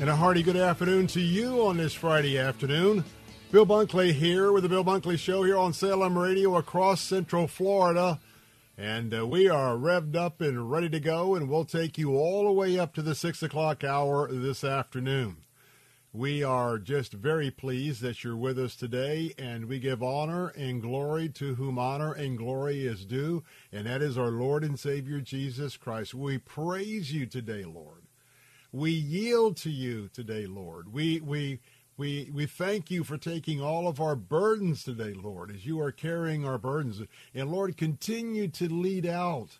And a hearty good afternoon to you on this Friday afternoon. Bill Bunkley here with the Bill Bunkley Show here on Salem Radio across Central Florida. And uh, we are revved up and ready to go, and we'll take you all the way up to the 6 o'clock hour this afternoon. We are just very pleased that you're with us today, and we give honor and glory to whom honor and glory is due, and that is our Lord and Savior Jesus Christ. We praise you today, Lord. We yield to you today, Lord. We, we, we, we thank you for taking all of our burdens today, Lord, as you are carrying our burdens. And Lord, continue to lead out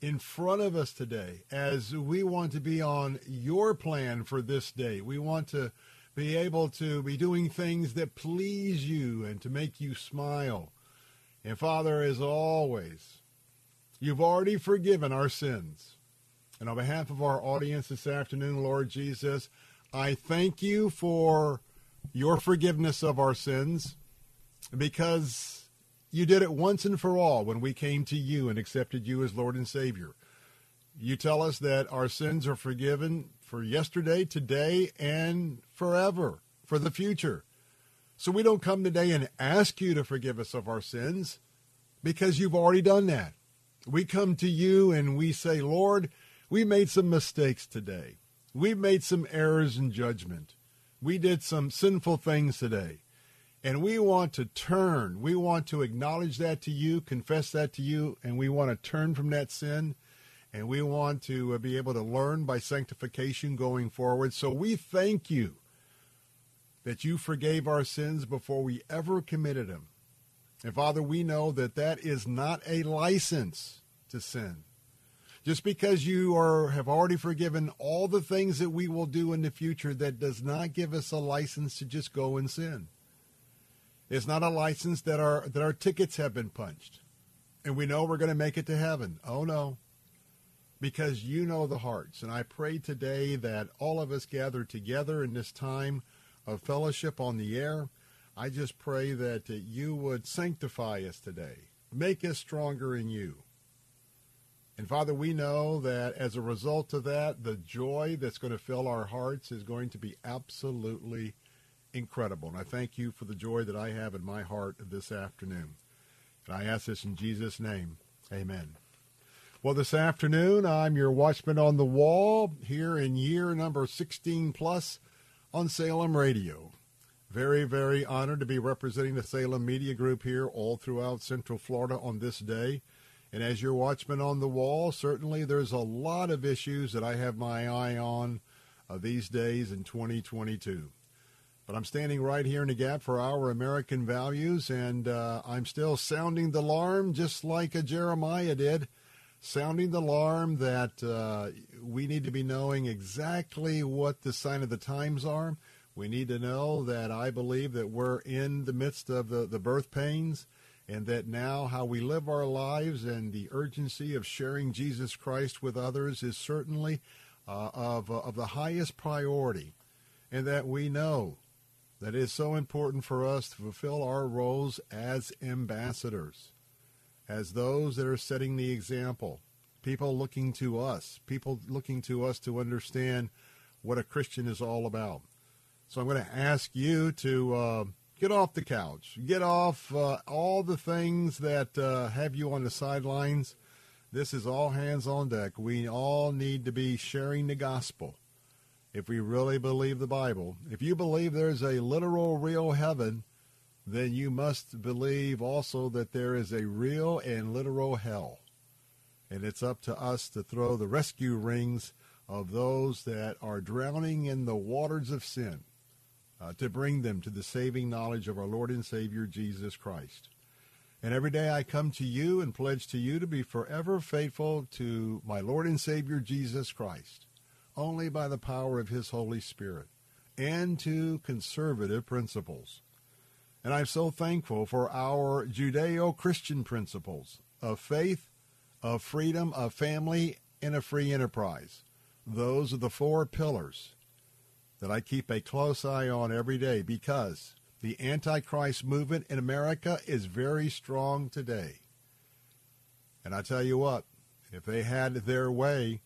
in front of us today as we want to be on your plan for this day. We want to be able to be doing things that please you and to make you smile. And Father, as always, you've already forgiven our sins. And on behalf of our audience this afternoon, Lord Jesus, I thank you for your forgiveness of our sins because you did it once and for all when we came to you and accepted you as Lord and Savior. You tell us that our sins are forgiven for yesterday, today, and forever, for the future. So we don't come today and ask you to forgive us of our sins because you've already done that. We come to you and we say, Lord, we made some mistakes today. We've made some errors in judgment. We did some sinful things today. And we want to turn. We want to acknowledge that to you, confess that to you, and we want to turn from that sin. And we want to uh, be able to learn by sanctification going forward. So we thank you that you forgave our sins before we ever committed them. And Father, we know that that is not a license to sin. Just because you are have already forgiven all the things that we will do in the future, that does not give us a license to just go and sin. It's not a license that our that our tickets have been punched, and we know we're going to make it to heaven. Oh no, because you know the hearts. And I pray today that all of us gather together in this time of fellowship on the air. I just pray that you would sanctify us today, make us stronger in you. And Father, we know that as a result of that, the joy that's going to fill our hearts is going to be absolutely incredible. And I thank you for the joy that I have in my heart this afternoon. And I ask this in Jesus' name. Amen. Well, this afternoon, I'm your watchman on the wall here in year number 16 plus on Salem Radio. Very, very honored to be representing the Salem Media Group here all throughout Central Florida on this day. And as your watchman on the wall, certainly there's a lot of issues that I have my eye on uh, these days in 2022. But I'm standing right here in the gap for our American values, and uh, I'm still sounding the alarm just like a Jeremiah did, sounding the alarm that uh, we need to be knowing exactly what the sign of the times are. We need to know that I believe that we're in the midst of the, the birth pains and that now how we live our lives and the urgency of sharing Jesus Christ with others is certainly uh, of, uh, of the highest priority, and that we know that it is so important for us to fulfill our roles as ambassadors, as those that are setting the example, people looking to us, people looking to us to understand what a Christian is all about. So I'm going to ask you to uh, get off the couch, get off uh, all the things that uh, have you on the sidelines. This is all hands on deck. We all need to be sharing the gospel if we really believe the Bible. If you believe there's a literal, real heaven, then you must believe also that there is a real and literal hell. And it's up to us to throw the rescue rings of those that are drowning in the waters of sin uh, to bring them to the saving knowledge of our Lord and Savior Jesus Christ. And every day I come to you and pledge to you to be forever faithful to my Lord and Savior Jesus Christ, only by the power of his Holy Spirit, and to conservative principles. And I'm so thankful for our Judeo-Christian principles of faith, of freedom, of family, and a free enterprise. Those are the four pillars that I keep a close eye on every day because the Antichrist movement in America is very strong today. And I tell you what, if they had their way,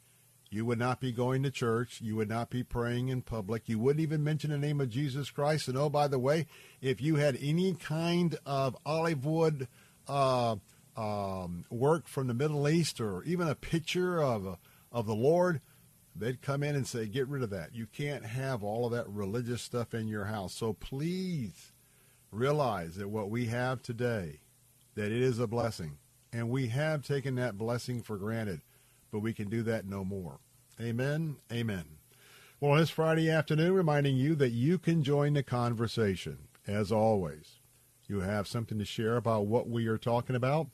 you would not be going to church. You would not be praying in public. You wouldn't even mention the name of Jesus Christ. And oh, by the way, if you had any kind of olive wood uh, um, work from the Middle East or even a picture of, of the Lord, they'd come in and say, get rid of that. You can't have all of that religious stuff in your house. So please realize that what we have today, that it is a blessing. And we have taken that blessing for granted, but we can do that no more. Amen. Amen. Well, this Friday afternoon, reminding you that you can join the conversation. As always, you have something to share about what we are talking about.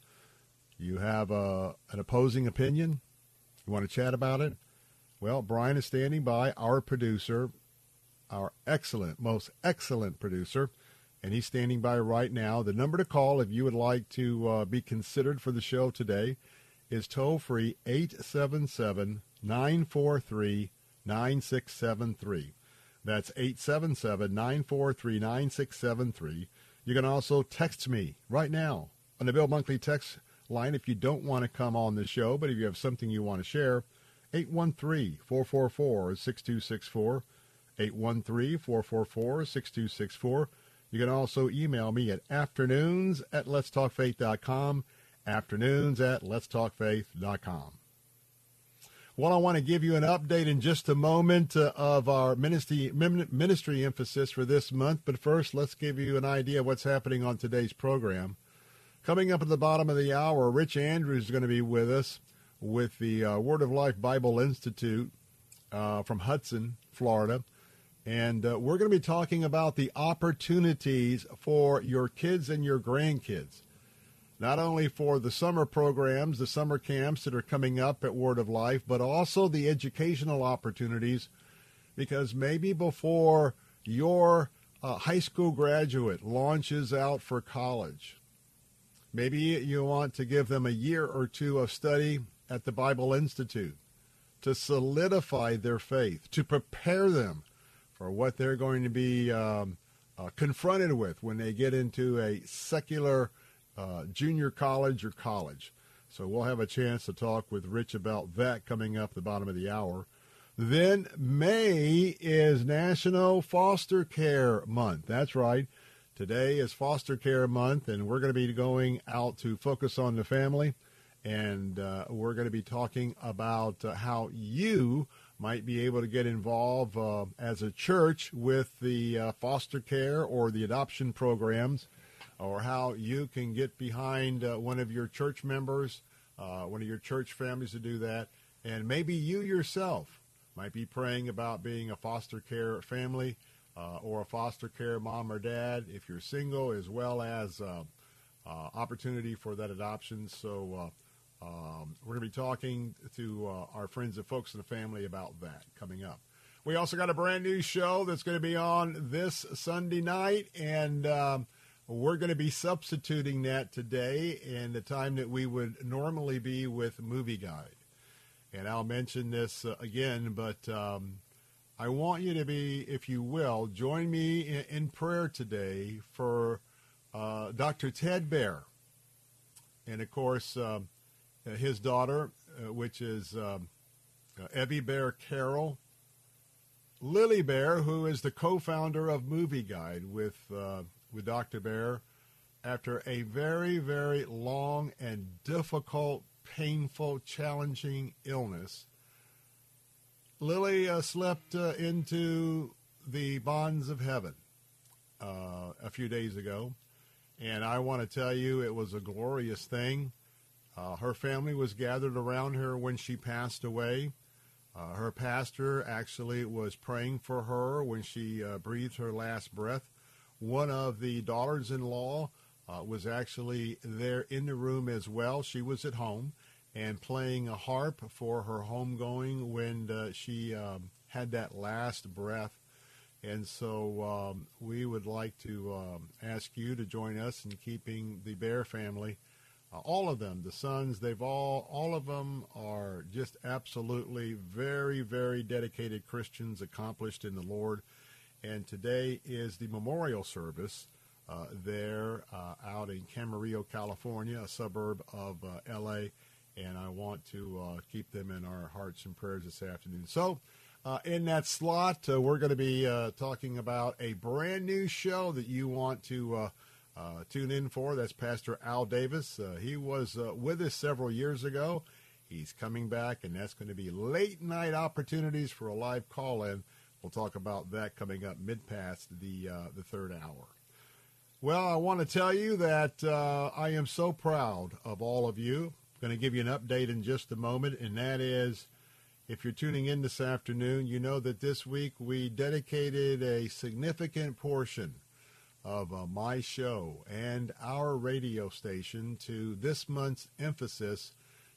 You have a, uh, an opposing opinion. You want to chat about it? Well, Brian is standing by, our producer, our excellent, most excellent producer, and he's standing by right now. The number to call if you would like to uh, be considered for the show today is toll free 877 943 9673. That's 877 943 9673. You can also text me right now on the Bill Bunkley text line if you don't want to come on the show, but if you have something you want to share. 813-444-6264, 813-444-6264. You can also email me at afternoons at letstalkfaith.com, afternoons at letstalkfaith.com. Well, I want to give you an update in just a moment uh, of our ministry, ministry emphasis for this month. But first, let's give you an idea of what's happening on today's program. Coming up at the bottom of the hour, Rich Andrews is going to be with us with the uh, Word of Life Bible Institute uh, from Hudson, Florida. And uh, we're going to be talking about the opportunities for your kids and your grandkids. Not only for the summer programs, the summer camps that are coming up at Word of Life, but also the educational opportunities. Because maybe before your uh, high school graduate launches out for college, maybe you want to give them a year or two of study at the Bible Institute to solidify their faith, to prepare them for what they're going to be um, uh, confronted with when they get into a secular uh, junior college or college. So we'll have a chance to talk with Rich about that coming up the bottom of the hour. Then May is National Foster Care Month. That's right. Today is Foster Care Month, and we're going to be going out to focus on the family and uh, we're going to be talking about uh, how you might be able to get involved uh, as a church with the uh, foster care or the adoption programs, or how you can get behind uh, one of your church members, uh, one of your church families to do that, and maybe you yourself might be praying about being a foster care family or a foster care mom or dad if you're single, as well as opportunity for that adoption. So um, we're going to be talking to uh, our friends and Focus on the Family about that coming up. We also got a brand new show that's going to be on this Sunday night, and um, we're going to be substituting that today in the time that we would normally be with Movieguide. And I'll mention this uh, again, but um, I want you to be, if you will, join me in, in prayer today for uh, Dr. Ted Baehr. And of course, um, his daughter, uh, which is um, uh, Evie Baehr Carroll. Lili Baehr, who is the co-founder of Movieguide with uh, with Dr. Baehr, after a very very long and difficult, painful, challenging illness, Lily uh, slept uh, into the bonds of heaven uh, a few days ago, and I want to tell you it was a glorious thing. Uh, her family was gathered around her when she passed away. Uh, her pastor actually was praying for her when she uh, breathed her last breath. One of the daughters-in-law uh, was actually there in the room as well. She was at home and playing a harp for her homegoing when uh, she um, had that last breath. And so um, we would like to um, ask you to join us in keeping the Baehr family uh, all of them, the sons, they've all, all of them are just absolutely very, very dedicated Christians, accomplished in the Lord. And today is the memorial service uh, there uh, out in Camarillo, California, a suburb of uh, L.A. And I want to uh, keep them in our hearts and prayers this afternoon. So, uh, in that slot, we're going to be talking about a brand new show that you want to uh, tune in for. That's Pastor Al Davis. Uh, he was uh, with us several years ago. He's coming back, and that's going to be late night opportunities for a live call in. We'll talk about that coming up mid past the uh, the third hour. Well, I want to tell you that uh, I am so proud of all of you. I'm going to give you an update in just a moment, and that is if you're tuning in this afternoon, you know that this week we dedicated a significant portion of uh, my show and our radio station to this month's emphasis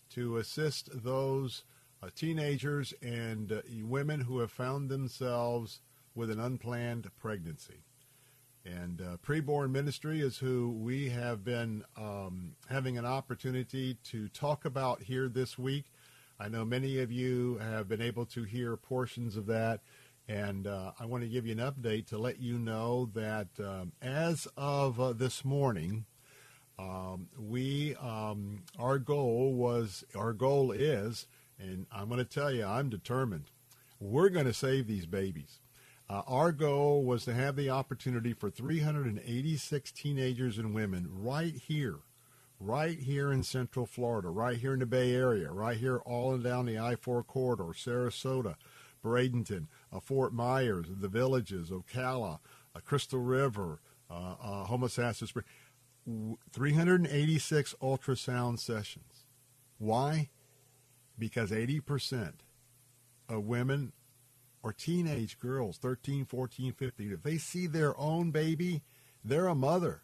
to assist those uh, teenagers and uh, women who have found themselves with an unplanned pregnancy. And uh, preborn ministry is who we have been um, having an opportunity to talk about here this week. I know many of you have been able to hear portions of that and uh, I want to give you an update to let you know that um, as of uh, this morning, um, we um, our goal was our goal is, and I'm going to tell you, I'm determined. We're going to save these babies. Uh, our goal was to have the opportunity for 386 teenagers and women right here, right here in Central Florida, right here in the Bay Area, right here all down the I-4 corridor, Sarasota, Bradenton, uh, Fort Myers, the villages, Ocala, uh, Crystal River, uh, uh, Homosassa Spring. 386 ultrasound sessions. Why? Because 80% of women or teenage girls, 13, 14, 15, if they see their own baby, they're a mother,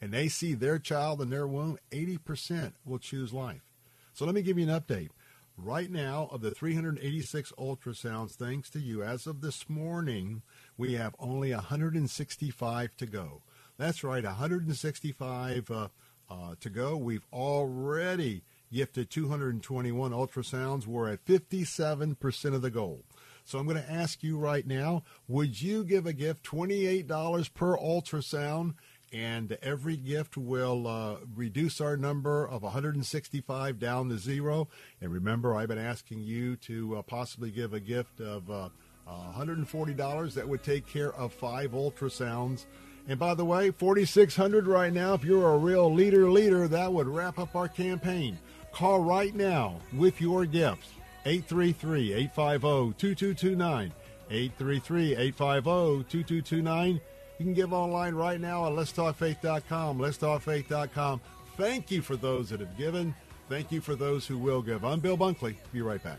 and they see their child in their womb, 80% will choose life. So let me give you an update. Right now, of the 386 ultrasounds, thanks to you, as of this morning, we have only 165 to go. That's right, 165 uh, uh, to go. We've already gifted 221 ultrasounds. We're at 57% of the goal. So I'm going to ask you right now, would you give a gift $28 per ultrasound and every gift will uh, reduce our number of 165 down to zero. And remember, I've been asking you to uh, possibly give a gift of uh, $140 that would take care of five ultrasounds. And by the way, 4600 right now, if you're a real leader leader, that would wrap up our campaign. Call right now with your gifts. 833-850-2229. 833-850-2229. You can give online right now at letstalkfaith.com. Letstalkfaith.com. Thank you for those that have given. Thank you for those who will give. I'm Bill Bunkley. Be right back.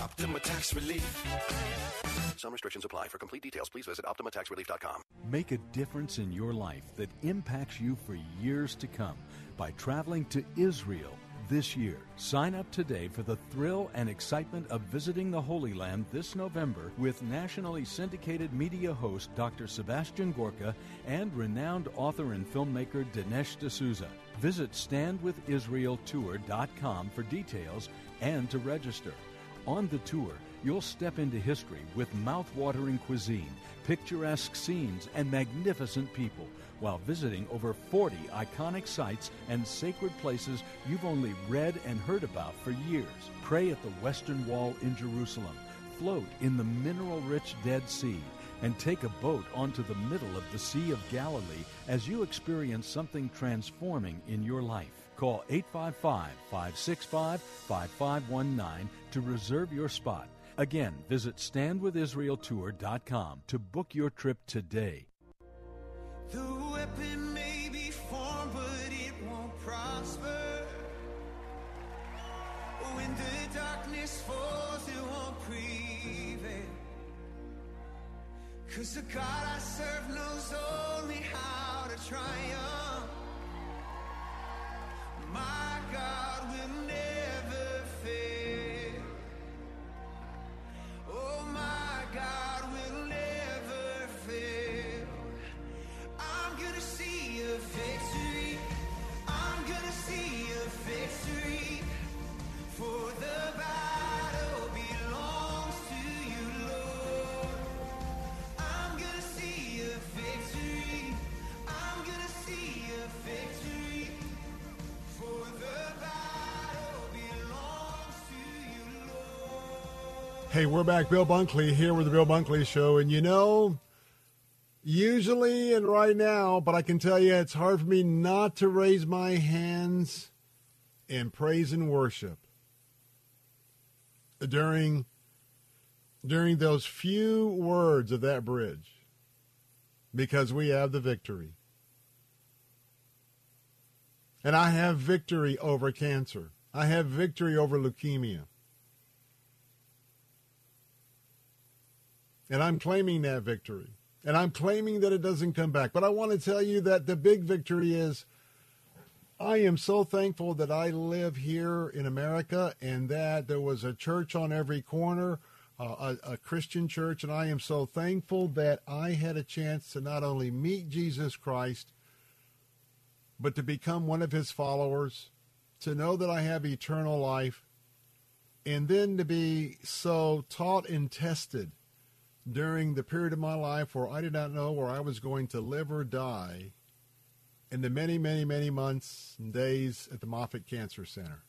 Optima Tax Relief. Some restrictions apply. For complete details, please visit OptimaTaxRelief.com. Make a difference in your life that impacts you for years to come by traveling to Israel this year. Sign up today for the thrill and excitement of visiting the Holy Land this November with nationally syndicated media host Dr. Sebastian Gorka and renowned author and filmmaker Dinesh D'Souza. Visit standwithisraeltour.com for details and to register. On the tour, You'll step into history with mouth-watering cuisine, picturesque scenes, and magnificent people while visiting over 40 iconic sites and sacred places you've only read and heard about for years. Pray at the Western Wall in Jerusalem, float in the mineral-rich Dead Sea, and take a boat onto the middle of the Sea of Galilee as you experience something transforming in your life. Call 855 565 5519 to reserve your spot. Again, visit standwithisraeltour.com to book your trip today. The weapon may be formed, but it won't prosper. When the darkness falls, it won't prevail. Cause the God I serve knows only how to triumph. My God Hey, we're back. Bill Bunkley here with the Bill Bunkley Show. And you know, usually and right now, but I can tell you it's hard for me not to raise my hands in praise and worship during during those few words of that bridge because we have the victory. And I have victory over cancer. I have victory over leukemia. And I'm claiming that victory. And I'm claiming that it doesn't come back. But I want to tell you that the big victory is I am so thankful that I live here in America and that there was a church on every corner, uh, a, a Christian church. And I am so thankful that I had a chance to not only meet Jesus Christ, but to become one of his followers, to know that I have eternal life, and then to be so taught and tested during the period of my life where I did not know where I was going to live or die in the many, many, many months and days at the Moffitt Cancer Center.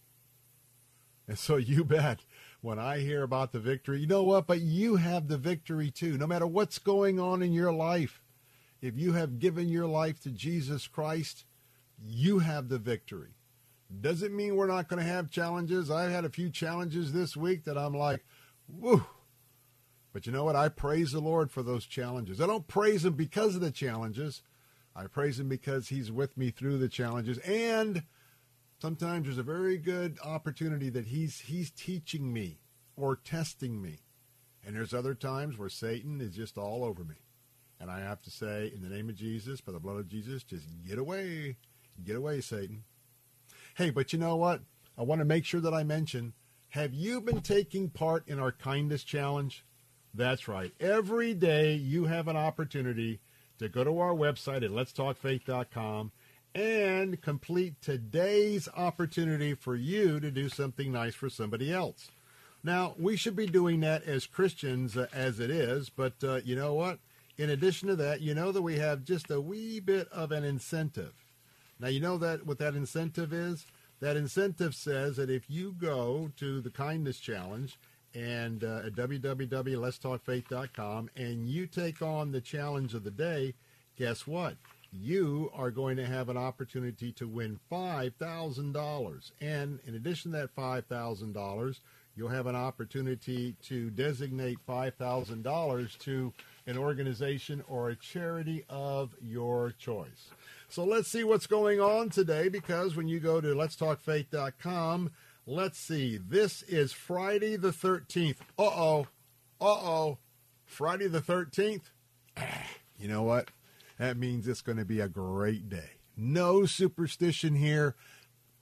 And so you bet when I hear about the victory, you know what? But you have the victory too. No matter what's going on in your life, if you have given your life to Jesus Christ, you have the victory. Doesn't mean we're not going to have challenges. I've had a few challenges this week that I'm like, whoo, but you know what? I praise the Lord for those challenges. I don't praise Him because of the challenges. I praise Him because He's with me through the challenges. And sometimes there's a very good opportunity that He's He's teaching me or testing me. And there's other times where Satan is just all over me. And I have to say, in the name of Jesus, by the blood of Jesus, just get away. Get away, Satan. Hey, but you know what? I want to make sure that I mention have you been taking part in our kindness challenge? That's right. Every day you have an opportunity to go to our website at letstalkfaith.com and complete today's opportunity for you to do something nice for somebody else. Now, we should be doing that as Christians uh, as it is, but uh, you know what? In addition to that, you know that we have just a wee bit of an incentive. Now, you know that what that incentive is? That incentive says that if you go to the Kindness Challenge and uh, at www.letstalkfaith.com and you take on the challenge of the day, guess what? You are going to have an opportunity to win $5,000. And in addition to that $5,000, you'll have an opportunity to designate $5,000 to an organization or a charity of your choice. So let's see what's going on today because when you go to letstalkfaith.com, let's see. This is Friday the 13th. Uh-oh. Uh-oh. Friday the 13th. You know what? That means it's going to be a great day. No superstition here.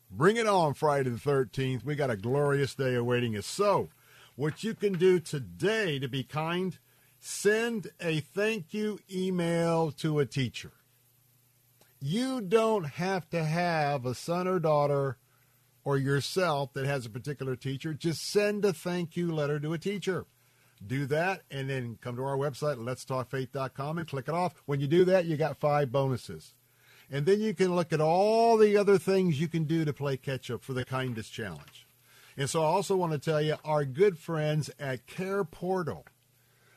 Bring it on Friday the 13th. We got a glorious day awaiting us. So, what you can do today to be kind, send a thank you email to a teacher. You don't have to have a son or daughter or yourself that has a particular teacher. Just send a thank you letter to a teacher. Do that and then come to our website, letstalkfaith.com, and click it off. When you do that, you got five bonuses. And then you can look at all the other things you can do to play catch up for the kindness challenge. And so I also want to tell you our good friends at CarePortal.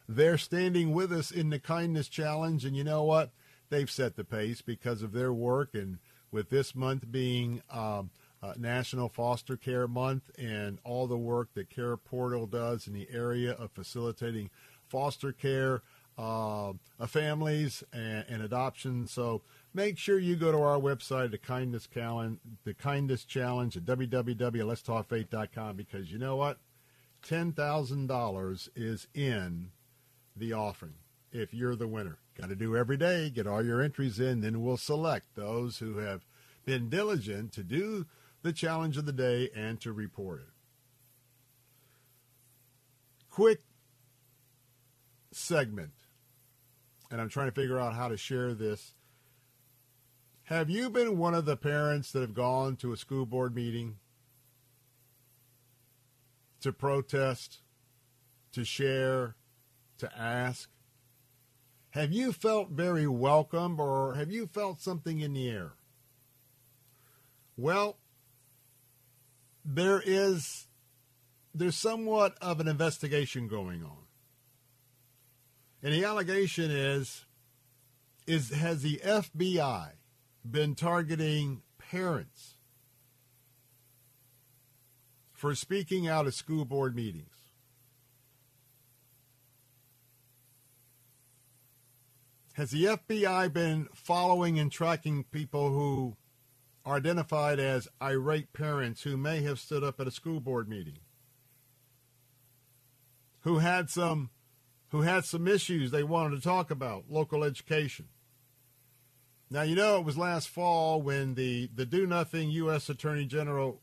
They're standing with us in the kindness challenge. And you know what? They've set the pace because of their work. And with this month being um, uh, National Foster Care Month and all the work that CarePortal does in the area of facilitating foster care, uh, families, and, and adoption. So make sure you go to our website, the Kindness Challenge, the Kindness Challenge at www.letstalkfaith.com because you know what? $10,000 is in the offering if you're the winner. Got to do every day, get all your entries in, then we'll select those who have been diligent to do the challenge of the day and to report it. Quick segment, and I'm trying to figure out how to share this. Have you been one of the parents that have gone to a school board meeting to protest, to share, to ask? Have you felt very welcome or have you felt something in the air? Well, there is there's somewhat of an investigation going on. And the allegation is is has the FBI been targeting parents for speaking out at school board meetings? Has the FBI been following and tracking people who are identified as irate parents who may have stood up at a school board meeting, who had some who had some issues they wanted to talk about, local education. Now you know it was last fall when the, the do nothing US Attorney General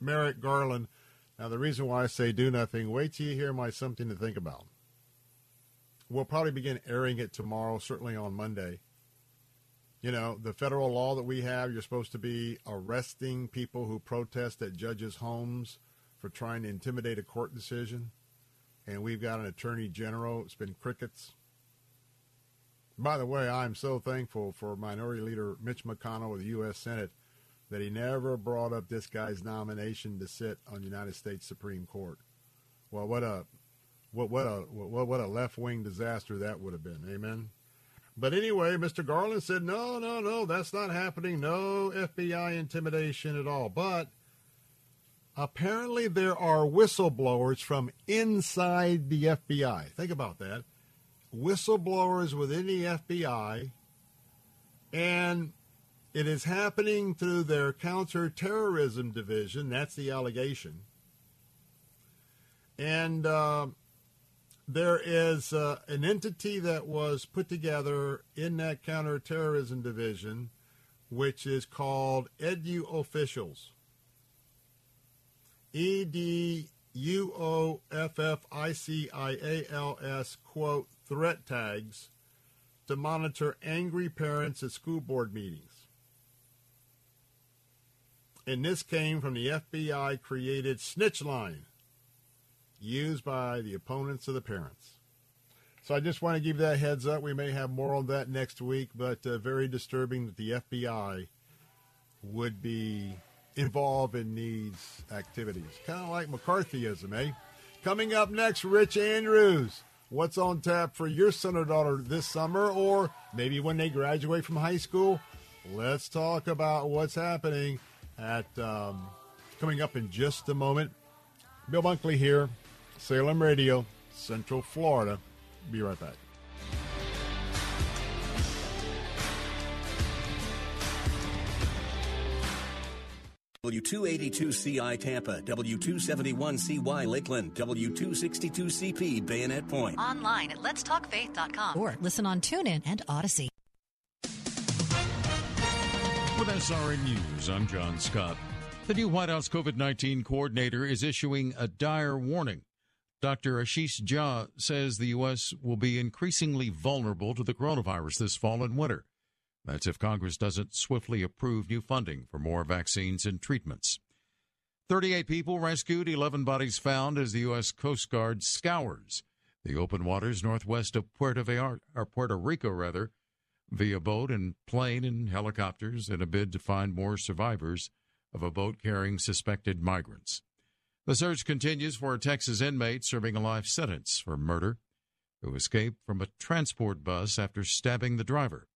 Merrick Garland now the reason why I say do nothing, wait till you hear my something to think about. We'll probably begin airing it tomorrow, certainly on Monday you know, the federal law that we have, you're supposed to be arresting people who protest at judges' homes for trying to intimidate a court decision. And we've got an attorney general. It's been crickets. By the way, I'm so thankful for Minority Leader Mitch McConnell of the U.S. Senate that he never brought up this guy's nomination to sit on the United States Supreme Court. Well, what a what what a what, what a left wing disaster that would have been. Amen. But anyway, Mr. Garland said, no, no, no, that's not happening. No FBI intimidation at all. But apparently there are whistleblowers from inside the FBI. Think about that. Whistleblowers within the FBI. And it is happening through their counterterrorism division. That's the allegation. And uh, there is uh, an entity that was put together in that counterterrorism division, which is called Edu Officials. E D U O F F I C I A L S, quote, threat tags to monitor angry parents at school board meetings. And this came from the FBI created snitch line used by the opponents of the parents. So I just want to give that heads up. We may have more on that next week, but uh, very disturbing that the FBI would be involved in these activities. Kind of like McCarthyism, eh? Coming up next, Rich Andrews. What's on tap for your son or daughter this summer, or maybe when they graduate from high school? Let's talk about what's happening at um, coming up in just a moment. Bill Bunkley here, Salem Radio, Central Florida. Be right back. W282CI Tampa, W271CY Lakeland, W262CP Bayonet Point. Online at letstalkfaith.com or listen on TuneIn and Odyssey. With SRN News, I'm John Scott. The new White House COVID 19 coordinator is issuing a dire warning. Dr. Ashish Jha says the U.S. will be increasingly vulnerable to the coronavirus this fall and winter. That's if Congress doesn't swiftly approve new funding for more vaccines and treatments. 38 people rescued, 11 bodies found as the U.S. Coast Guard scours the open waters northwest of Puerto, Vallarta, or Puerto Rico, rather, via boat and plane and helicopters in a bid to find more survivors of a boat carrying suspected migrants. The search continues for a Texas inmate serving a life sentence for murder who escaped from a transport bus after stabbing the driver.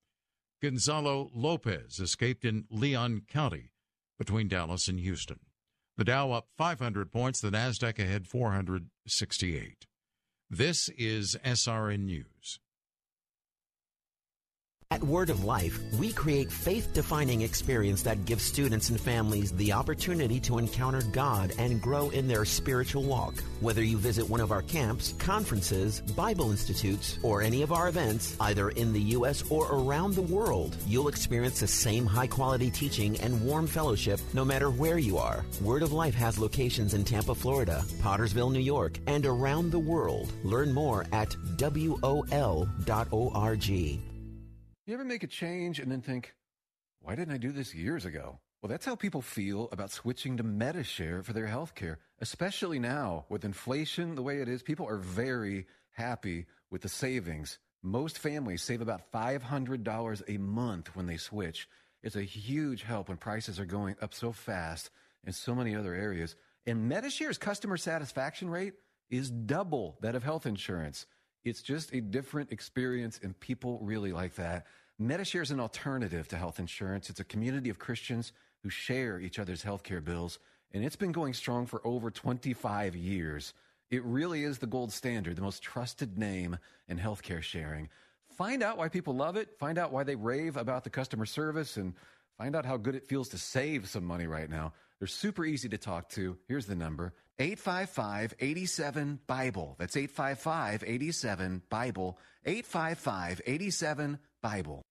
Gonzalo Lopez escaped in Leon County between Dallas and Houston. The Dow up 500 points, the Nasdaq ahead 468. This is SRN News. At Word of Life, we create faith defining experience that gives students and families the opportunity to encounter God and grow in their spiritual walk. Whether you visit one of our camps, conferences, Bible institutes, or any of our events, either in the U.S. or around the world, you'll experience the same high quality teaching and warm fellowship no matter where you are. Word of Life has locations in Tampa, Florida, Pottersville, New York, and around the world. Learn more at WOL.org. You ever make a change and then think, why didn't I do this years ago? Well, that's how people feel about switching to Medi-Share for their health care, especially now with inflation the way it is. People are very happy with the savings. Most families save about $500 a month when they switch. It's a huge help when prices are going up so fast in so many other areas. And Medi-Share's customer satisfaction rate is double that of health insurance. It's just a different experience, and people really like that. Medi-Share is an alternative to health insurance. It's a community of Christians who share each other's healthcare bills, and it's been going strong for over 25 years. It really is the gold standard, the most trusted name in healthcare sharing. Find out why people love it, find out why they rave about the customer service, and find out how good it feels to save some money right now. They're super easy to talk to. Here's the number 855 87 Bible. That's 855 87 Bible. 855 87 Bible.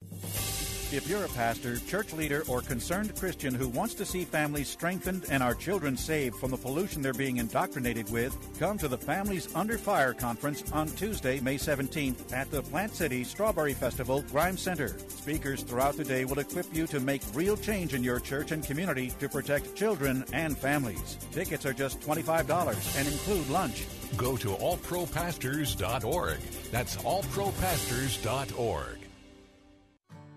If you're a pastor, church leader, or concerned Christian who wants to see families strengthened and our children saved from the pollution they're being indoctrinated with, come to the Families Under Fire Conference on Tuesday, May 17th at the Plant City Strawberry Festival Grimes Center. Speakers throughout the day will equip you to make real change in your church and community to protect children and families. Tickets are just $25 and include lunch. Go to allpropastors.org. That's allpropastors.org.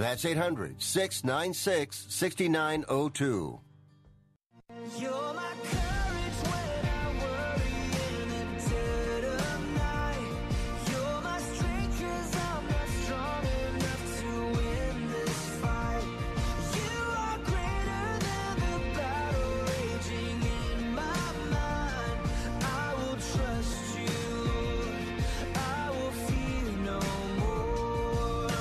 That's 800 696 6902.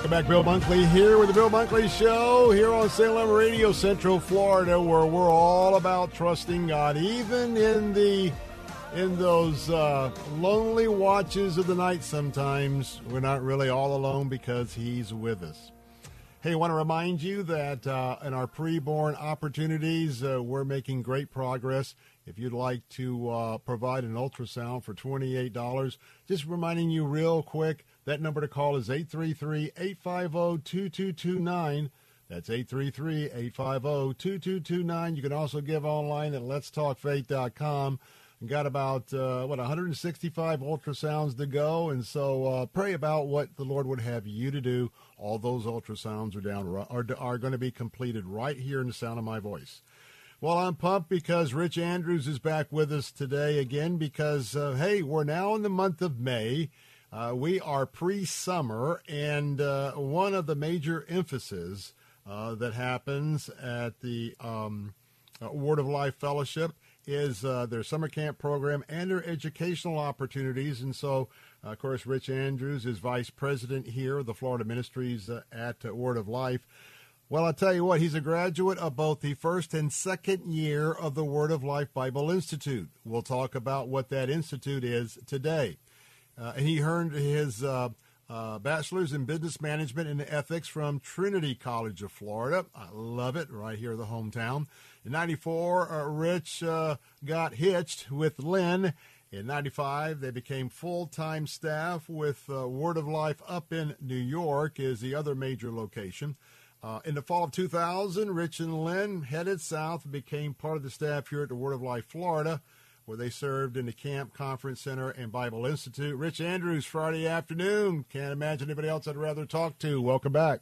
Welcome back, Bill Bunkley here with the Bill Bunkley Show here on Salem Radio, Central Florida, where we're all about trusting God, even in the in those uh, lonely watches of the night. Sometimes we're not really all alone because He's with us. Hey, I want to remind you that uh, in our preborn opportunities, uh, we're making great progress. If you'd like to uh, provide an ultrasound for $28, just reminding you real quick, that number to call is 833 850 2229. That's 833 850 2229. You can also give online at letstalkfaith.com. Got about, uh, what, 165 ultrasounds to go. And so uh, pray about what the Lord would have you to do. All those ultrasounds are down are, are going to be completed right here in the sound of my voice. Well, I'm pumped because Rich Andrews is back with us today again because, uh, hey, we're now in the month of May. Uh, we are pre summer, and uh, one of the major emphases uh, that happens at the um, uh, Word of Life Fellowship is uh, their summer camp program and their educational opportunities. And so, of course, Rich Andrews is vice president here of the Florida Ministries uh, at Word of Life. Well, I'll tell you what, he's a graduate of both the first and second year of the Word of Life Bible Institute. We'll talk about what that institute is today. Uh, and he earned his uh, uh, bachelor's in business management and ethics from Trinity College of Florida. I love it, right here, the hometown. In 94, uh, Rich uh, got hitched with Lynn. In 95, they became full time staff with uh, Word of Life up in New York, is the other major location. Uh, in the fall of 2000, Rich and Lynn headed south and became part of the staff here at the Word of Life Florida, where they served in the Camp Conference Center and Bible Institute. Rich Andrews, Friday afternoon. Can't imagine anybody else I'd rather talk to. Welcome back.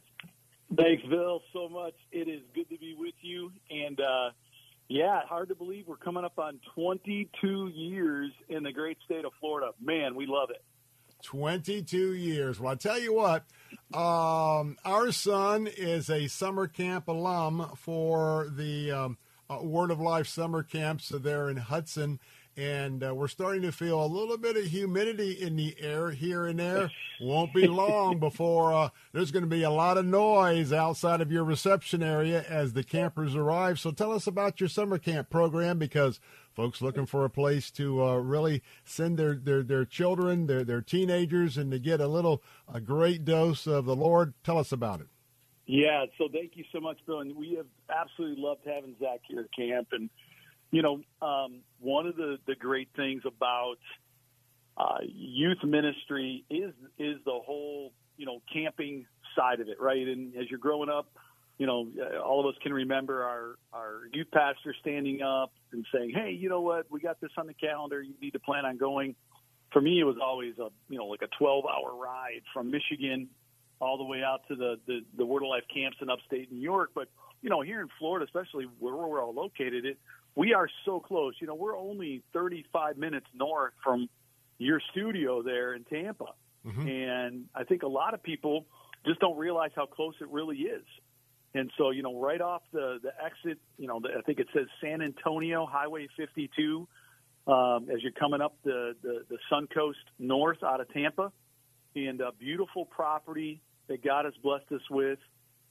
Thanks, Bill, so much. It is good to be with you. And uh, yeah, hard to believe we're coming up on 22 years in the great state of Florida. Man, we love it. 22 years. Well, I tell you what, um, our son is a summer camp alum for the um, uh, Word of Life summer camps there in Hudson. And uh, we're starting to feel a little bit of humidity in the air here and there. Won't be long before uh, there's going to be a lot of noise outside of your reception area as the campers arrive. So tell us about your summer camp program because folks looking for a place to uh, really send their, their, their children, their, their teenagers, and to get a little, a great dose of the Lord. Tell us about it. Yeah, so thank you so much, Bill. And we have absolutely loved having Zach here at camp. And, you know, um, one of the, the great things about uh, youth ministry is is the whole, you know, camping side of it, right? And as you're growing up, you know, uh, all of us can remember our, our youth pastor standing up and saying, hey, you know what, we got this on the calendar. You need to plan on going. For me, it was always a, you know, like a 12 hour ride from Michigan all the way out to the, the, the Word of Life camps in upstate New York. But, you know, here in Florida, especially where we're all located, it, we are so close. You know, we're only 35 minutes north from your studio there in Tampa. Mm-hmm. And I think a lot of people just don't realize how close it really is. And so, you know, right off the, the exit, you know, the, I think it says San Antonio Highway 52, um, as you're coming up the, the, the Suncoast North out of Tampa, and a beautiful property that God has blessed us with.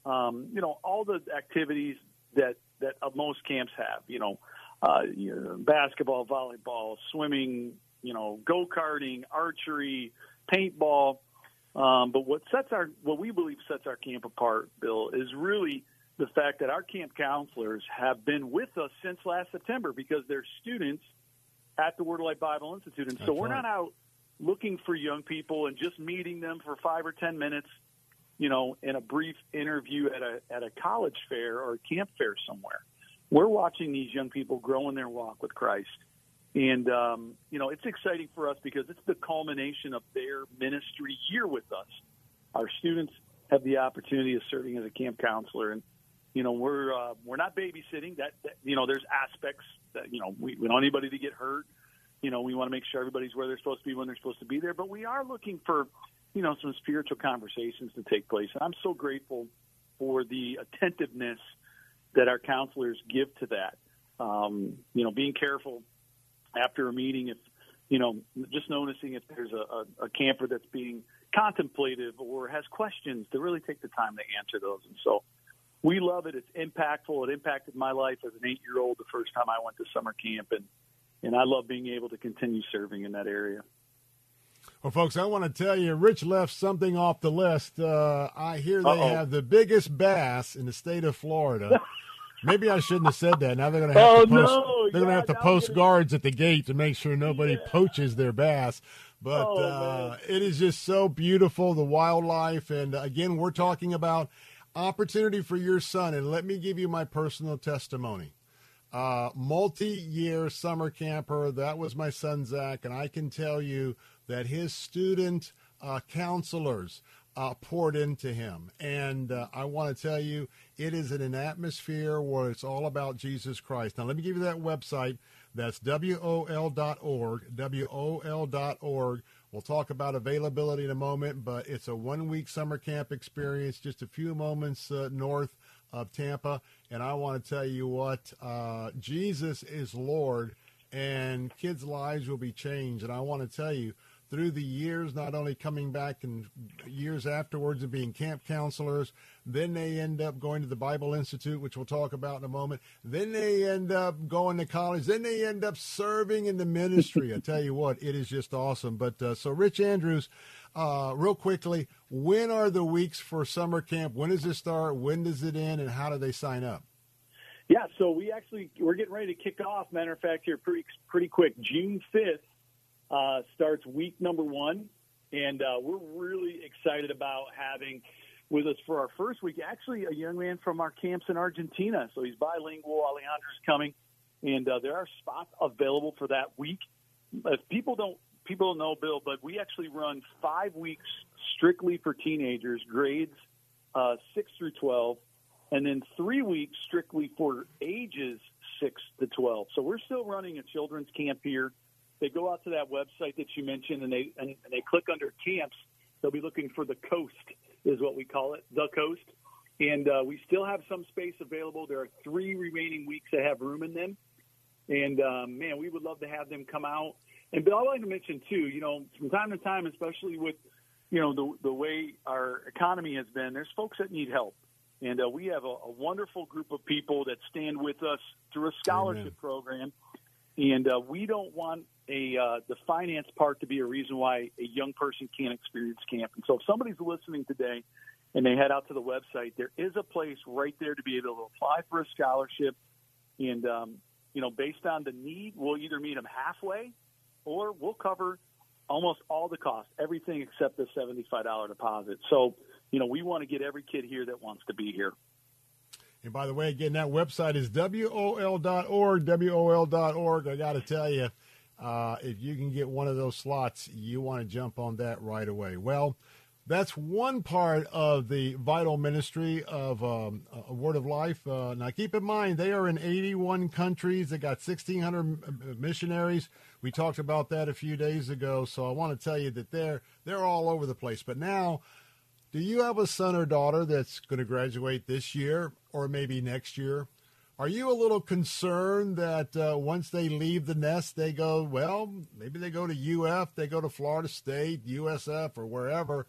Um, you know, all the activities that that most camps have. You know, uh, you know, basketball, volleyball, swimming. You know, go karting, archery, paintball. Um, but what sets our what we believe sets our camp apart, Bill, is really the fact that our camp counselors have been with us since last September because they're students at the Word of Life Bible Institute, and so we're right. not out looking for young people and just meeting them for five or ten minutes, you know, in a brief interview at a at a college fair or a camp fair somewhere. We're watching these young people grow in their walk with Christ. And, um, you know, it's exciting for us because it's the culmination of their ministry year with us. Our students have the opportunity of serving as a camp counselor. And you know, we're uh, we're not babysitting. That, that you know, there's aspects that you know we, we don't want anybody to get hurt. You know, we want to make sure everybody's where they're supposed to be when they're supposed to be there. But we are looking for you know some spiritual conversations to take place. And I'm so grateful for the attentiveness that our counselors give to that. Um, you know, being careful after a meeting if you know just noticing if there's a, a, a camper that's being contemplative or has questions to really take the time to answer those. And so we love it. It's impactful. It impacted my life as an eight year old the first time I went to summer camp and and I love being able to continue serving in that area. Well, folks, I want to tell you, Rich left something off the list. Uh, I hear they Uh-oh. have the biggest bass in the state of Florida. Maybe I shouldn't have said that. Now they're going to have Oh, to post. no. They're going to have to post guards at the gate to make sure nobody poaches their bass. But Oh, uh, it is just so beautiful, the wildlife, and uh, again, we're talking about opportunity for your son. And let me give you my personal testimony uh, multi-year summer camper. That was my son Zach, and I can tell you that his student uh, counselors uh, poured into him. And uh, I want to tell you, it is in an atmosphere where it's all about Jesus Christ. Now, let me give you that website. That's WOL.org, WOL.org. We'll talk about availability in a moment, but it's a one week summer camp experience, just a few moments uh, north of Tampa. And I want to tell you what, uh, Jesus is Lord, and kids' lives will be changed. And I want to tell you, through the years, not only coming back and years afterwards and being camp counselors, then they end up going to the Bible Institute, which we'll talk about in a moment. Then they end up going to college. Then they end up serving in the ministry. I tell you what, it is just awesome. But uh, so, Rich Andrews, uh, real quickly, when are the weeks for summer camp? When does it start? When does it end? And how do they sign up? Yeah, so we actually we're getting ready to kick off. Matter of fact, here pretty pretty quick. June fifth uh, starts week number one, and uh, we're really excited about having with us for our first week. Actually, a young man from our camps in Argentina, so he's bilingual. Alejandro's coming, and uh, there are spots available for that week. If people don't people don't know, Bill, but we actually run five weeks strictly for teenagers, grades uh, six through twelve and then three weeks strictly for ages six to 12. So we're still running a children's camp here. They go out to that website that you mentioned and they, and, and they click under camps. They'll be looking for the coast is what we call it, the coast. And uh, we still have some space available. There are three remaining weeks that have room in them. And um, man, we would love to have them come out. And Bill, I like to mention too, you know, from time to time, especially with, you know, the, the way our economy has been, there's folks that need help. And uh, we have a, a wonderful group of people that stand with us through a scholarship Amen. program. And uh, we don't want a uh, the finance part to be a reason why a young person can't experience camp. And so, if somebody's listening today and they head out to the website, there is a place right there to be able to apply for a scholarship. And um, you know, based on the need, we'll either meet them halfway, or we'll cover almost all the cost, everything except the seventy-five dollar deposit. So, you know, we want to get every kid here that wants to be here. And by the way, again, that website is WOL.org, WOL.org. I got to tell you, uh, if you can get one of those slots, you want to jump on that right away. Well, that's one part of the vital ministry of um, a Word of Life. Uh, now, keep in mind, they are in 81 countries. They got 1,600 missionaries. We talked about that a few days ago. So I want to tell you that they're they're all over the place. But now, do you have a son or daughter that's going to graduate this year or maybe next year? Are you a little concerned that uh, once they leave the nest, they go, well, maybe they go to UF, they go to Florida State, USF, or wherever?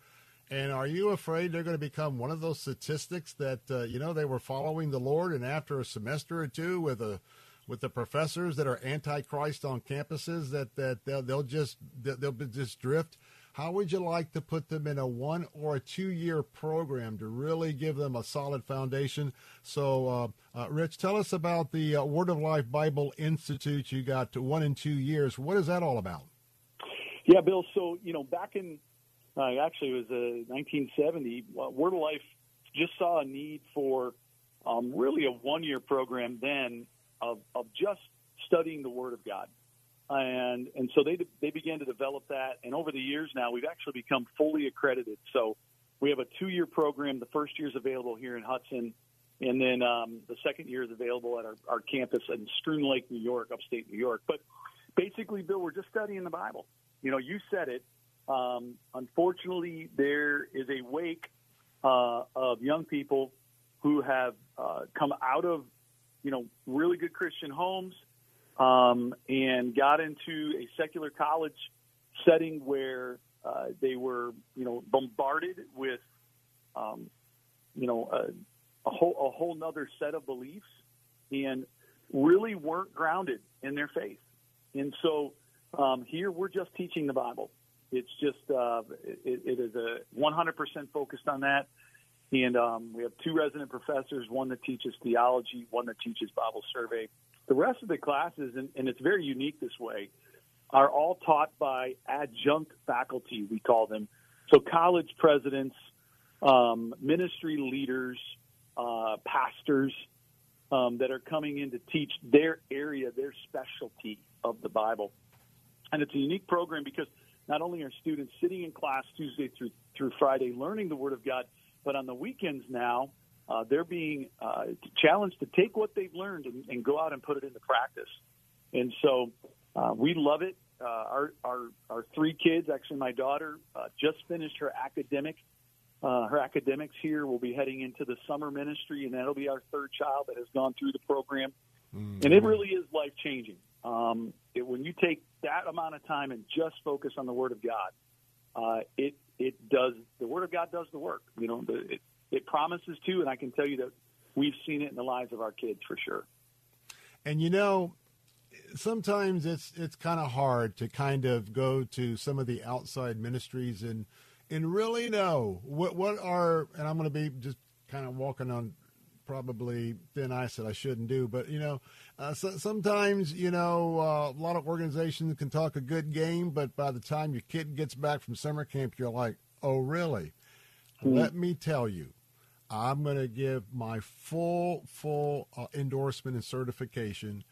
And are you afraid they're going to become one of those statistics that, uh, you know, they were following the Lord and after a semester or two with a with the professors that are antichrist on campuses that, that they'll, they'll just they'll just drift how would you like to put them in a one or a two year program to really give them a solid foundation? So, uh, uh, Rich, tell us about the uh, Word of Life Bible Institute. You got to one and two years. What is that all about? Yeah, Bill. So you know, back in uh, actually it was uh, 1970, uh, Word of Life just saw a need for um, really a one-year program then of, of just studying the Word of God, and and so they they began to develop that, and over the years now we've actually become fully accredited. So we have a two-year program. The first year is available here in Hudson, and then um, the second year is available at our, our campus in Schroon Lake, New York, upstate New York. But basically, Bill, we're just studying the Bible. You know, you said it. Um, unfortunately, there is a wake uh, of young people who have uh, come out of, you know, really good Christian homes um, and got into a secular college setting where uh, they were, you know, bombarded with, um, you know, a, a whole a whole nother set of beliefs, and really weren't grounded in their faith. And so um, here we're just teaching the Bible. It's just uh, it, it is a 100% focused on that. And um, we have two resident professors, one that teaches theology, one that teaches Bible survey. The rest of the classes, and, and it's very unique this way, are all taught by adjunct faculty, we call them. So college presidents, um, ministry leaders, uh, pastors um, that are coming in to teach their area, their specialty of the Bible. And it's a unique program because not only are students sitting in class Tuesday through, through Friday learning the Word of God, but on the weekends now, uh, they're being uh, challenged to take what they've learned and, and, go out and put it into practice. And so uh, we love it. Uh, our, our, our three kids, actually, my daughter uh, just finished her academic. Uh, her academics here will be heading into the summer ministry, and that'll be our third child that has gone through the program. Mm-hmm. And it really is life changing. Um, it, when you take that amount of time and just focus on the Word of God, it it does the Word of God does the work. You know, the, it, it promises to, and I can tell you that we've seen it in the lives of our kids for sure. And you know, sometimes it's it's kind of hard to kind of go to some of the outside ministries and and really know what what are and I'm going to be just kind of walking on probably thin ice that I shouldn't do, but you know, uh, so, sometimes you know uh, a lot of organizations can talk a good game, but by the time your kid gets back from summer camp, you're like, oh really? Mm-hmm. Let me tell you, I'm going to give my full, full uh, endorsement and certification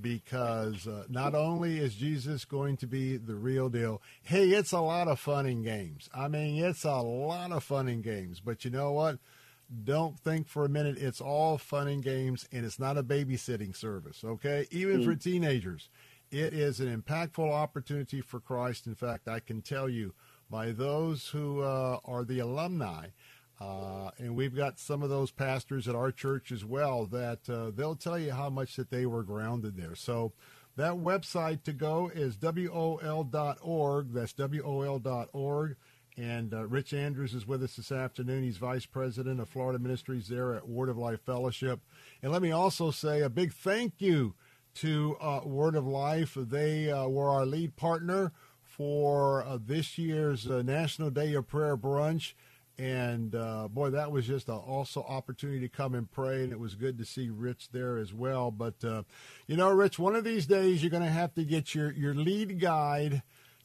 because uh, not only is Jesus going to be the real deal, hey, it's a lot of fun in games. I mean, it's a lot of fun in games. But you know what? Don't think for a minute it's all fun and games and it's not a babysitting service, okay? Even mm. for teenagers, it is an impactful opportunity for Christ. In fact, I can tell you by those who uh, are the alumni uh, and we've got some of those pastors at our church as well that uh, they'll tell you how much that they were grounded there. So that website to go is wol.org. That's wol.org. And uh, Rich Andrews is with us this afternoon. He's vice president of Florida Ministries there at Word of Life Fellowship. And let me also say a big thank you to uh, Word of Life. They uh, were our lead partner for uh, this year's National Day of Prayer Brunch and uh, boy, that was just an also opportunity to come and pray, and it was good to see Rich there as well. But uh, you know, Rich, one of these days you're going to have to get your your lead guide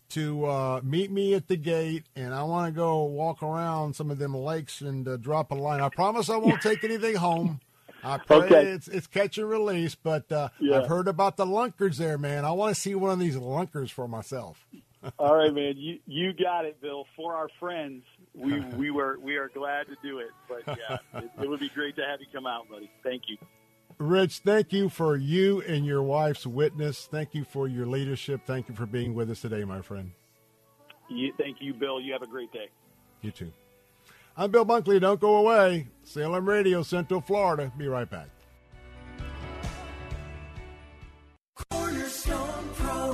to uh, meet me at the gate, and I want to go walk around some of them lakes and uh, drop a line. I promise I won't take anything home. I pray okay. it's it's catch and release, but uh, yeah. I've heard about the lunkers there, man. I want to see one of these lunkers for myself. All right, man. You you got it, Bill. For our friends, we we were we are glad to do it. But yeah, it, it would be great to have you come out, buddy. Thank you. Rich, thank you for you and your wife's witness. Thank you for your leadership. Thank you for being with us today, my friend. You, thank you, Bill. You have a great day. You too. I'm Bill Bunkley. Don't go away. Salem Radio, Central Florida. Be right back.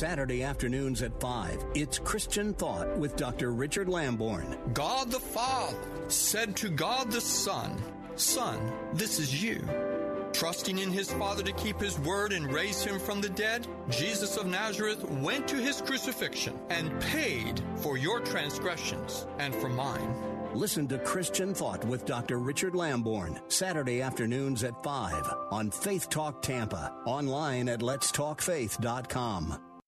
Saturday afternoons at 5, it's Christian Thought with Dr. Richard Lamborn. God the Father said to God the Son, Son, this is you. Trusting in his Father to keep his word and raise him from the dead, Jesus of Nazareth went to his crucifixion and paid for your transgressions and for mine. Listen to Christian Thought with Dr. Richard Lamborn, Saturday afternoons at 5 on Faith Talk Tampa, online at letstalkfaith.com.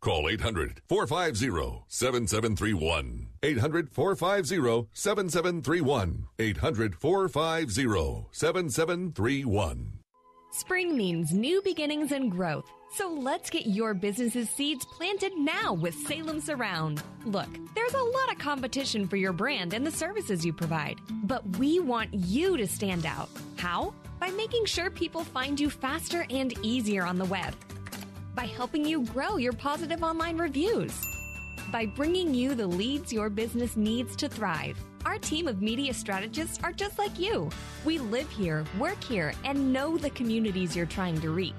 Call 800 450 7731. 800 450 7731. 800 450 7731. Spring means new beginnings and growth. So let's get your business's seeds planted now with Salem Surround. Look, there's a lot of competition for your brand and the services you provide, but we want you to stand out. How? By making sure people find you faster and easier on the web. By helping you grow your positive online reviews. By bringing you the leads your business needs to thrive. Our team of media strategists are just like you. We live here, work here, and know the communities you're trying to reach.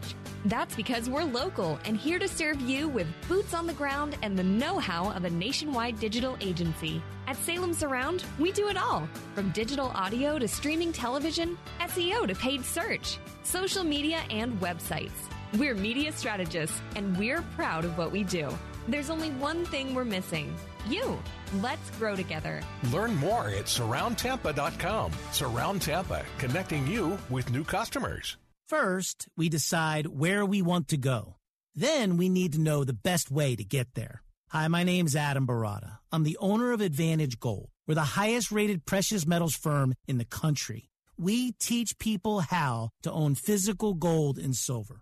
That's because we're local and here to serve you with boots on the ground and the know how of a nationwide digital agency. At Salem Surround, we do it all from digital audio to streaming television, SEO to paid search, social media, and websites. We're media strategists and we're proud of what we do. There's only one thing we're missing you. Let's grow together. Learn more at surroundtampa.com. Surround Tampa, connecting you with new customers. First, we decide where we want to go. Then we need to know the best way to get there. Hi, my name's Adam Baratta. I'm the owner of Advantage Gold. We're the highest rated precious metals firm in the country. We teach people how to own physical gold and silver.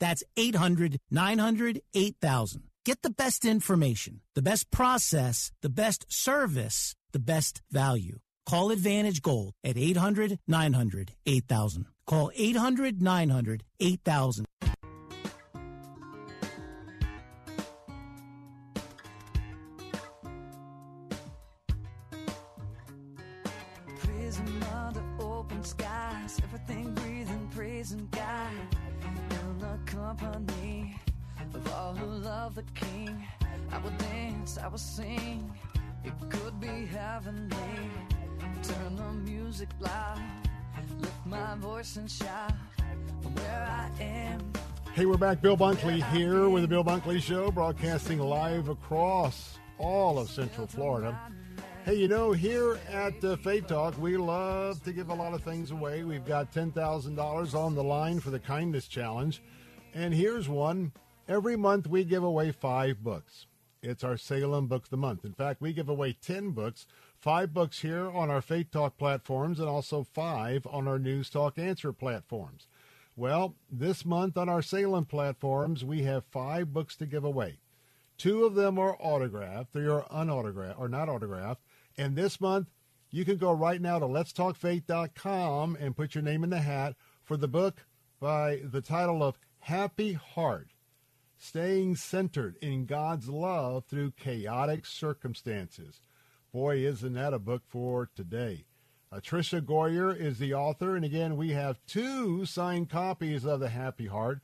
That's 800 900 8000. Get the best information, the best process, the best service, the best value. Call Advantage Gold at 800 900 8000. Call 800 900 8000. Prison under open skies, everything breathing, praising God. The company of all who love the King, I will dance, I will sing. It could be heavenly. Turn the music loud, lift my voice and shout from where I am. Hey, we're back. Bill Bunkley here with the Bill Bunkley Show, broadcasting live across all of Central Florida. Hey, you know, here at uh, Faith Talk, we love to give a lot of things away. We've got $10,000 on the line for the Kindness Challenge. And here's one. Every month we give away five books. It's our Salem Book of the Month. In fact, we give away 10 books, five books here on our Faith Talk platforms, and also five on our News Talk Answer platforms. Well, this month on our Salem platforms, we have five books to give away. Two of them are autographed, three are unautographed or not autographed. And this month, you can go right now to letstalkfaith.com and put your name in the hat for the book by the title of Happy Heart Staying Centered in God's Love Through Chaotic Circumstances. Boy, isn't that a book for today. Tricia Goyer is the author, and again, we have two signed copies of The Happy Heart,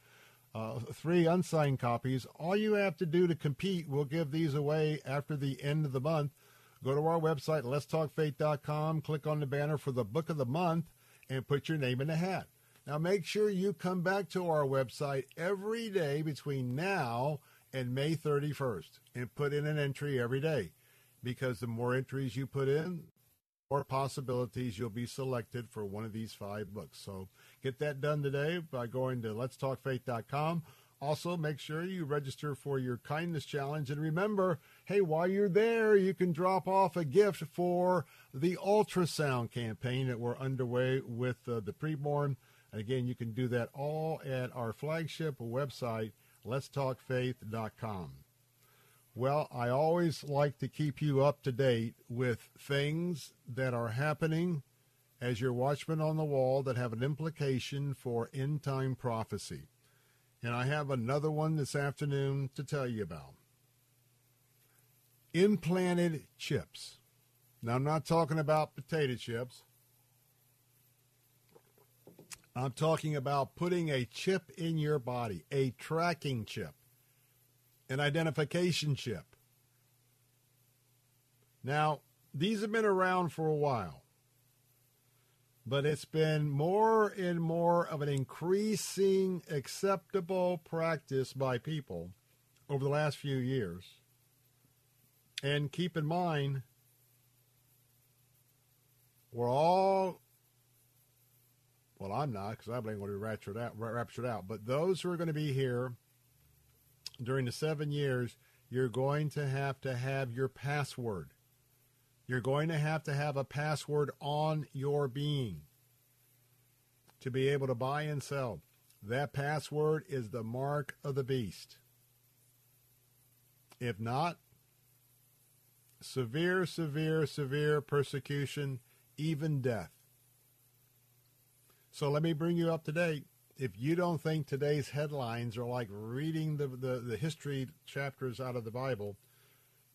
uh, three unsigned copies. All you have to do to compete, we'll give these away after the end of the month. Go to our website, letstalkfaith.com, click on the banner for the book of the month, and put your name in the hat. Now, make sure you come back to our website every day between now and May 31st and put in an entry every day because the more entries you put in, more possibilities you'll be selected for one of these five books. So get that done today by going to letstalkfaith.com. Also, make sure you register for your kindness challenge. And remember, hey, while you're there, you can drop off a gift for the ultrasound campaign that we're underway with uh, the preborn. Again, you can do that all at our flagship website, letstalkfaith.com. Well, I always like to keep you up to date with things that are happening as your watchman on the wall that have an implication for end time prophecy. And I have another one this afternoon to tell you about. Implanted chips. Now, I'm not talking about potato chips. I'm talking about putting a chip in your body, a tracking chip an identification chip. Now, these have been around for a while, but it's been more and more of an increasing acceptable practice by people over the last few years. And keep in mind, we're all, well, I'm not because I'm going to be raptured out, raptured out, but those who are going to be here during the seven years, you're going to have to have your password. You're going to have to have a password on your being to be able to buy and sell. That password is the mark of the beast. If not, severe, severe, severe persecution, even death. So let me bring you up to date if you don't think today's headlines are like reading the, the, the, history chapters out of the Bible,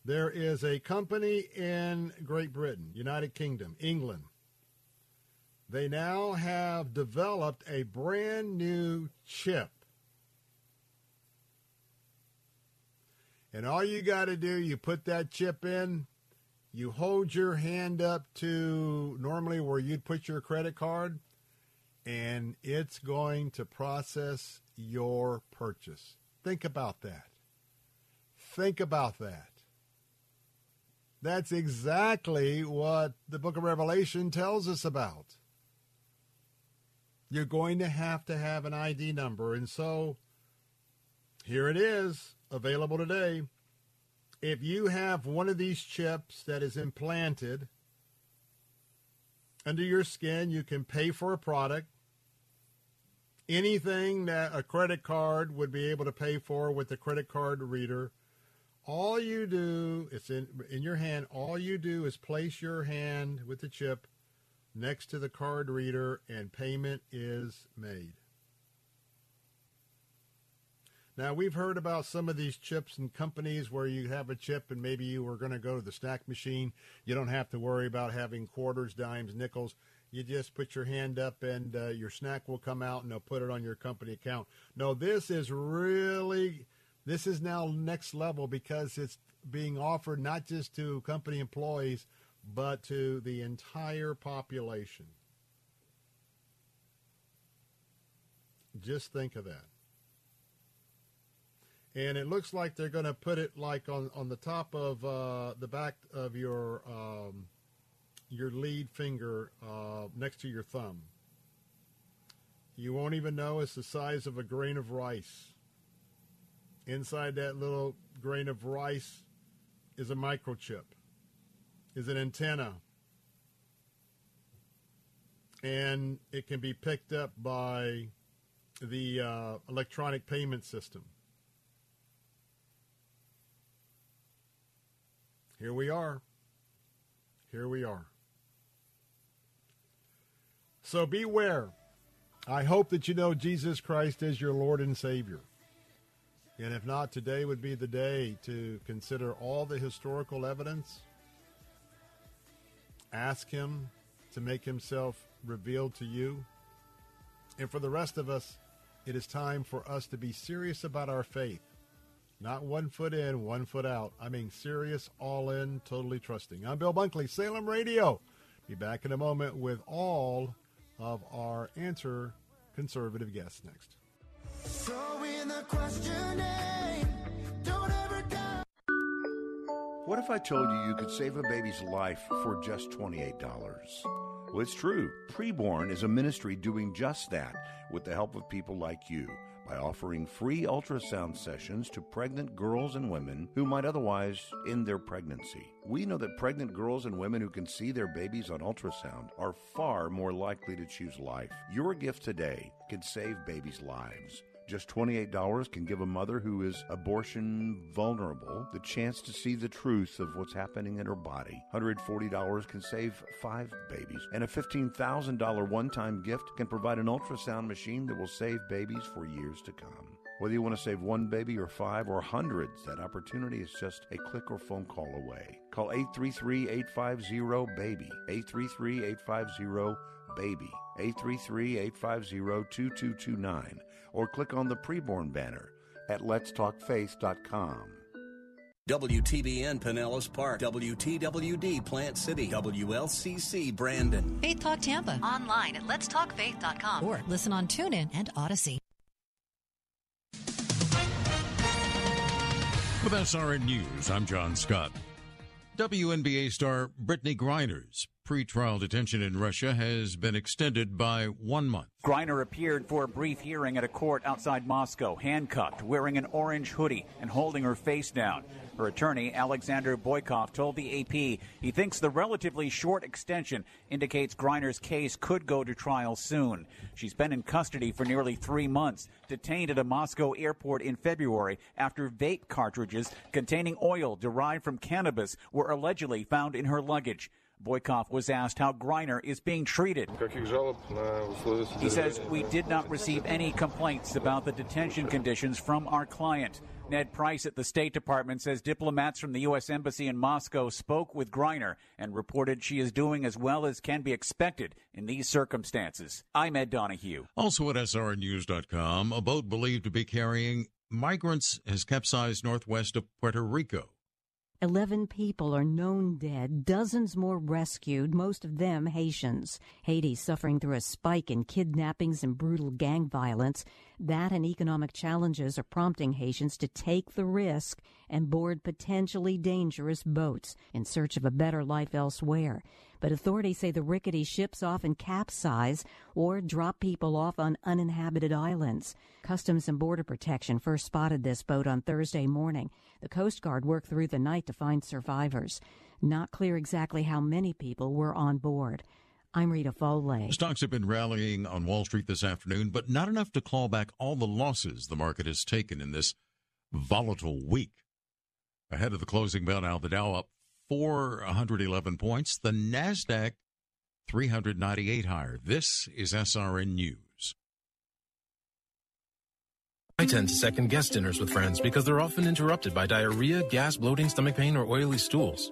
there is a company in Great Britain, United Kingdom, England. They now have developed a brand new chip. And all you got to do, you put that chip in, you hold your hand up to normally where you'd put your credit card and it's going to process your purchase. Think about that. Think about that. That's exactly what the book of Revelation tells us about. You're going to have to have an ID number. And so here it is, available today. If you have one of these chips that is implanted under your skin, you can pay for a product anything that a credit card would be able to pay for with the credit card reader. All you do, it's in, in your hand, all you do is place your hand with the chip next to the card reader and payment is made. Now, we've heard about some of these chips and companies where you have a chip and maybe you were going to go to the snack machine. You don't have to worry about having quarters, dimes, nickels. You just put your hand up and uh, your snack will come out and they'll put it on your company account. No, this is really, this is now next level because it's being offered not just to company employees, but to the entire population. Just think of that. And it looks like they're going to put it like on, on the top of uh, the back of your um, your lead finger uh, next to your thumb. You won't even know it's the size of a grain of rice. Inside that little grain of rice is a microchip, is an antenna. And it can be picked up by the uh, electronic payment system. Here we are. Here we are. So beware. I hope that you know Jesus Christ is your Lord and Savior. And if not, today would be the day to consider all the historical evidence. Ask Him to make Himself revealed to you. And for the rest of us, it is time for us to be serious about our faith. Not one foot in, one foot out. I mean, serious, all in, totally trusting. I'm Bill Bunkley, Salem Radio. Be back in a moment with all of our answer conservative guest next. What if I told you you could save a baby's life for just $28? Well, it's true. Preborn is a ministry doing just that with the help of people like you by offering free ultrasound sessions to pregnant girls and women who might otherwise end their pregnancy. We know that pregnant girls and women who can see their babies on ultrasound are far more likely to choose life. Your gift today can save babies' lives. Just $28 can give a mother who is abortion vulnerable the chance to see the truth of what's happening in her body. $140 can save five babies. And a $15,000 one time gift can provide an ultrasound machine that will save babies for years to come. Whether you want to save one baby or five or hundreds, that opportunity is just a click or phone call away. Call 833 850 BABY. 833 850 BABY. 833 850 2229 or click on the preborn banner at letstalkfaith.com. WTBN Pinellas Park, WTWD Plant City, WLCC Brandon. Faith Talk Tampa. Online at letstalkfaith.com or listen on TuneIn and Audacy. With SRN News, I'm John Scott. WNBA star Brittney Griner's pretrial detention in Russia has been extended by one month. Griner appeared for a brief hearing at a court outside Moscow, handcuffed, wearing an orange hoodie, and holding her face down. Her attorney, Alexander Boykov, told the AP he thinks the relatively short extension indicates Griner's case could go to trial soon. She's been in custody for nearly three months, detained at a Moscow airport in February after vape cartridges containing oil derived from cannabis were allegedly found in her luggage. Boykov was asked how Griner is being treated. He says, We did not receive any complaints about the detention conditions from our client. Ned Price at the State Department says diplomats from the U.S. Embassy in Moscow spoke with Griner and reported she is doing as well as can be expected in these circumstances. I'm Ed Donahue. Also at SRNews.com, a boat believed to be carrying migrants has capsized northwest of Puerto Rico. 11 people are known dead, dozens more rescued, most of them Haitians. Haiti suffering through a spike in kidnappings and brutal gang violence. That and economic challenges are prompting Haitians to take the risk and board potentially dangerous boats in search of a better life elsewhere. But authorities say the rickety ships often capsize or drop people off on uninhabited islands. Customs and Border Protection first spotted this boat on Thursday morning. The Coast Guard worked through the night to find survivors. Not clear exactly how many people were on board. I'm Rita Foley. Stocks have been rallying on Wall Street this afternoon, but not enough to claw back all the losses the market has taken in this volatile week. Ahead of the closing bell now, the Dow up 411 points, the NASDAQ 398 higher. This is SRN News. I tend to second guess dinners with friends because they're often interrupted by diarrhea, gas, bloating, stomach pain, or oily stools.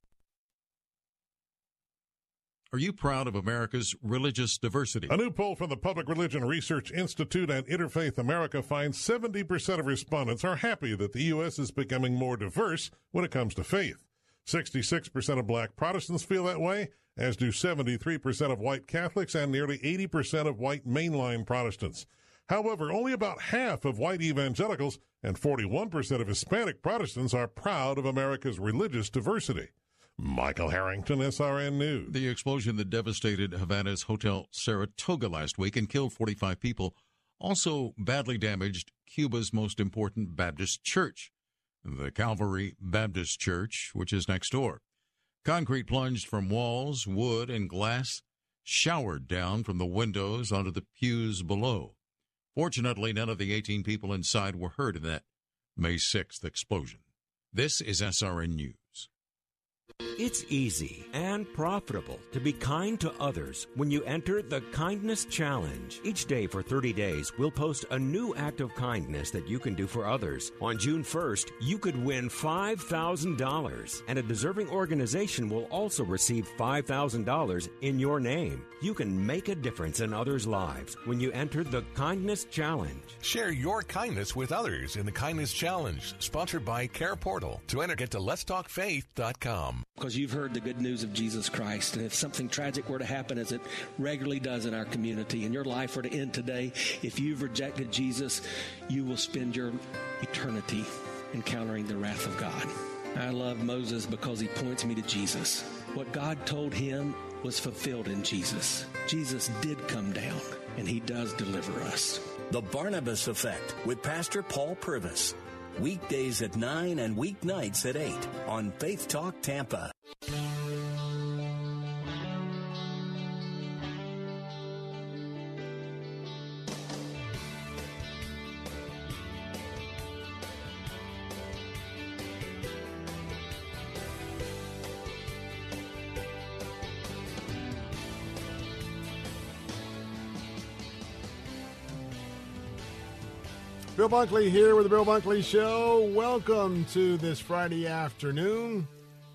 Are you proud of America's religious diversity? A new poll from the Public Religion Research Institute and Interfaith America finds 70% of respondents are happy that the U.S. is becoming more diverse when it comes to faith. 66% of black Protestants feel that way, as do 73% of white Catholics and nearly 80% of white mainline Protestants. However, only about half of white evangelicals and 41% of Hispanic Protestants are proud of America's religious diversity. Michael Harrington, SRN News. The explosion that devastated Havana's Hotel Saratoga last week and killed 45 people also badly damaged Cuba's most important Baptist church, the Calvary Baptist Church, which is next door. Concrete plunged from walls, wood, and glass showered down from the windows onto the pews below. Fortunately, none of the 18 people inside were hurt in that May 6th explosion. This is SRN News. It's easy and profitable to be kind to others when you enter the Kindness Challenge. Each day for 30 days, we'll post a new act of kindness that you can do for others. On June 1st, you could win $5,000, and a deserving organization will also receive $5,000 in your name. You can make a difference in others' lives when you enter the Kindness Challenge. Share your kindness with others in the Kindness Challenge, sponsored by CarePortal. To enter, get to letstalkfaith.com. Because you've heard the good news of Jesus Christ. And if something tragic were to happen, as it regularly does in our community, and your life were to end today, if you've rejected Jesus, you will spend your eternity encountering the wrath of God. I love Moses because he points me to Jesus. What God told him was fulfilled in Jesus. Jesus did come down, and he does deliver us. The Barnabas Effect with Pastor Paul Purvis. Weekdays at 9 and weeknights at 8 on Faith Talk Tampa. Bill Bunkley here with the Bill Bunkley Show. Welcome to this Friday afternoon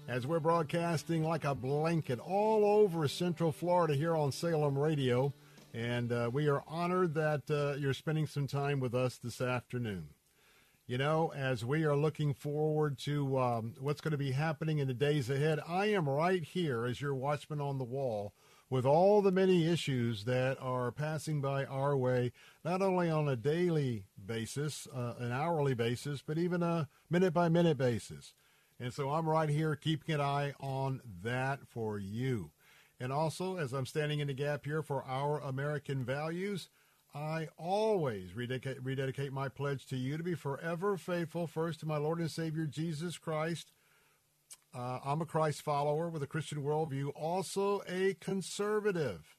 as we're broadcasting like a blanket all over Central Florida here on Salem Radio. And uh, we are honored that uh, you're spending some time with us this afternoon. You know, as we are looking forward to um, what's going to be happening in the days ahead, I am right here as your watchman on the wall with all the many issues that are passing by our way, not only on a daily basis, uh, an hourly basis, but even a minute by minute basis. And so I'm right here keeping an eye on that for you. And also, as I'm standing in the gap here for our American values, I always rededicate, rededicate my pledge to you to be forever faithful, first to my Lord and Savior Jesus Christ. Uh, I'm a Christ follower with a Christian worldview, also a conservative.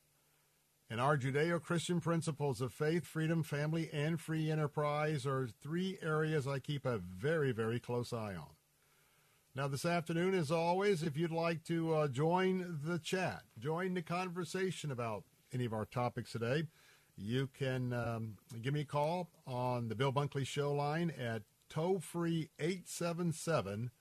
And our Judeo Christian principles of faith, freedom, family, and free enterprise are three areas I keep a very, very close eye on. Now, this afternoon, as always, if you'd like to uh, join the chat, join the conversation about any of our topics today, you can um, give me a call on the Bill Bunkley Show line at toll free 877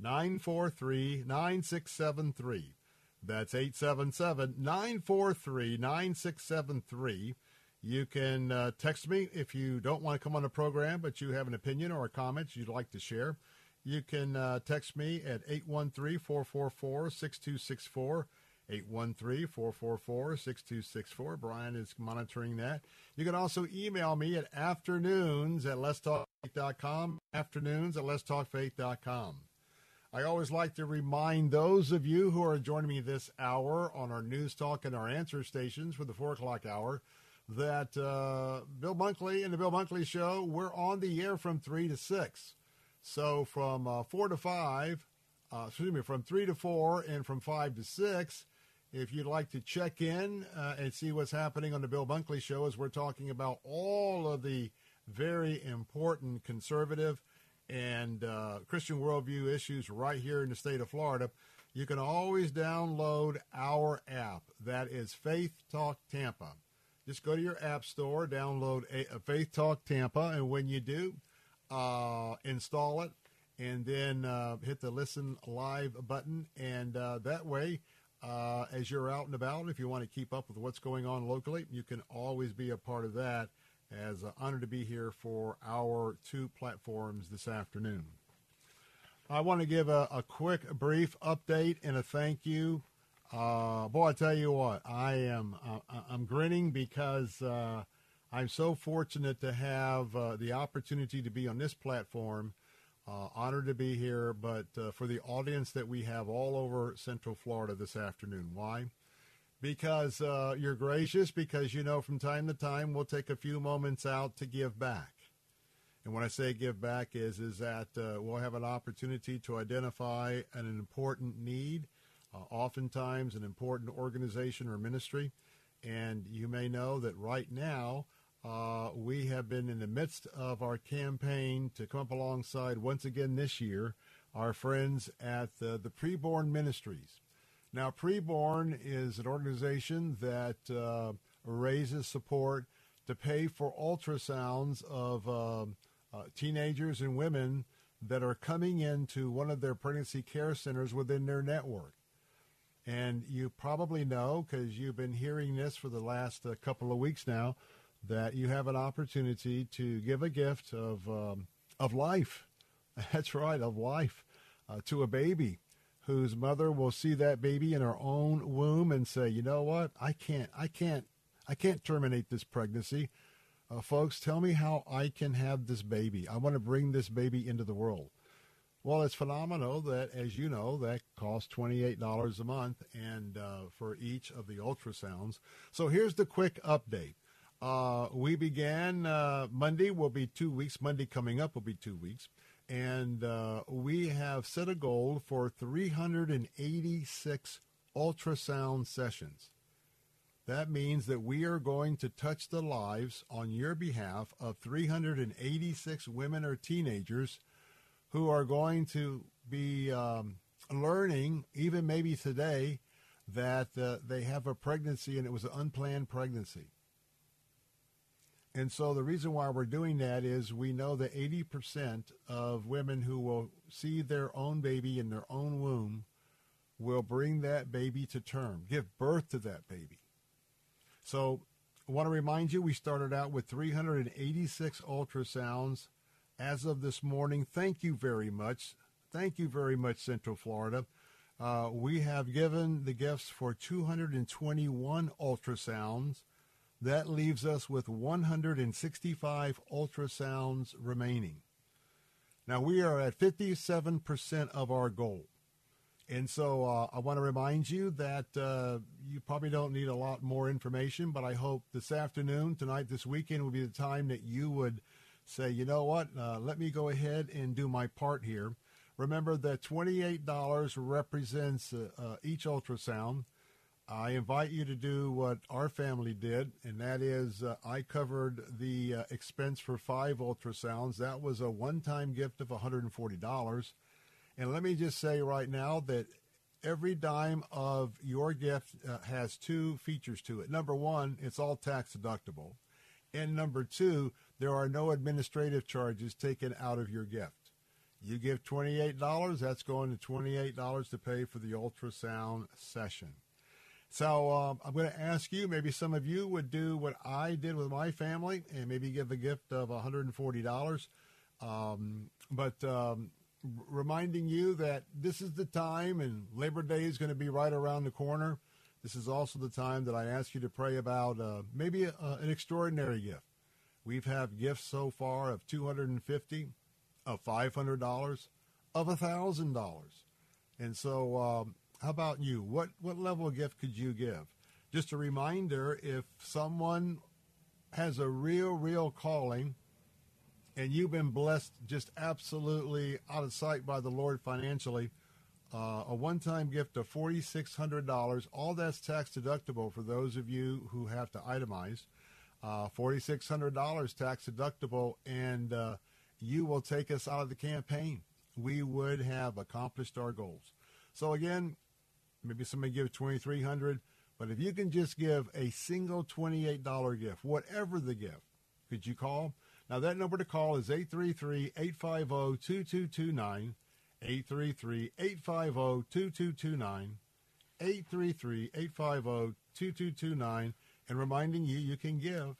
943 9673. That's 877 943 9673. You can uh, text me if you don't want to come on the program, but you have an opinion or a comment you'd like to share. You can uh, text me at 813 444 6264. 813-444-6264. Brian is monitoring that. You can also email me at afternoons at letstalkfaith.com, afternoons at letstalkfaith.com. I always like to remind those of you who are joining me this hour on our news talk and our answer stations for the 4 o'clock hour that uh, Bill Bunkley and the Bill Bunkley Show, we're on the air from 3 to 6. So from uh, 4 to 5, uh, excuse me, from 3 to 4 and from 5 to 6, if you'd like to check in uh, and see what's happening on the Bill Bunkley Show as we're talking about all of the very important conservative and uh, Christian worldview issues right here in the state of Florida, you can always download our app. That is Faith Talk Tampa. Just go to your app store, download a, a Faith Talk Tampa, and when you do, uh, install it, and then uh, hit the Listen Live button. And uh, that way, uh, as you're out and about, if you want to keep up with what's going on locally, you can always be a part of that as uh, honored to be here for our two platforms this afternoon. I want to give a, a quick, brief update and a thank you. Uh, boy, I tell you what, I am uh, I'm grinning because uh, I'm so fortunate to have uh, the opportunity to be on this platform. Uh, honored to be here, but for the audience that we have all over Central Florida this afternoon. Why? Because uh, you're gracious, because you know from time to time we'll take a few moments out to give back. And when I say give back is is that uh, we'll have an opportunity to identify an important need uh, oftentimes an important organization or ministry. And you may know that right now uh, we have been in the midst of our campaign to come up alongside once again this year our friends at the, the Preborn Ministries. Now, Preborn is an organization that uh, raises support to pay for ultrasounds of uh, uh, teenagers and women that are coming into one of their pregnancy care centers within their network. And you probably know, because you've been hearing this for the last uh, couple of weeks now, that you have an opportunity to give a gift of, um, of life. That's right, of life uh, to a baby whose mother will see that baby in her own womb and say, you know what, I can't, I can't, I can't terminate this pregnancy. Uh, folks, tell me how I can have this baby. I want to bring this baby into the world. Well, it's phenomenal that, as you know, that costs $28 a month and uh, for each of the ultrasounds. So here's the quick update. Uh, we began uh, Monday, will be two weeks. Monday coming up will be two weeks. And uh, we have set a goal for 386 ultrasound sessions. That means that we are going to touch the lives on your behalf of 386 women or teenagers who are going to be um, learning, even maybe today, that uh, they have a pregnancy and it was an unplanned pregnancy. And so the reason why we're doing that is we know that 80% of women who will see their own baby in their own womb will bring that baby to term, give birth to that baby. So I want to remind you, we started out with 386 ultrasounds as of this morning. Thank you very much. Thank you very much, Central Florida. Uh, we have given the gifts for 221 ultrasounds. That leaves us with 165 ultrasounds remaining. Now we are at 57% of our goal. And so uh, I want to remind you that uh, you probably don't need a lot more information, but I hope this afternoon, tonight, this weekend will be the time that you would say, you know what, uh, let me go ahead and do my part here. Remember that $28 represents uh, uh, each ultrasound. I invite you to do what our family did, and that is uh, I covered the uh, expense for five ultrasounds. That was a one time gift of $140. And let me just say right now that every dime of your gift uh, has two features to it. Number one, it's all tax deductible. And number two, there are no administrative charges taken out of your gift. You give $28, that's going to $28 to pay for the ultrasound session. So um, I'm going to ask you, maybe some of you would do what I did with my family and maybe give the gift of $140. Um, but um, reminding you that this is the time and Labor Day is going to be right around the corner. This is also the time that I ask you to pray about uh, maybe a, an extraordinary gift. We've had gifts so far of 250, of $500, of $1,000. And so um, how about you? What, what level of gift could you give? Just a reminder, if someone has a real, real calling and you've been blessed just absolutely out of sight by the Lord financially, uh, a one-time gift of $4,600. All that's tax deductible for those of you who have to itemize. Uh, $4,600 tax deductible, and uh, you will take us out of the campaign. We would have accomplished our goals. So again, maybe somebody give 2300 but if you can just give a single $28 gift, whatever the gift, could you call? Now that number to call is 833-850-2229, 833-850-2229, 833-850-2229, and reminding you you can give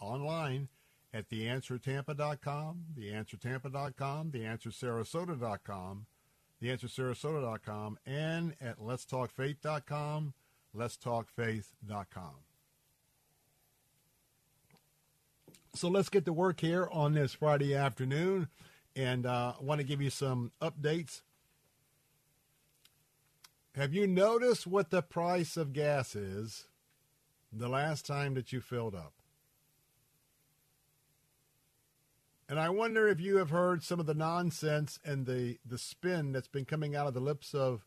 online at theanswertampa.com, theanswertampa.com, theanswersarasota.com, theanswersarasota.com, and at letstalkfaith.com, letstalkfaith.com. So let's get to work here on this Friday afternoon, and uh, I want to give you some updates. Have you noticed what the price of gas is the last time that you filled up? And I wonder if you have heard some of the nonsense and the, the spin that's been coming out of the lips of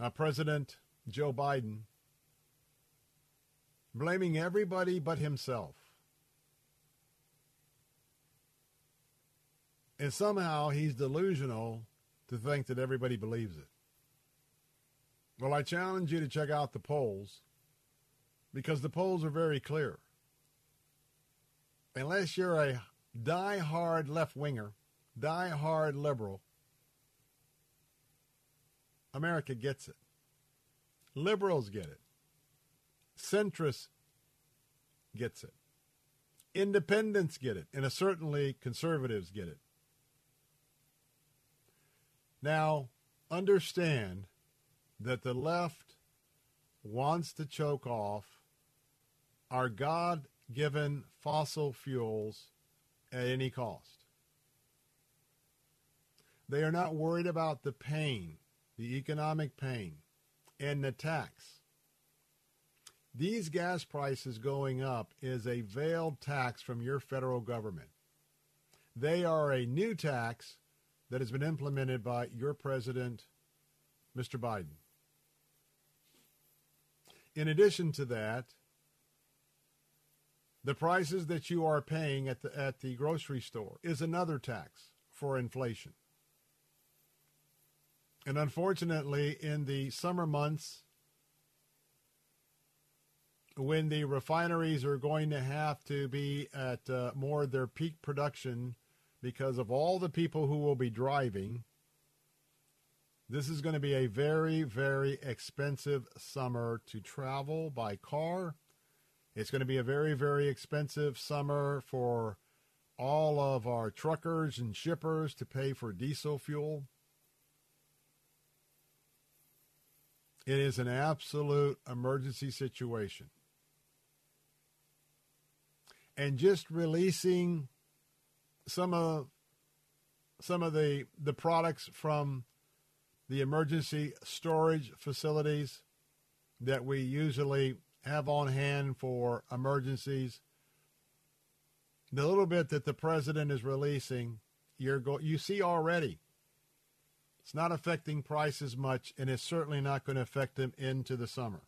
uh, President Joe Biden blaming everybody but himself. And somehow he's delusional to think that everybody believes it. Well, I challenge you to check out the polls because the polls are very clear. Unless you're a die-hard left-winger, die-hard liberal, America gets it. Liberals get it. Centrists gets it. Independents get it. And certainly conservatives get it. Now, understand that the left wants to choke off our God given fossil fuels at any cost. They are not worried about the pain, the economic pain, and the tax. These gas prices going up is a veiled tax from your federal government. They are a new tax that has been implemented by your president, Mr. Biden. In addition to that, the prices that you are paying at the at the grocery store is another tax for inflation. And unfortunately, in the summer months, when the refineries are going to have to be at uh, more their peak production because of all the people who will be driving, this is going to be a very, very expensive summer to travel by car. It's going to be a very, very expensive summer for all of our truckers and shippers to pay for diesel fuel. It is an absolute emergency situation. And just releasing some of some of the the products from the emergency storage facilities that we usually have on hand for emergencies. The little bit that the president is releasing, you're go- you see already. It's not affecting prices much, and it's certainly not going to affect them into the summer.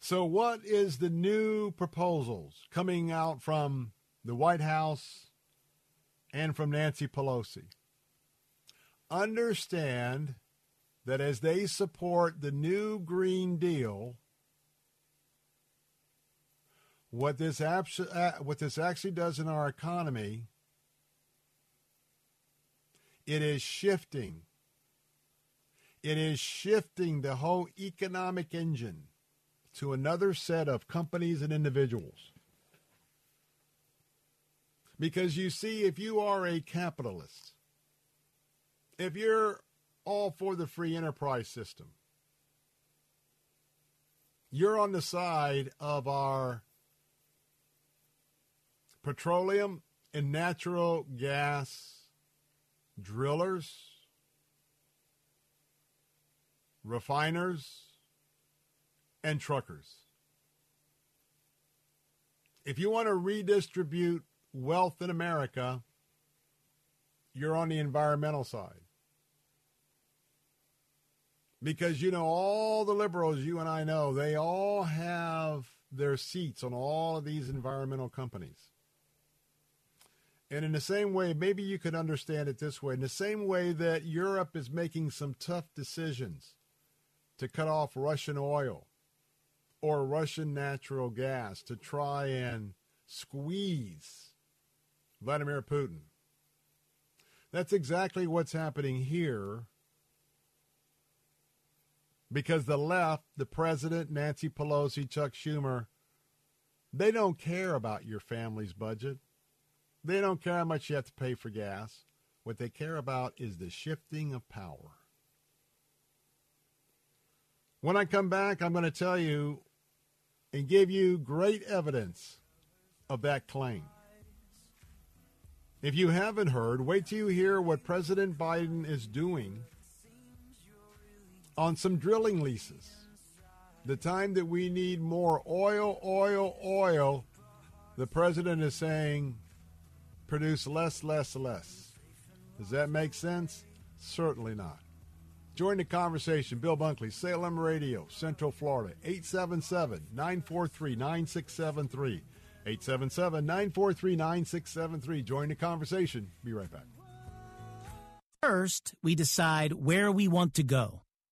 So, what is the new proposals coming out from the White House and from Nancy Pelosi? Understand that as they support the new Green Deal, what this, abs- uh, what this actually does in our economy, it is shifting. It is shifting the whole economic engine to another set of companies and individuals. Because you see, if you are a capitalist, if you're all for the free enterprise system, you're on the side of our petroleum and natural gas drillers, refiners, and truckers. If you want to redistribute wealth in America, you're on the environmental side. Because, you know, all the liberals you and I know, they all have their seats on all of these environmental companies. And in the same way, maybe you could understand it this way in the same way that Europe is making some tough decisions to cut off Russian oil or Russian natural gas to try and squeeze Vladimir Putin. That's exactly what's happening here because the left, the president, Nancy Pelosi, Chuck Schumer, they don't care about your family's budget. They don't care how much you have to pay for gas. What they care about is the shifting of power. When I come back, I'm going to tell you and give you great evidence of that claim. If you haven't heard, wait till you hear what President Biden is doing on some drilling leases. The time that we need more oil, oil, oil, the president is saying produce less, less, less. Does that make sense? Certainly not. Join the conversation. Bill Bunkley, Salem Radio, Central Florida, 877 943 9673. 877 943 9673. Join the conversation. Be right back. First, we decide where we want to go.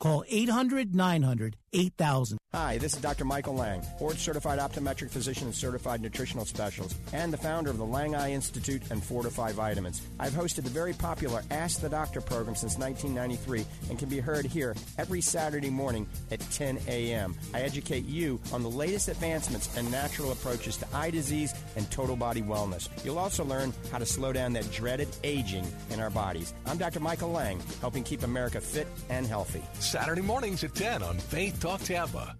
Call 800 900 8000. Hi, this is Dr. Michael Lang, board certified optometric physician and certified nutritional specialist, and the founder of the Lang Eye Institute and Fortify Vitamins. I've hosted the very popular Ask the Doctor program since 1993 and can be heard here every Saturday morning at 10 a.m. I educate you on the latest advancements and natural approaches to eye disease and total body wellness. You'll also learn how to slow down that dreaded aging in our bodies. I'm Dr. Michael Lang, helping keep America fit and healthy. Saturday mornings at 10 on Faith Talk Tampa.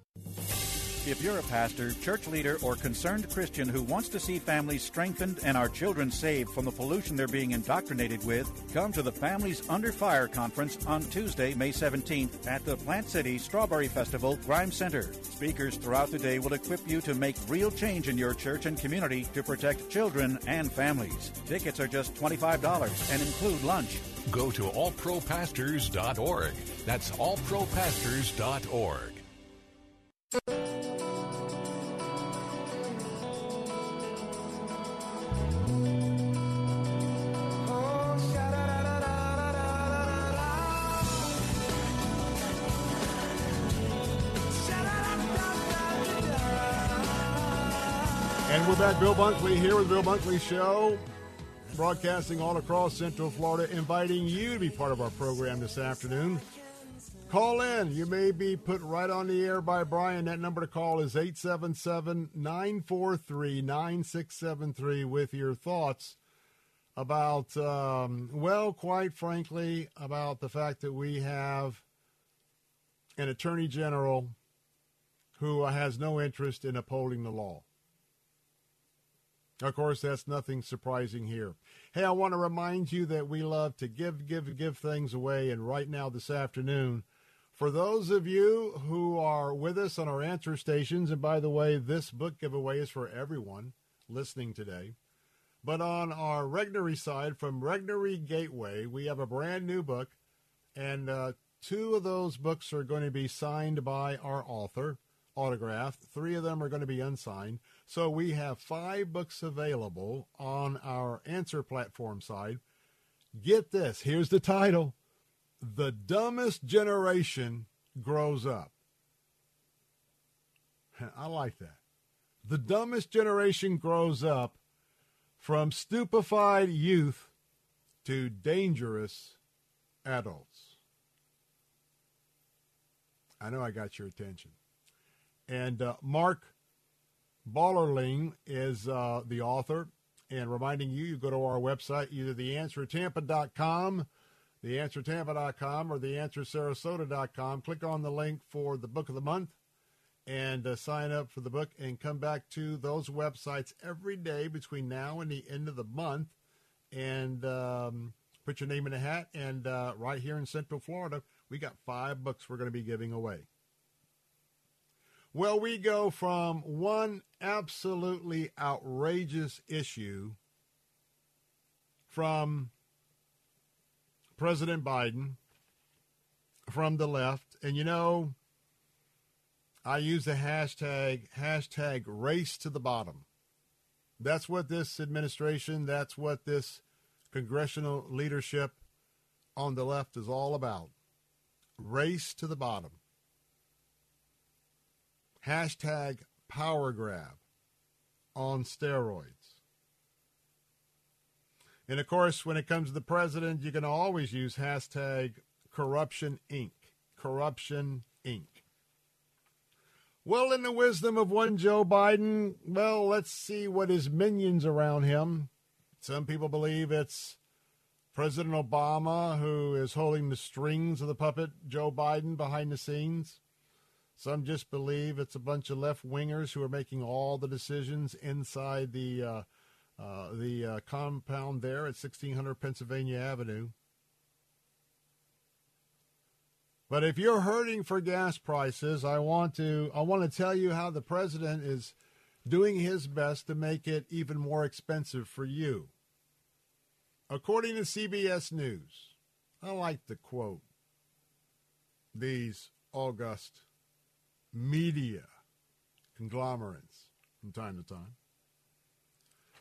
If you're a pastor, church leader, or concerned Christian who wants to see families strengthened and our children saved from the pollution they're being indoctrinated with, come to the Families Under Fire Conference on Tuesday, May 17th at the Plant City Strawberry Festival Grimes Center. Speakers throughout the day will equip you to make real change in your church and community to protect children and families. Tickets are just $25 and include lunch. Go to allpropastors.org. That's allpropastors.org. we're back. Bill Bunkley here with Bill Bunkley Show, broadcasting all across Central Florida, inviting you to be part of our program this afternoon. Call in. You may be put right on the air by Brian. That number to call is 877 943 9673 with your thoughts about, um, well, quite frankly, about the fact that we have an attorney general who has no interest in upholding the law. Of course, that's nothing surprising here. Hey, I want to remind you that we love to give, give, give things away. And right now, this afternoon, for those of you who are with us on our answer stations, and by the way, this book giveaway is for everyone listening today. But on our Regnery side, from Regnery Gateway, we have a brand new book, and uh, two of those books are going to be signed by our author, autographed. Three of them are going to be unsigned. So we have five books available on our answer platform side. Get this here's the title The Dumbest Generation Grows Up. I like that. The dumbest generation grows up from stupefied youth to dangerous adults. I know I got your attention. And uh, Mark Bauerlein is uh, the author. And reminding you, you go to our website, either theanswertampa.com, theanswertampa.com, or theanswersarasota.com. Click on the link for the book of the month and uh, sign up for the book and come back to those websites every day between now and the end of the month and um, put your name in a hat. And uh, right here in Central Florida, we got five books we're going to be giving away. Well, we go from one absolutely outrageous issue from President Biden from the left. And you know, I use the hashtag, hashtag race to the bottom. That's what this administration, that's what this congressional leadership on the left is all about. Race to the bottom. Hashtag power grab on steroids. And of course, when it comes to the president, you can always use hashtag corruption inc. Corruption inc. Well, in the wisdom of one Joe Biden, well, let's see what his minions around him. Some people believe it's President Obama who is holding the strings of the puppet Joe Biden behind the scenes. Some just believe it's a bunch of left wingers who are making all the decisions inside the uh, uh, the uh, compound there at 1600 Pennsylvania Avenue. But if you're hurting for gas prices, I want to I want to tell you how the president is doing his best to make it even more expensive for you. According to CBS News, I like to quote these august media conglomerates from time to time.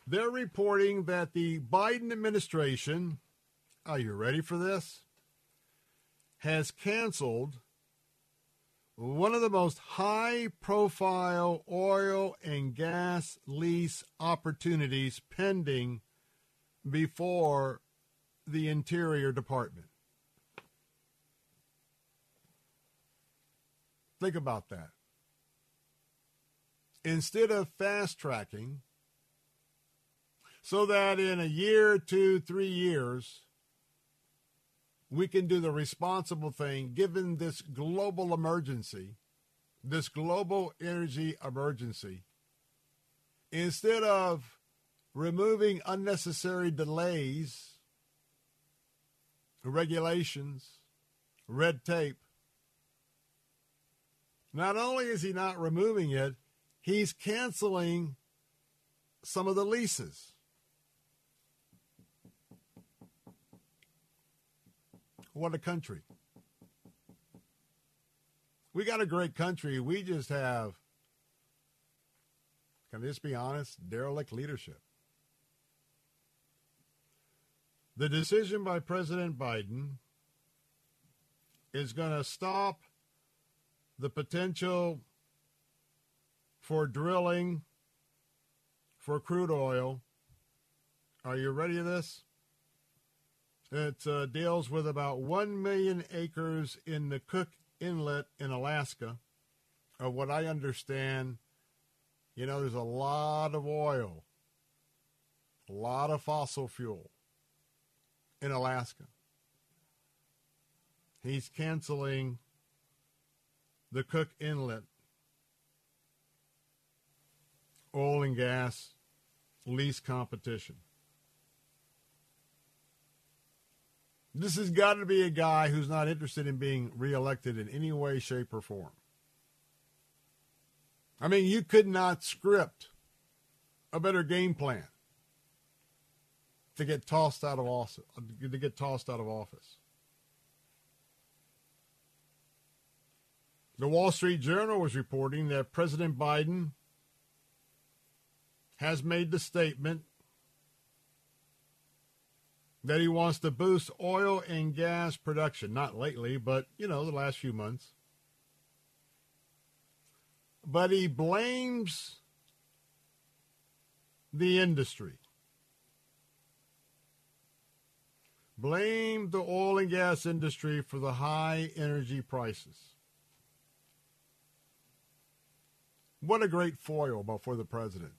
They're reporting that the Biden administration, are you ready for this? Has canceled one of the most high profile oil and gas lease opportunities pending before the Interior Department. Think about that. Instead of fast tracking, so that in a year, two, three years, we can do the responsible thing given this global emergency, this global energy emergency. Instead of removing unnecessary delays, regulations, red tape, not only is he not removing it, he's canceling some of the leases. What a country. We got a great country. We just have, can I just be honest, derelict leadership. The decision by President Biden is going to stop the potential for drilling for crude oil. Are you ready for this? It uh, deals with about 1 million acres in the Cook Inlet in Alaska. Of what I understand, you know, there's a lot of oil, a lot of fossil fuel in Alaska. He's canceling the Cook Inlet oil and gas lease competition. This has got to be a guy who's not interested in being reelected in any way, shape, or form. I mean, you could not script a better game plan to get tossed out of office. To get tossed out of office. The Wall Street Journal was reporting that President Biden has made the statement that he wants to boost oil and gas production. Not lately, but, you know, the last few months. But he blames the industry. Blame the oil and gas industry for the high energy prices. What a great foil for the president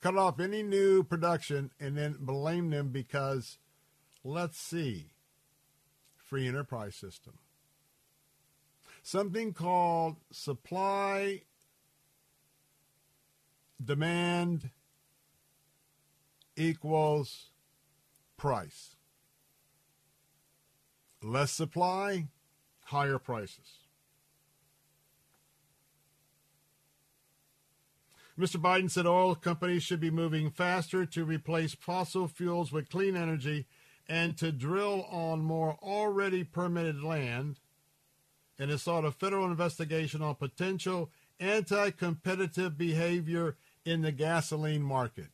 cut off any new production and then blame them because, let's see, free enterprise system. Something called supply demand equals price. Less supply, higher prices. Mr. Biden said oil companies should be moving faster to replace fossil fuels with clean energy and to drill on more already permitted land and has sought a federal investigation on potential anti competitive behavior in the gasoline market.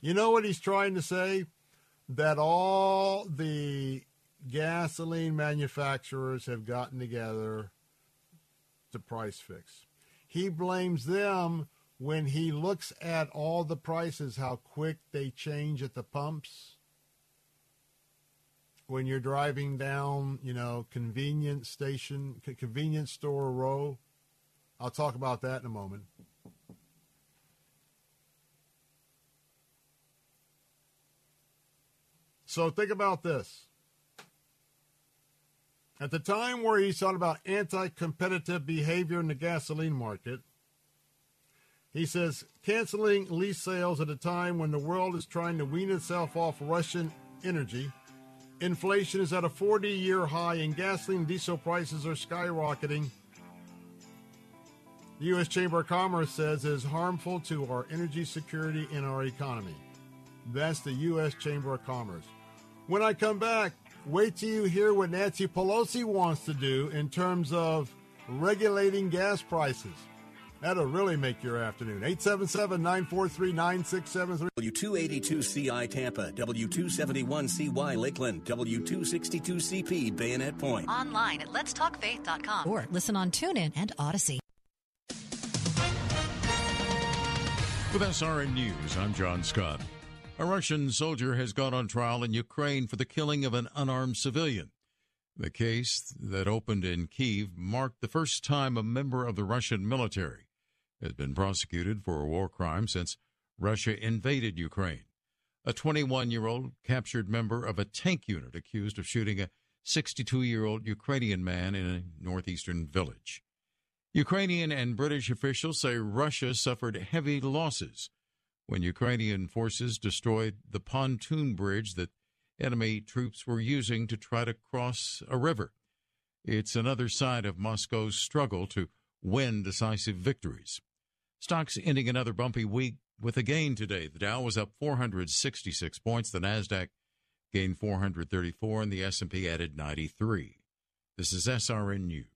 You know what he's trying to say? That all the gasoline manufacturers have gotten together to price fix. He blames them when he looks at all the prices, how quick they change at the pumps. When you're driving down, you know, convenience station, convenience store row. I'll talk about that in a moment. So think about this. At the time where he's talking about anti competitive behavior in the gasoline market, he says canceling lease sales at a time when the world is trying to wean itself off Russian energy. Inflation is at a 40 year high and gasoline and diesel prices are skyrocketing. The U.S. Chamber of Commerce says it is harmful to our energy security and our economy. That's the U.S. Chamber of Commerce. When I come back, wait till you hear what Nancy Pelosi wants to do in terms of regulating gas prices. That'll really make your afternoon. 877 943 9673. W282CI Tampa, W271CY Lakeland, W262CP Bayonet Point. Online at letstalkfaith.com or listen on TuneIn and Audacy. With SRN News, I'm John Scott. A Russian soldier has gone on trial in Ukraine for the killing of an unarmed civilian. The case that opened in Kiev marked the first time a member of the Russian military has been prosecuted for a war crime since Russia invaded Ukraine. A 21 year old captured member of a tank unit accused of shooting a 62 year old Ukrainian man in a northeastern village. Ukrainian and British officials say Russia suffered heavy losses when Ukrainian forces destroyed the pontoon bridge that enemy troops were using to try to cross a river. It's another side of Moscow's struggle to win decisive victories. Stocks ending another bumpy week with a gain today. The Dow was up 466 points, the Nasdaq gained 434 and the S&P added 93. This is SRN News.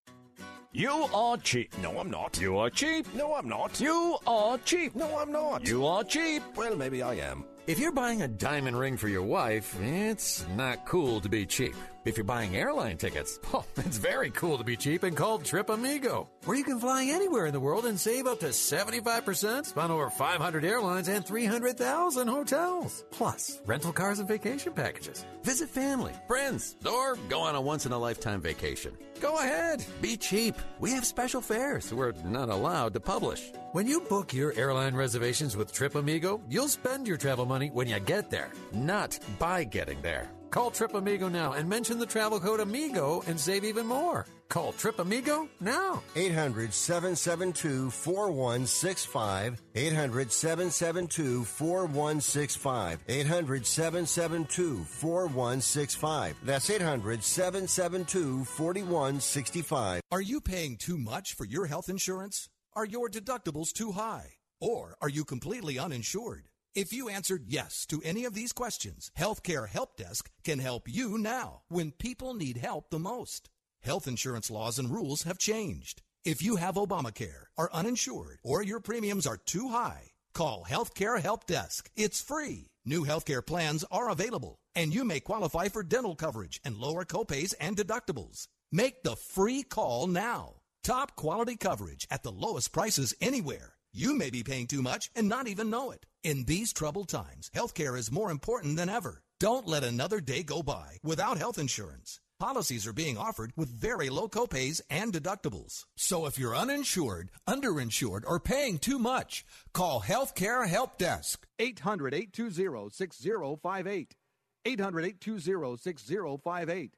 You are cheap. No, I'm not. You are cheap. No, I'm not. You are cheap. No, I'm not. You are cheap. Well, maybe I am. If you're buying a diamond ring for your wife, it's not cool to be cheap. If you're buying airline tickets, oh, it's very cool to be cheap and called Trip Amigo, where you can fly anywhere in the world and save up to 75% on over 500 airlines and 300,000 hotels. Plus, rental cars and vacation packages. Visit family, friends, or go on a once in a lifetime vacation. Go ahead, be cheap. We have special fares we're not allowed to publish. When you book your airline reservations with Trip Amigo, you'll spend your travel money when you get there, not by getting there. Call Trip Amigo now and mention the travel code AMIGO and save even more. Call Trip Amigo now. 800 772 4165. 800 772 4165. 800 772 4165. That's 800 772 4165. Are you paying too much for your health insurance? Are your deductibles too high? Or are you completely uninsured? If you answered yes to any of these questions, Healthcare Help Desk can help you now when people need help the most. Health insurance laws and rules have changed. If you have Obamacare, are uninsured, or your premiums are too high, call Healthcare Help Desk. It's free. New healthcare plans are available, and you may qualify for dental coverage and lower copays and deductibles. Make the free call now. Top quality coverage at the lowest prices anywhere. You may be paying too much and not even know it. In these troubled times, healthcare is more important than ever. Don't let another day go by without health insurance. Policies are being offered with very low copays and deductibles. So if you're uninsured, underinsured, or paying too much, call Healthcare Help Desk. 800 820 6058. 800 820 6058.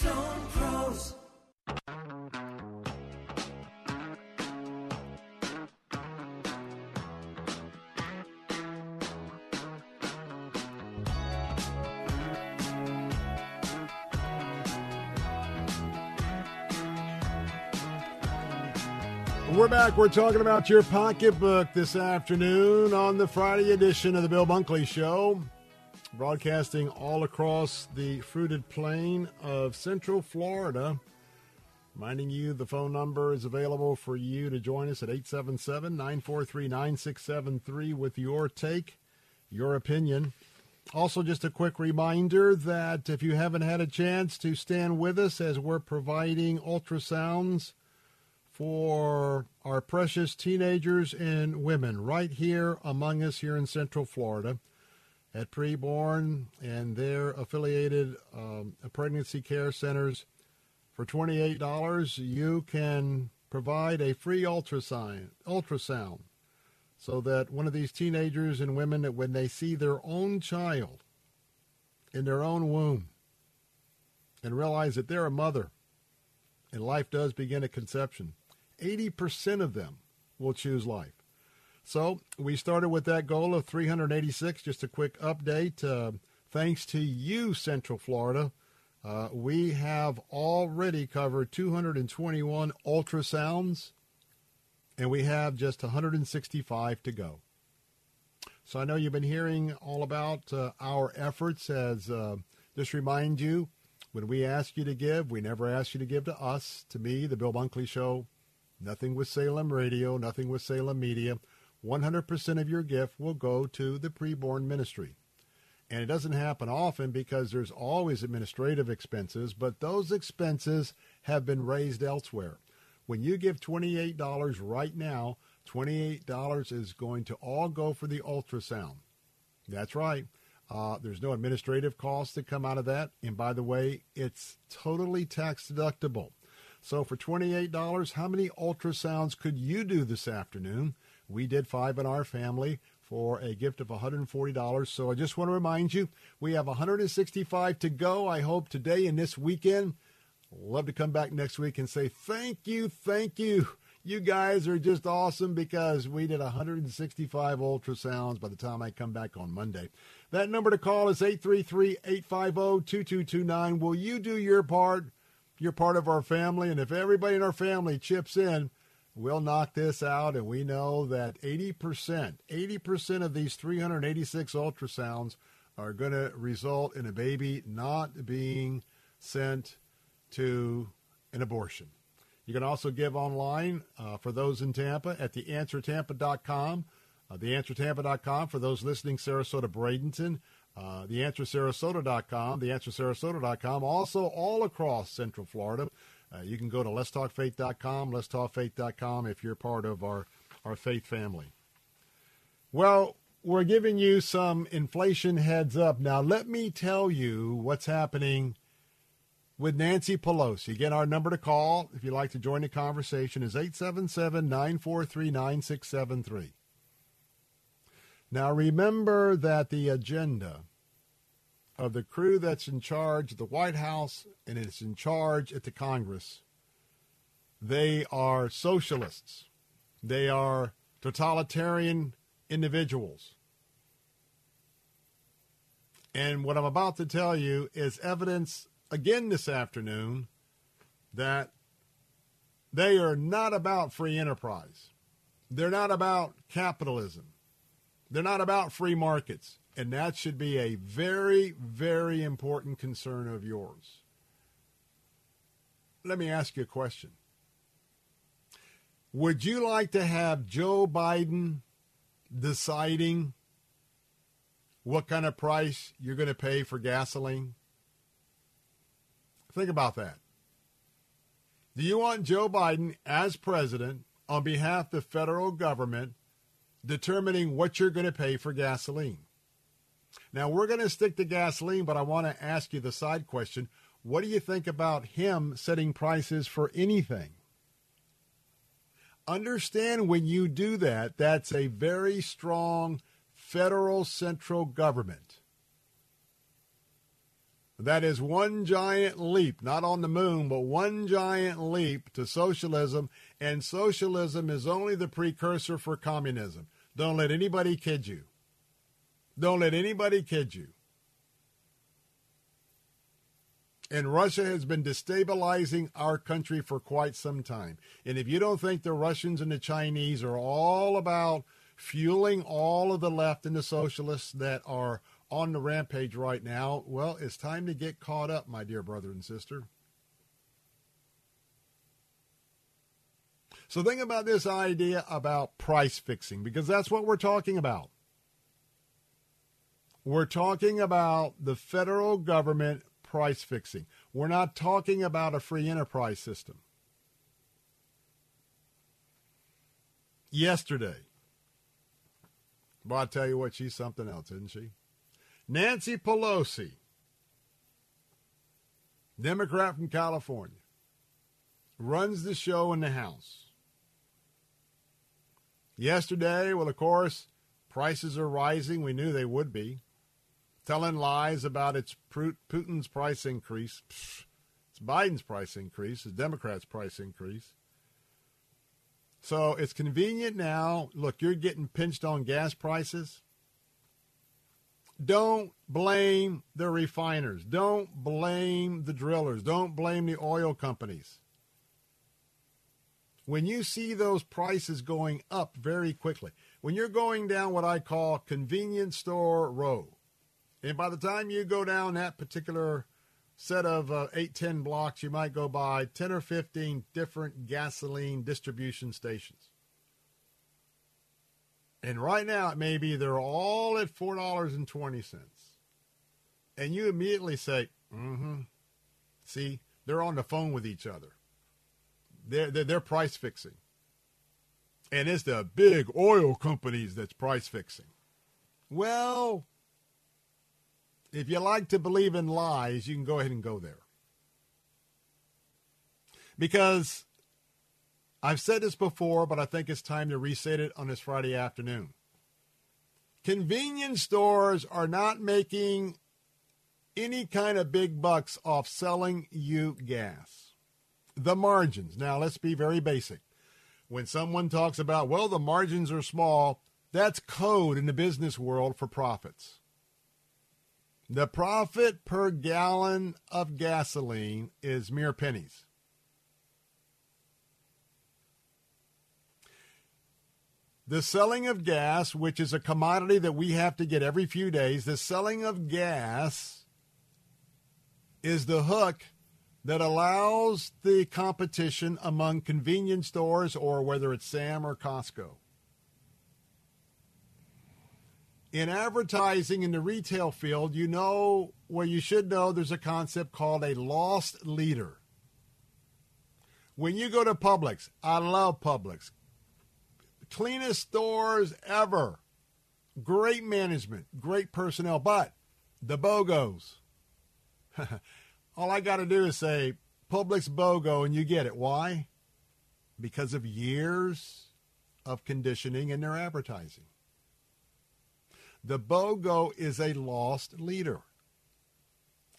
Cornerstone Pros. We're back. We're talking about your pocketbook this afternoon on the Friday edition of the Bill Bunkley Show. Broadcasting all across the fruited plain of Central Florida. Reminding you the phone number is available for you to join us at 877 943 9673 with your take, your opinion. Also, just a quick reminder that if you haven't had a chance to stand with us as we're providing ultrasounds for our precious teenagers and women right here among us here in Central Florida at Preborn and their affiliated um, pregnancy care centers. For $28, you can provide a free ultrasound, so that one of these teenagers and women, when they see their own child in their own womb and realize that they're a mother and life does begin at conception, 80% of them will choose life. So we started with that goal of 386. Just a quick update. Uh, thanks to you, Central Florida, uh, we have already covered 221 ultrasounds, and we have just 165 to go. So I know you've been hearing all about uh, our efforts. As uh, just remind you, when we ask you to give, we never ask you to give to us, to me, the Bill Bunkley Show. Nothing with Salem Radio, nothing with Salem Media. 100% of your gift will go to the preborn ministry. And it doesn't happen often because there's always administrative expenses, but those expenses have been raised elsewhere. When you give $28 right now, $28 is going to all go for the ultrasound. That's right. Uh, there's no administrative costs that come out of that. And by the way, it's totally tax deductible. So for $28, how many ultrasounds could you do this afternoon? We did five in our family for a gift of $140. So I just want to remind you, we have 165 to go. I hope today and this weekend. Love to come back next week and say thank you, thank you. You guys are just awesome because we did 165 ultrasounds by the time I come back on Monday. That number to call is 833 850 2229. Will you do your part? You're part of our family, and if everybody in our family chips in, we'll knock this out. And we know that 80%, 80% of these 386 ultrasounds are going to result in a baby not being sent to an abortion. You can also give online uh, for those in Tampa at theanswertampa.com. Uh, theanswertampa.com for those listening, Sarasota, Bradenton. Uh, theanswersarasota.com, theanswersarasota.com. Also, all across Central Florida. Uh, you can go to letstalkfaith.com, letstalkfaith.com if you're part of our, our faith family. Well, we're giving you some inflation heads up. Now, let me tell you what's happening with Nancy Pelosi. Again, our number to call if you'd like to join the conversation is 877 943 9673. Now, remember that the agenda of the crew that's in charge at the White House and it's in charge at the Congress, they are socialists. They are totalitarian individuals. And what I'm about to tell you is evidence again this afternoon that they are not about free enterprise. They're not about capitalism. They're not about free markets. And that should be a very, very important concern of yours. Let me ask you a question. Would you like to have Joe Biden deciding what kind of price you're going to pay for gasoline? Think about that. Do you want Joe Biden as president on behalf of the federal government determining what you're going to pay for gasoline? Now, we're going to stick to gasoline, but I want to ask you the side question. What do you think about him setting prices for anything? Understand when you do that, that's a very strong federal central government. That is one giant leap, not on the moon, but one giant leap to socialism. And socialism is only the precursor for communism. Don't let anybody kid you. Don't let anybody kid you. And Russia has been destabilizing our country for quite some time. And if you don't think the Russians and the Chinese are all about fueling all of the left and the socialists that are on the rampage right now, well, it's time to get caught up, my dear brother and sister. So think about this idea about price fixing because that's what we're talking about. We're talking about the federal government price fixing. We're not talking about a free enterprise system. Yesterday, well, I tell you what, she's something else, isn't she? Nancy Pelosi, Democrat from California, runs the show in the House. Yesterday, well, of course, prices are rising. We knew they would be. Telling lies about it's Putin's price increase. It's Biden's price increase. It's Democrats' price increase. So it's convenient now. Look, you're getting pinched on gas prices. Don't blame the refiners. Don't blame the drillers. Don't blame the oil companies. When you see those prices going up very quickly, when you're going down what I call convenience store row, and by the time you go down that particular set of uh, 8, 10 blocks, you might go by 10 or 15 different gasoline distribution stations. And right now, it may be they're all at $4.20. And you immediately say, mm hmm. See, they're on the phone with each other. They're, they're, they're price fixing. And it's the big oil companies that's price fixing. Well, if you like to believe in lies, you can go ahead and go there. Because I've said this before, but I think it's time to reset it on this Friday afternoon. Convenience stores are not making any kind of big bucks off selling you gas. The margins. Now, let's be very basic. When someone talks about, well, the margins are small, that's code in the business world for profits. The profit per gallon of gasoline is mere pennies. The selling of gas, which is a commodity that we have to get every few days, the selling of gas is the hook that allows the competition among convenience stores or whether it's Sam or Costco. In advertising in the retail field, you know, well, you should know there's a concept called a loss leader. When you go to Publix, I love Publix. Cleanest stores ever. Great management, great personnel, but the BOGOs. All I got to do is say Publix BOGO and you get it. Why? Because of years of conditioning in their advertising. The BOGO is a loss leader.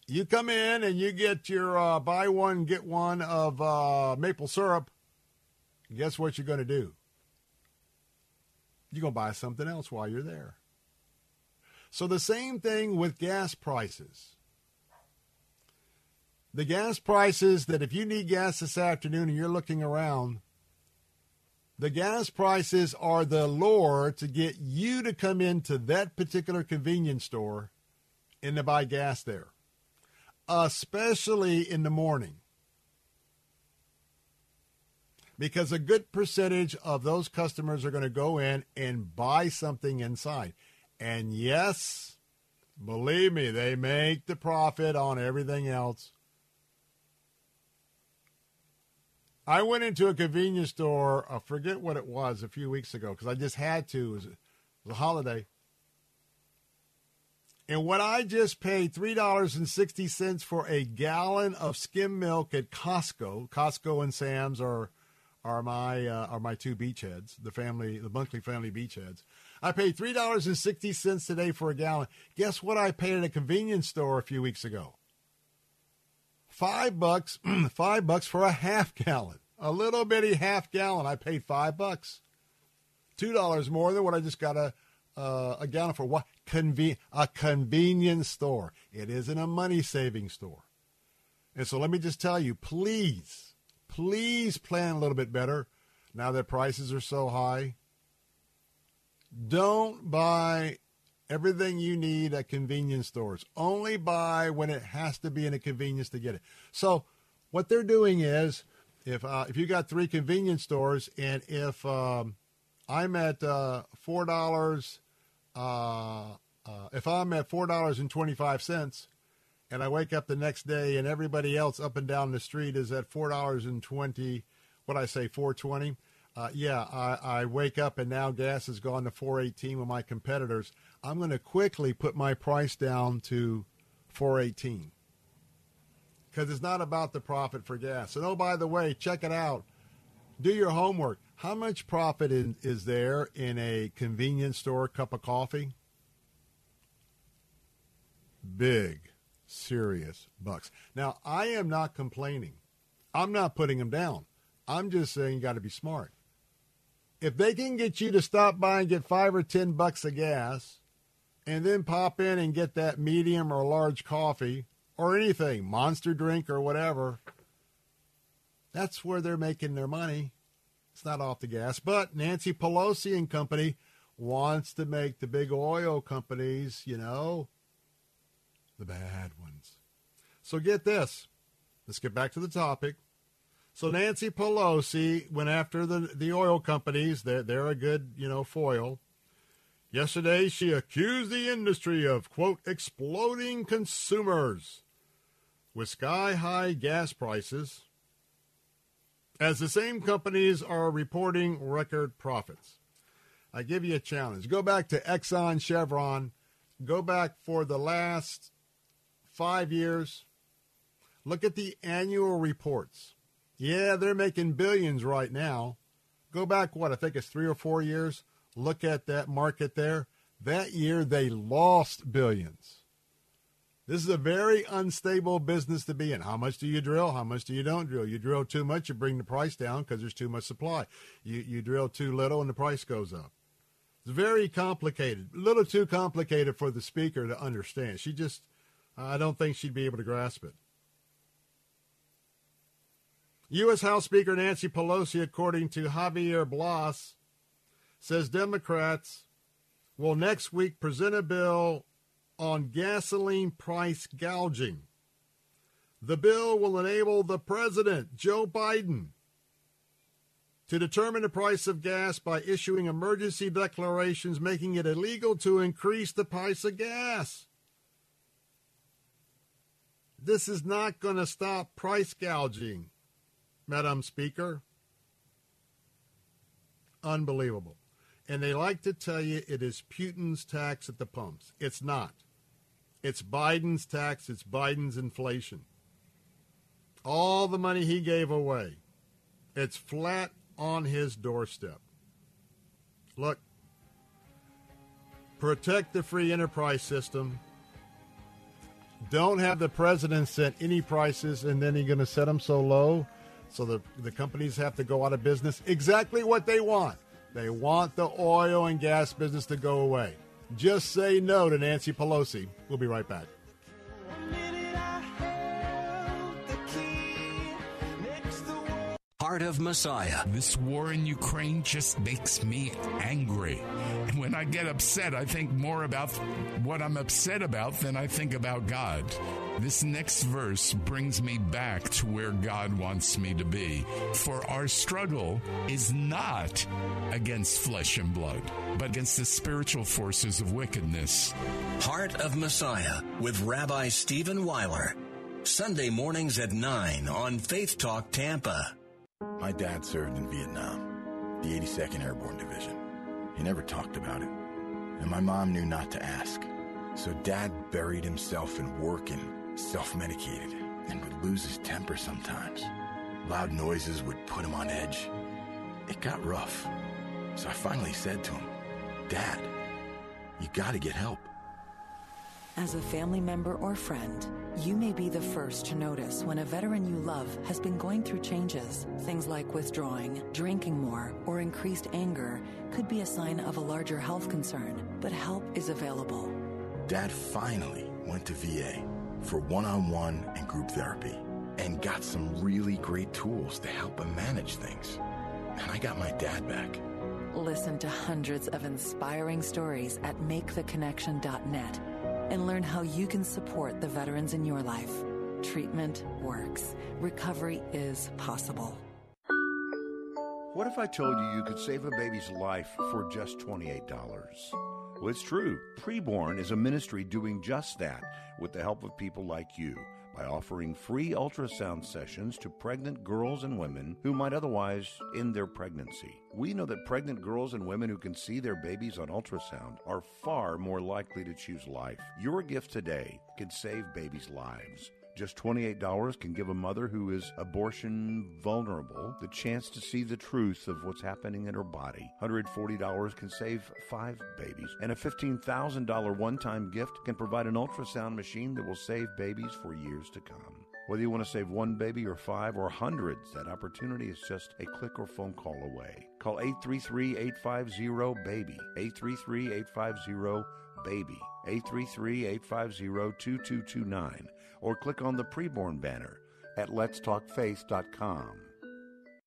You come in and you get your uh, buy one, get one of uh, maple syrup. Guess what you're going to do? You're going to buy something else while you're there. So the same thing with gas prices. The gas prices that if you need gas this afternoon and you're looking around, the gas prices are the lure to get you to come into that particular convenience store and to buy gas there, especially in the morning. Because a good percentage of those customers are going to go in and buy something inside. And yes, believe me, they make the profit on everything else. I went into a convenience store. I forget what it was a few weeks ago because I just had to. It was, it was a holiday. And what I just paid three dollars and sixty cents for a gallon of skim milk at Costco. Costco and Sam's are are my uh, are my two beachheads. The family, the Bunkley family beachheads. I paid three dollars and sixty cents today for a gallon. Guess what? I paid at a convenience store a few weeks ago. Five bucks, five bucks for a half gallon, a little bitty half gallon. I paid five bucks, two dollars more than what I just got a uh, a gallon for. What Conven- a convenience store? It isn't a money saving store. And so let me just tell you, please, please plan a little bit better. Now that prices are so high, don't buy everything you need at convenience stores. Only buy when it has to be in a convenience to get it. So what they're doing is, if uh, if you got three convenience stores, and if um, I'm at uh, four dollars, uh, uh, if I'm at four dollars and twenty five cents, and I wake up the next day and everybody else up and down the street is at four dollars and twenty, what I say, four twenty. Uh, yeah, I, I wake up and now gas has gone to 418 with my competitors. I'm going to quickly put my price down to 418 because it's not about the profit for gas. And oh, by the way, check it out. Do your homework. How much profit is, is there in a convenience store cup of coffee? Big, serious bucks. Now, I am not complaining. I'm not putting them down. I'm just saying you got to be smart if they can get you to stop by and get five or ten bucks of gas and then pop in and get that medium or large coffee or anything, monster drink or whatever, that's where they're making their money. It's not off the gas. But Nancy Pelosi and company wants to make the big oil companies, you know, the bad ones. So get this. Let's get back to the topic. So Nancy Pelosi went after the the oil companies. They're they're a good you know foil. Yesterday, she accused the industry of quote exploding consumers with sky high gas prices, as the same companies are reporting record profits. I give you a challenge. Go back to Exxon, Chevron. Go back for the last five years. Look at the annual reports yeah, they're making billions right now. Go back, what, I think it's three or four years. Look at that market there. That year, they lost billions. This is a very unstable business to be in. How much do you drill? How much do you don't drill? You drill too much, you bring the price down because there's too much supply. You, you drill too little, and the price goes up. It's very complicated, a little too complicated for the speaker to understand. She just, I don't think she'd be able to grasp it. U.S. House Speaker Nancy Pelosi, according to Javier Blas, says Democrats will next week present a bill on gasoline price gouging. The bill will enable the president, Joe Biden, to determine the price of gas by issuing emergency declarations making it illegal to increase the price of gas. This is not going to stop price gouging. Madam Speaker. Unbelievable. And they like to tell you it is Putin's tax at the pumps. It's not. It's Biden's tax, it's Biden's inflation. All the money he gave away, it's flat on his doorstep. Look, protect the free enterprise system. Don't have the president set any prices and then he's going to set them so low so the, the companies have to go out of business. Exactly what they want. They want the oil and gas business to go away. Just say no to Nancy Pelosi. We'll be right back. Heart of Messiah. This war in Ukraine just makes me angry. And when I get upset, I think more about what I'm upset about than I think about God. This next verse brings me back to where God wants me to be. For our struggle is not against flesh and blood, but against the spiritual forces of wickedness. Heart of Messiah with Rabbi Stephen Weiler. Sunday mornings at 9 on Faith Talk Tampa. My dad served in Vietnam, the 82nd Airborne Division. He never talked about it, and my mom knew not to ask. So dad buried himself in work and self-medicated and would lose his temper sometimes. Loud noises would put him on edge. It got rough. So I finally said to him, Dad, you gotta get help. As a family member or friend, you may be the first to notice when a veteran you love has been going through changes. Things like withdrawing, drinking more, or increased anger could be a sign of a larger health concern, but help is available. Dad finally went to VA for one on one and group therapy and got some really great tools to help him manage things. And I got my dad back. Listen to hundreds of inspiring stories at maketheconnection.net and learn how you can support the veterans in your life. Treatment works. Recovery is possible. What if I told you you could save a baby's life for just $28? Well, it's true. Preborn is a ministry doing just that with the help of people like you by offering free ultrasound sessions to pregnant girls and women who might otherwise end their pregnancy. We know that pregnant girls and women who can see their babies on ultrasound are far more likely to choose life. Your gift today can save babies' lives. Just $28 can give a mother who is abortion vulnerable the chance to see the truth of what's happening in her body. $140 can save five babies. And a $15,000 one time gift can provide an ultrasound machine that will save babies for years to come. Whether you want to save one baby or five or hundreds, that opportunity is just a click or phone call away. Call 833 850 BABY. 833 850 BABY. 833 850 2229 or click on the preborn banner at letstalkfaith.com.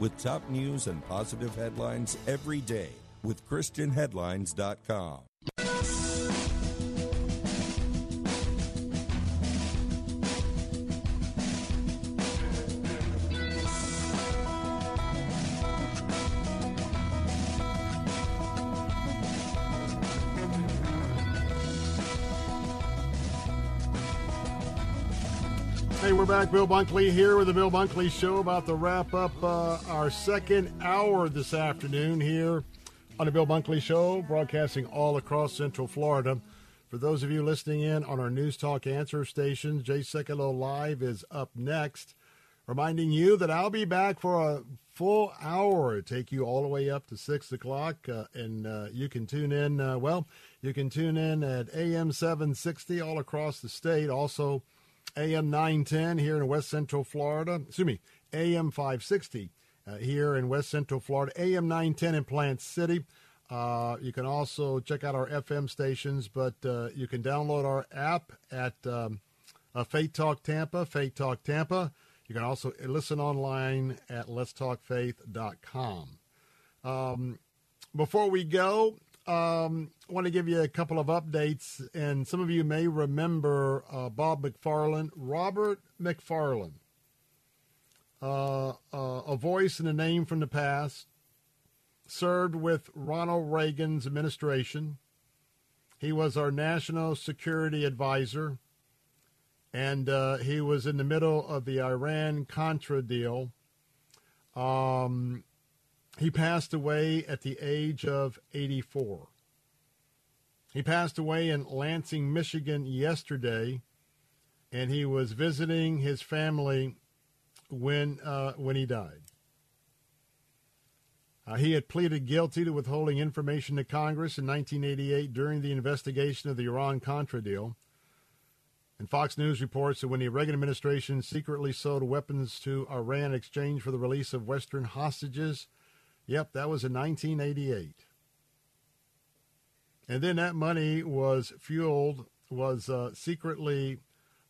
with top news and positive headlines every day with ChristianHeadlines.com. back. Bill Bunkley here with the Bill Bunkley Show. About to wrap up uh, our second hour this afternoon here on the Bill Bunkley Show, broadcasting all across Central Florida. For those of you listening in on our News Talk answer station, Jay Sekulow Live is up next. Reminding you that I'll be back for a full hour, take you all the way up to 6 o'clock, uh, and uh, you can tune in. Uh, well, you can tune in at AM 760 all across the state. Also, AM 910 here in West Central Florida. Excuse me, AM 560 uh, here in West Central Florida. AM 910 in Plant City. Uh, you can also check out our FM stations, but uh, you can download our app at um, uh, Faith Talk Tampa, Faith Talk Tampa. You can also listen online at letstalkfaith.com. Um, before we go, um, I want to give you a couple of updates, and some of you may remember uh, Bob McFarland, Robert McFarland, uh, uh, a voice and a name from the past, served with Ronald Reagan's administration, He was our national security advisor, and uh, he was in the middle of the Iran Contra deal. Um, he passed away at the age of 84. He passed away in Lansing, Michigan yesterday, and he was visiting his family when uh, when he died. Uh, he had pleaded guilty to withholding information to Congress in 1988 during the investigation of the Iran Contra deal. And Fox News reports that when the Reagan administration secretly sold weapons to Iran in exchange for the release of Western hostages, yep, that was in 1988. And then that money was fueled, was uh, secretly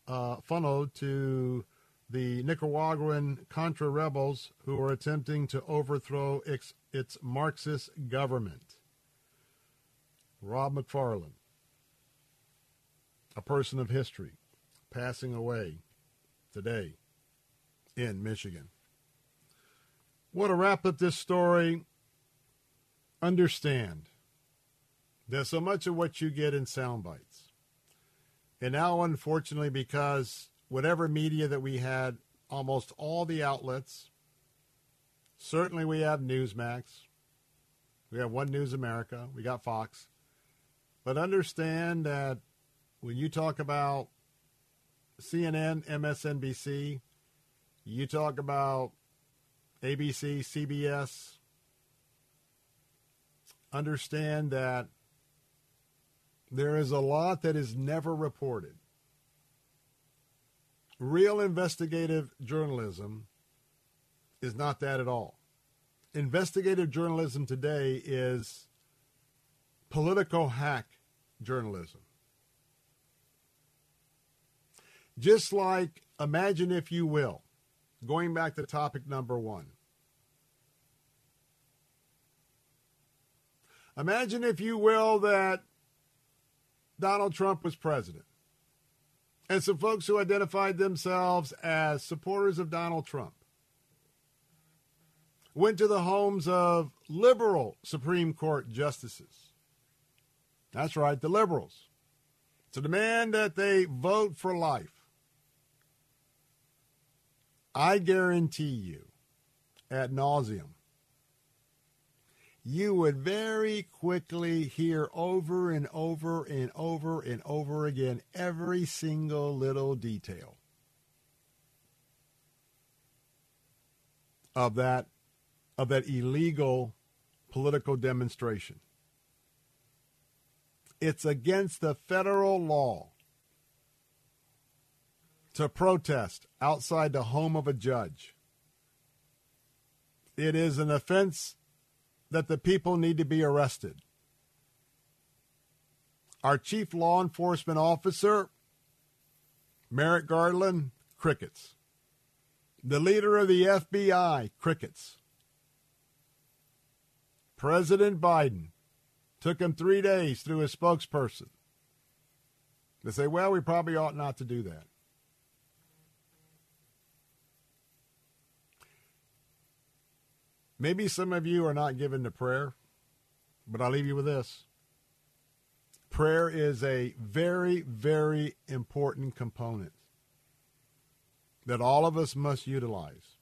uh, funneled to the Nicaraguan Contra rebels who were attempting to overthrow its, its Marxist government. Rob McFarland, a person of history, passing away today in Michigan. What to wrap up this story, understand that so much of what you get in sound bites, and now unfortunately because whatever media that we had, almost all the outlets. Certainly, we have Newsmax. We have One News America. We got Fox. But understand that when you talk about CNN, MSNBC, you talk about ABC, CBS, understand that there is a lot that is never reported. Real investigative journalism is not that at all. Investigative journalism today is political hack journalism. Just like, imagine if you will, going back to topic number one. Imagine, if you will, that Donald Trump was president and some folks who identified themselves as supporters of Donald Trump went to the homes of liberal Supreme Court justices. That's right, the liberals. To demand that they vote for life. I guarantee you, at nauseum, you would very quickly hear over and over and over and over again every single little detail of that of that illegal political demonstration. It's against the federal law to protest outside the home of a judge. It is an offense that the people need to be arrested. Our chief law enforcement officer, Merrick Garland, crickets. The leader of the FBI, crickets. President Biden took him three days through his spokesperson to say, well, we probably ought not to do that. Maybe some of you are not given to prayer, but I'll leave you with this. Prayer is a very, very important component that all of us must utilize.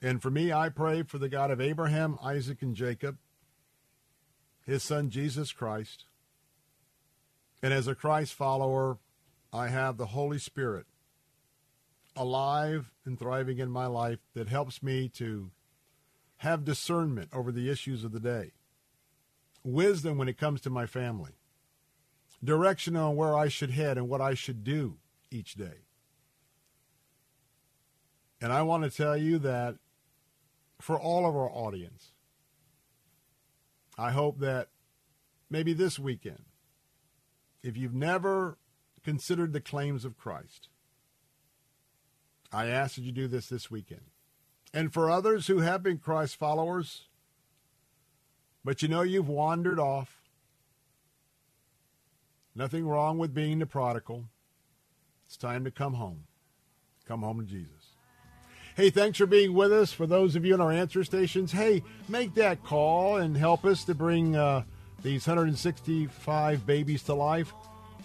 And for me, I pray for the God of Abraham, Isaac, and Jacob, his son Jesus Christ. And as a Christ follower, I have the Holy Spirit alive and thriving in my life that helps me to have discernment over the issues of the day, wisdom when it comes to my family, direction on where I should head and what I should do each day. And I want to tell you that for all of our audience, I hope that maybe this weekend, if you've never considered the claims of Christ, I ask that you do this this weekend. And for others who have been Christ followers, but you know you've wandered off, nothing wrong with being the prodigal. It's time to come home. Come home to Jesus. Hey, thanks for being with us. For those of you in our answer stations, hey, make that call and help us to bring uh, these 165 babies to life.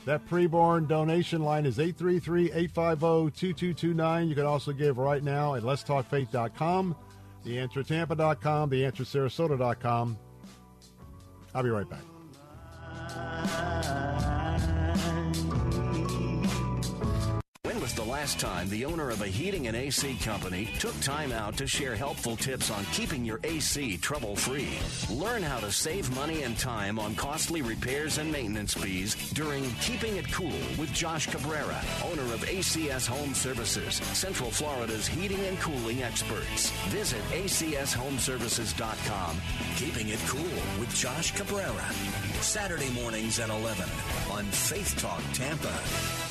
That preborn donation line is 833-850-2229. You can also give right now at letstalkfaith.com, theanswertampa.com, theanswersarasota.com. I'll be right back. The last time the owner of a heating and AC company took time out to share helpful tips on keeping your AC trouble free? Learn how to save money and time on costly repairs and maintenance fees during Keeping It Cool with Josh Cabrera, owner of ACS Home Services, Central Florida's heating and cooling experts. Visit acshomeservices.com. Keeping It Cool with Josh Cabrera. Saturday mornings at 11 on Faith Talk Tampa.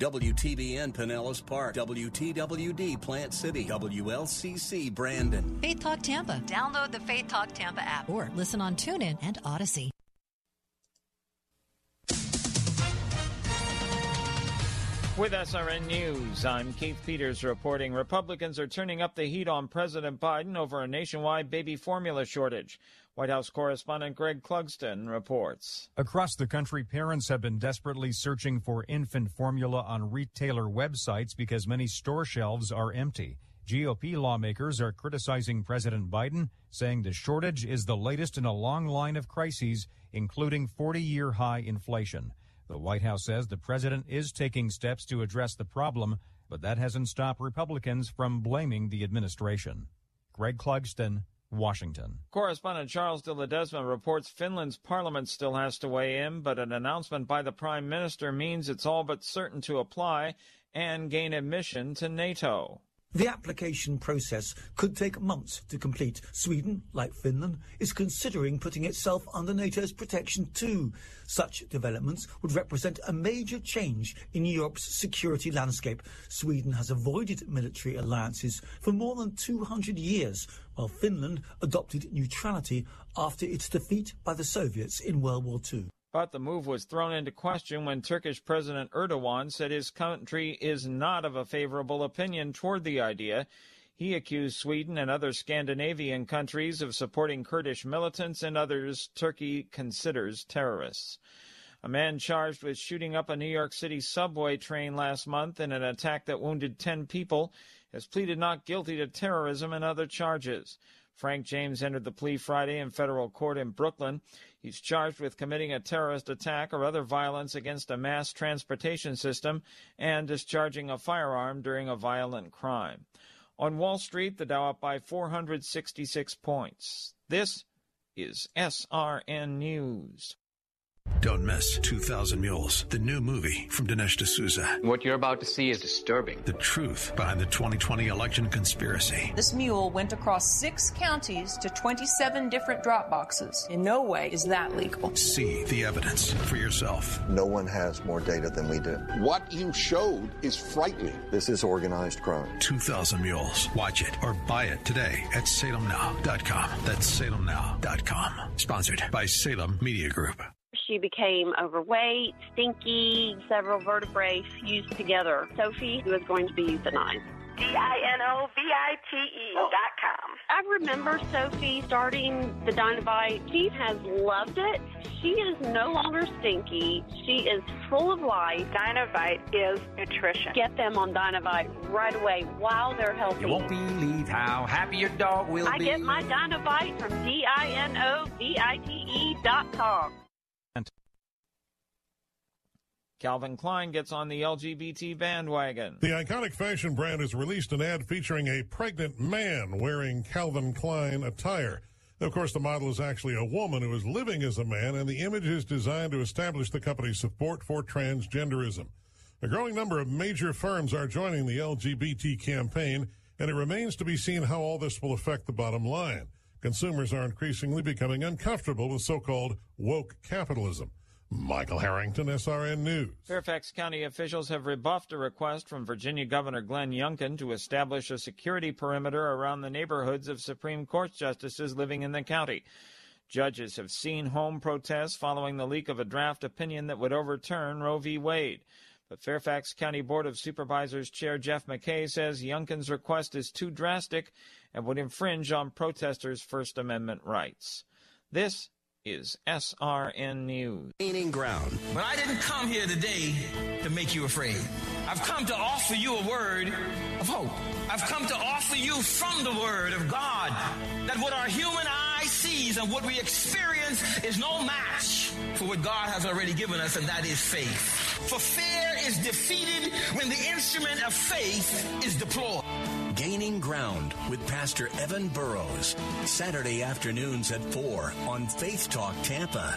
WTBN Pinellas Park, WTWD Plant City, WLCC Brandon. Faith Talk Tampa. Download the Faith Talk Tampa app or listen on TuneIn and Audacy. With SRN News, I'm Keith Peters reporting Republicans are turning up the heat on President Biden over a nationwide baby formula shortage. White House correspondent Greg Clugston reports. Across the country, parents have been desperately searching for infant formula on retailer websites because many store shelves are empty. GOP lawmakers are criticizing President Biden, saying the shortage is the latest in a long line of crises, including 40 year high inflation. The White House says the president is taking steps to address the problem, but that hasn't stopped Republicans from blaming the administration. Greg Clugston, Washington. Correspondent Charles de Ledesma reports Finland's parliament still has to weigh in, but an announcement by the prime minister means it's all but certain to apply and gain admission to NATO. The application process could take months to complete. Sweden, like Finland, is considering putting itself under NATO's protection too. Such developments would represent a major change in Europe's security landscape. Sweden has avoided military alliances for more than 200 years, while Finland adopted neutrality after its defeat by the Soviets in World War II. But the move was thrown into question when Turkish President Erdogan said his country is not of a favorable opinion toward the idea. He accused Sweden and other Scandinavian countries of supporting Kurdish militants and others Turkey considers terrorists. A man charged with shooting up a New York City subway train last month in an attack that wounded 10 people has pleaded not guilty to terrorism and other charges. Frank James entered the plea Friday in federal court in Brooklyn. He's charged with committing a terrorist attack or other violence against a mass transportation system and discharging a firearm during a violent crime. On Wall Street, the Dow up by 466 points. This is SRN News. Don't miss 2000 Mules, the new movie from Dinesh D'Souza. What you're about to see is disturbing. The truth behind the 2020 election conspiracy. This mule went across six counties to 27 different drop boxes. In no way is that legal. See the evidence for yourself. No one has more data than we do. What you showed is frightening. This is organized crime. 2000 Mules. Watch it or buy it today at salemnow.com. That's salemnow.com. Sponsored by Salem Media Group. She became overweight, stinky, several vertebrae fused together. Sophie was going to be euthanized. D-I-N-O-V-I-T-E oh. dot com. I remember Sophie starting the DinoVite. She has loved it. She is no longer stinky. She is full of life. DinoVite is nutrition. Get them on DinoVite right away while they're healthy. You won't believe how happy your dog will I be. I get my DinoVite from D-I-N-O-V-I-T-E E dot com. Calvin Klein gets on the LGBT bandwagon. The iconic fashion brand has released an ad featuring a pregnant man wearing Calvin Klein attire. Of course, the model is actually a woman who is living as a man, and the image is designed to establish the company's support for transgenderism. A growing number of major firms are joining the LGBT campaign, and it remains to be seen how all this will affect the bottom line. Consumers are increasingly becoming uncomfortable with so called woke capitalism. Michael Harrington, SRN News. Fairfax County officials have rebuffed a request from Virginia Governor Glenn Youngkin to establish a security perimeter around the neighborhoods of Supreme Court justices living in the county. Judges have seen home protests following the leak of a draft opinion that would overturn Roe v. Wade. But Fairfax County Board of Supervisors Chair Jeff McKay says Youngkin's request is too drastic and would infringe on protesters' First Amendment rights. This is SRN News. Gaining ground. But I didn't come here today to make you afraid. I've come to offer you a word of hope. I've come to offer you from the word of God that what our human eye sees and what we experience is no match for what God has already given us, and that is faith. For fear is defeated when the instrument of faith is deployed. Gaining Ground with Pastor Evan Burrows. Saturday afternoons at 4 on Faith Talk Tampa.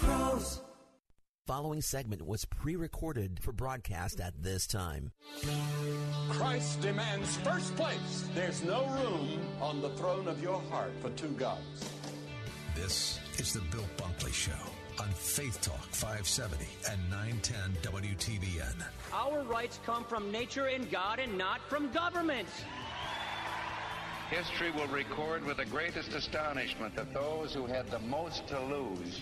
Following segment was pre recorded for broadcast at this time. Christ demands first place. There's no room on the throne of your heart for two gods. This is the Bill Bunkley Show on Faith Talk 570 and 910 WTBN. Our rights come from nature and God and not from government. History will record with the greatest astonishment that those who had the most to lose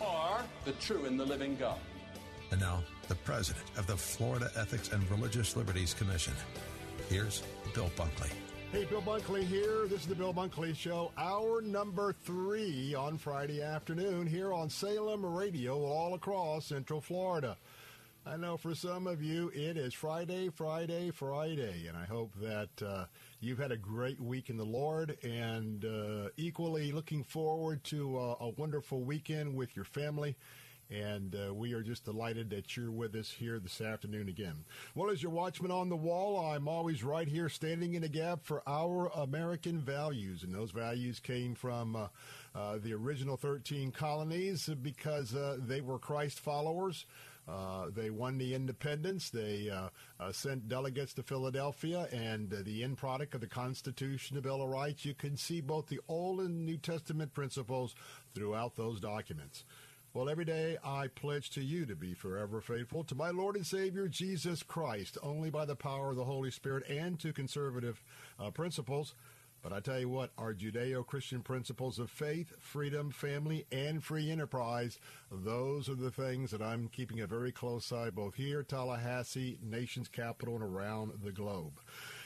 or the true and the living God. And now, the president of the Florida Ethics and Religious Liberties Commission. Here's Bill Bunkley. Hey, Bill Bunkley here. This is the Bill Bunkley Show, hour number three on Friday afternoon here on Salem Radio all across Central Florida. I know for some of you it is Friday, Friday, Friday, and I hope that uh, you've had a great week in the Lord and uh, equally looking forward to uh, a wonderful weekend with your family. And uh, we are just delighted that you're with us here this afternoon again. Well, as your watchman on the wall, I'm always right here standing in a gap for our American values. And those values came from uh, uh, the original 13 colonies because uh, they were Christ followers. Uh, they won the independence. They uh, uh, sent delegates to Philadelphia, and uh, the end product of the Constitution, the Bill of Rights. You can see both the Old and New Testament principles throughout those documents. Well, every day I pledge to you to be forever faithful to my Lord and Savior Jesus Christ, only by the power of the Holy Spirit and to conservative uh, principles. But I tell you what, our Judeo Christian principles of faith, freedom, family, and free enterprise, those are the things that I'm keeping a very close eye both here, Tallahassee, nation's capital, and around the globe.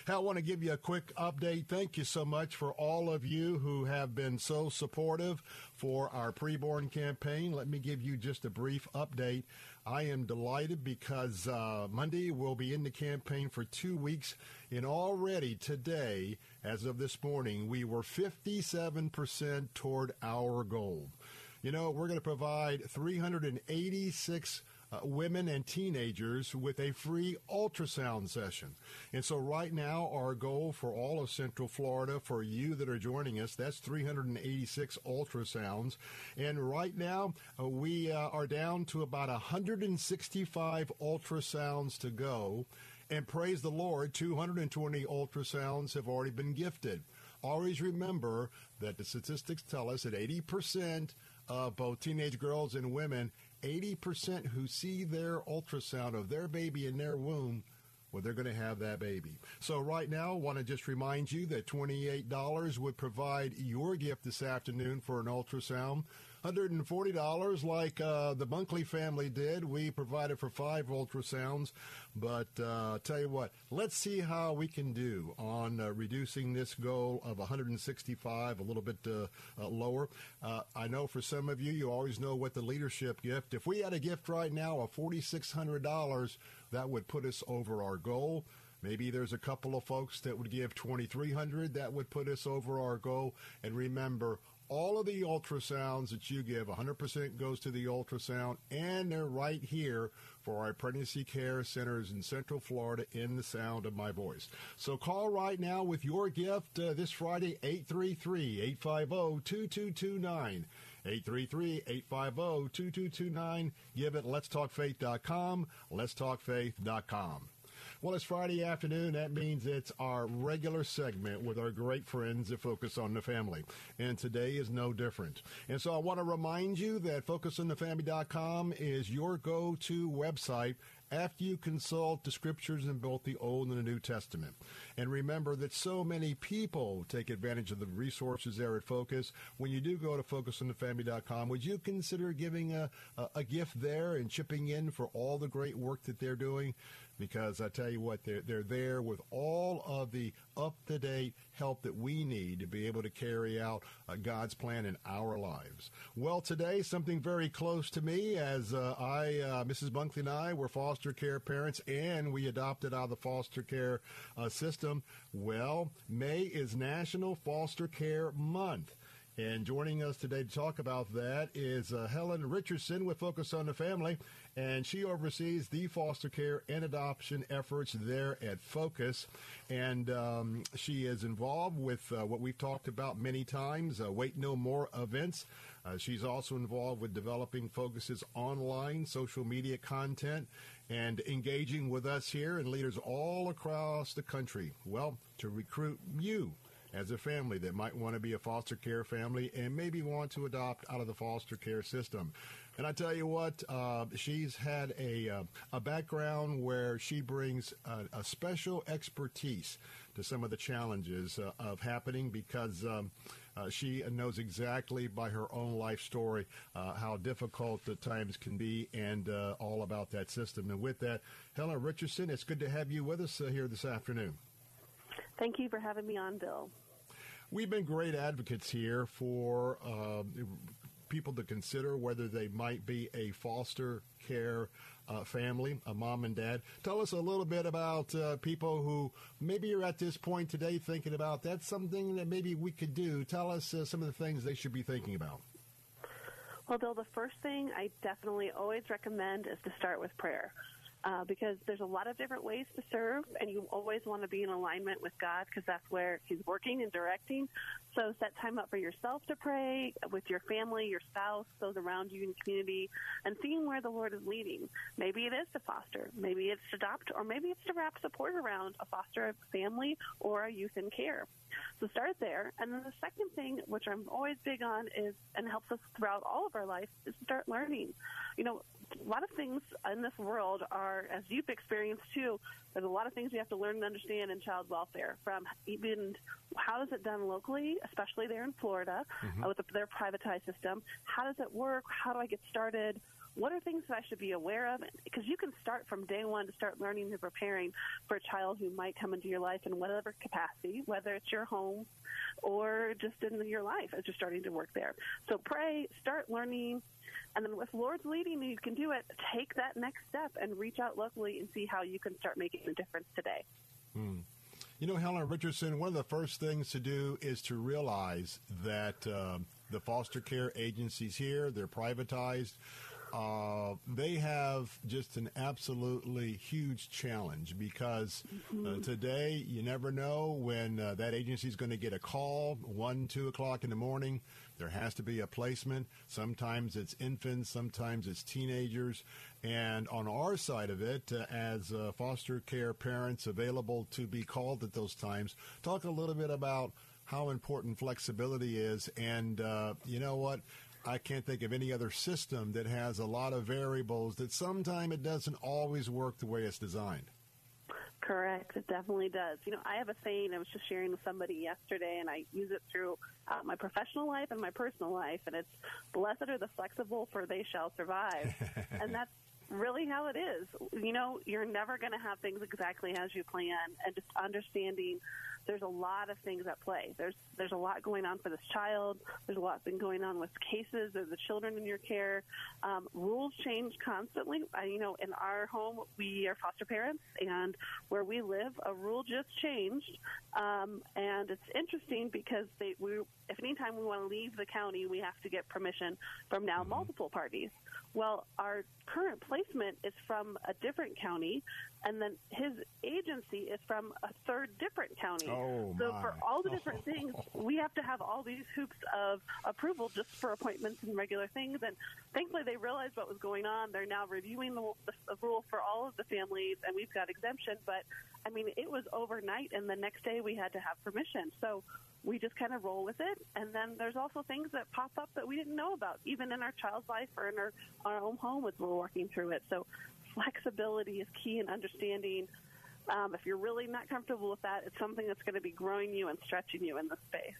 I want to give you a quick update. Thank you so much for all of you who have been so supportive for our preborn campaign. Let me give you just a brief update. I am delighted because uh, Monday we'll be in the campaign for two weeks, and already today, as of this morning, we were 57% toward our goal. You know, we're going to provide 386 uh, women and teenagers with a free ultrasound session. And so, right now, our goal for all of Central Florida, for you that are joining us, that's 386 ultrasounds. And right now, uh, we uh, are down to about 165 ultrasounds to go. And praise the Lord, 220 ultrasounds have already been gifted. Always remember that the statistics tell us that 80% of both teenage girls and women 80% who see their ultrasound of their baby in their womb well, they're going to have that baby. So right now, I want to just remind you that $28 would provide your gift this afternoon for an ultrasound. $140 like uh, the Bunkley family did. We provided for five ultrasounds. But uh, tell you what, let's see how we can do on uh, reducing this goal of 165 a little bit uh, uh, lower. Uh, I know for some of you, you always know what the leadership gift. If we had a gift right now of $4,600, that would put us over our goal. Maybe there's a couple of folks that would give 2300 that would put us over our goal. And remember, all of the ultrasounds that you give, 100% goes to the ultrasound, and they're right here for our pregnancy care centers in Central Florida in the sound of my voice. So call right now with your gift uh, this Friday, 833 850 2229. 833-850-2229. Give it letstalkfaith.com, letstalkfaith.com. Well, it's Friday afternoon. That means it's our regular segment with our great friends at focus on the family. And today is no different. And so I want to remind you that focusonthefamily.com is your go-to website after you consult the scriptures in both the Old and the New Testament. And remember that so many people take advantage of the resources there at Focus. When you do go to focusonthefamily.com, would you consider giving a, a, a gift there and chipping in for all the great work that they're doing? Because I tell you what, they're, they're there with all of the up to date help that we need to be able to carry out uh, God's plan in our lives. Well, today, something very close to me as uh, I, uh, Mrs. Bunkley and I, were foster care parents and we adopted out of the foster care uh, system. Well, May is National Foster Care Month. And joining us today to talk about that is uh, Helen Richardson with Focus on the Family, and she oversees the foster care and adoption efforts there at Focus. And um, she is involved with uh, what we've talked about many times uh, Wait No More events. Uh, she's also involved with developing Focus's online social media content and engaging with us here and leaders all across the country. Well, to recruit you as a family that might want to be a foster care family and maybe want to adopt out of the foster care system. And I tell you what, uh, she's had a, uh, a background where she brings a, a, special expertise to some of the challenges uh, of happening because um, uh, she knows exactly by her own life story uh, how difficult the times can be and uh, all about that system. And with that, Helen Richardson, it's good to have you with us here this afternoon. Thank you for having me on, Bill. We've been great advocates here for uh, people to consider whether they might be a foster care uh, family, a mom and dad. Tell us a little bit about uh, people who maybe you're at this point today thinking about that's something that maybe we could do. Tell us uh, some of the things they should be thinking about. Well, Bill, the first thing I definitely always recommend is to start with prayer uh, because there's a lot of different ways to serve, and you always want to be in alignment with God because that's where He's working and directing. So set time up for yourself to pray with your family, your spouse, those around you in the community, and seeing where the Lord is leading. Maybe it is to foster, maybe it's to adopt, or maybe it's to wrap support around a foster family or a youth in care. So start there. And then the second thing, which I'm always big on, is and helps us throughout all of our life, is to start learning. You know, a lot of things in this world are, as you've experienced too, there's a lot of things we have to learn and understand in child welfare from even how is it done locally, especially there in Florida mm-hmm. with the, their privatized system. How does it work? How do I get started? What are things that I should be aware of? Because you can start from day one to start learning and preparing for a child who might come into your life in whatever capacity, whether it's your home or just in your life as you're starting to work there. So pray, start learning, and then with Lord's leading, you can do it. Take that next step and reach out locally and see how you can start making a difference today. Hmm. You know, Helen Richardson, one of the first things to do is to realize that uh, the foster care agencies here, they're privatized. Uh, they have just an absolutely huge challenge because uh, mm-hmm. today you never know when uh, that agency is going to get a call, one, two o'clock in the morning. There has to be a placement. Sometimes it's infants, sometimes it's teenagers. And on our side of it, uh, as uh, foster care parents available to be called at those times, talk a little bit about how important flexibility is. And uh, you know what? I can't think of any other system that has a lot of variables that sometimes it doesn't always work the way it's designed. Correct. It definitely does. You know, I have a saying I was just sharing with somebody yesterday, and I use it through uh, my professional life and my personal life, and it's blessed are the flexible, for they shall survive. and that's really how it is. You know, you're never going to have things exactly as you plan, and just understanding there's a lot of things at play. There's there's a lot going on for this child. There's a lot been going on with cases or the children in your care. Um, rules change constantly. I, you know, in our home, we are foster parents, and where we live, a rule just changed. Um, and it's interesting because they, we, if anytime we want to leave the county, we have to get permission from now multiple parties. Well, our current placement is from a different county, and then his agency is from a third different county. Oh, so my. for all the different things, we have to have all these hoops of approval just for appointments and regular things. And thankfully, they realized what was going on. They're now reviewing the, the, the rule for all of the families, and we've got exemption. But I mean, it was overnight, and the next day we had to have permission. So we just kind of roll with it. And then there's also things that pop up that we didn't know about, even in our child's life or in our, our own home as we're working through it. So flexibility is key in understanding. Um, if you're really not comfortable with that, it's something that's going to be growing you and stretching you in the space.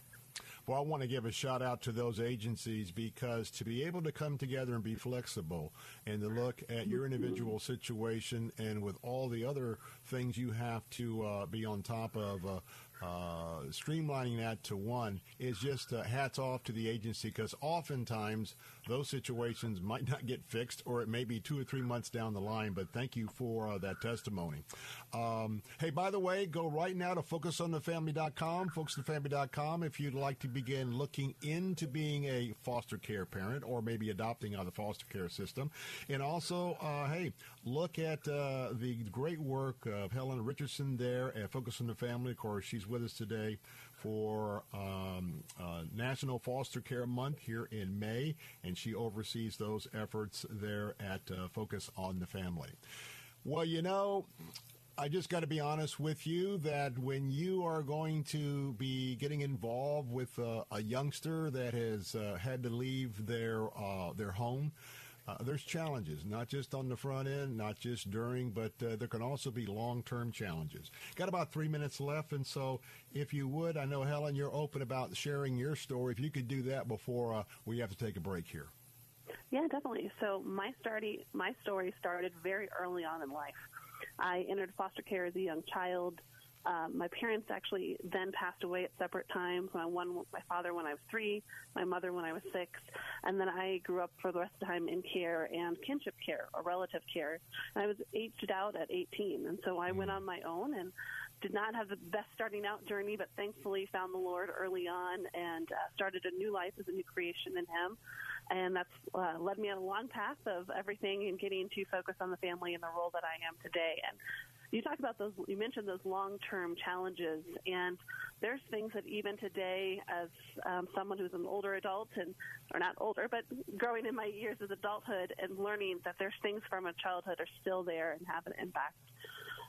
Well, I want to give a shout out to those agencies because to be able to come together and be flexible and to look at your individual situation and with all the other things you have to uh, be on top of, uh, uh, streamlining that to one is just uh, hats off to the agency because oftentimes those situations might not get fixed or it may be two or three months down the line. But thank you for uh, that testimony. Um, hey, by the way, go right now to focusonthefamily.com, focusonthefamily.com if you'd like to begin looking into being a foster care parent or maybe adopting out of the foster care system. And also, uh, hey, look at uh, the great work of Helen Richardson there at Focus on the Family. Of course, she's with us today for um, uh, National Foster Care Month here in May, and she oversees those efforts there at uh, Focus on the Family. Well, you know, I just got to be honest with you that when you are going to be getting involved with uh, a youngster that has uh, had to leave their uh, their home, uh, there's challenges, not just on the front end, not just during, but uh, there can also be long-term challenges. Got about three minutes left, and so if you would, I know Helen, you're open about sharing your story. If you could do that before uh, we have to take a break here. Yeah, definitely. So my starting, my story started very early on in life. I entered foster care as a young child. Um, my parents actually then passed away at separate times. My one, my father when I was three, my mother when I was six, and then I grew up for the rest of the time in care and kinship care or relative care. And I was aged out at 18, and so I went on my own and did not have the best starting out journey, but thankfully found the Lord early on and uh, started a new life as a new creation in Him. And that's uh, led me on a long path of everything and getting to focus on the family and the role that I am today. And you talk about those, you mentioned those long-term challenges, and there's things that even today, as um, someone who's an older adult and, or not older, but growing in my years as adulthood and learning that there's things from a childhood are still there and have an impact.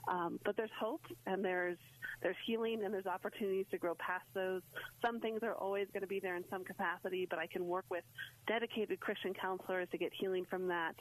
Um, but there's hope and there's there's healing and there's opportunities to grow past those. Some things are always going to be there in some capacity, but I can work with dedicated Christian counselors to get healing from that.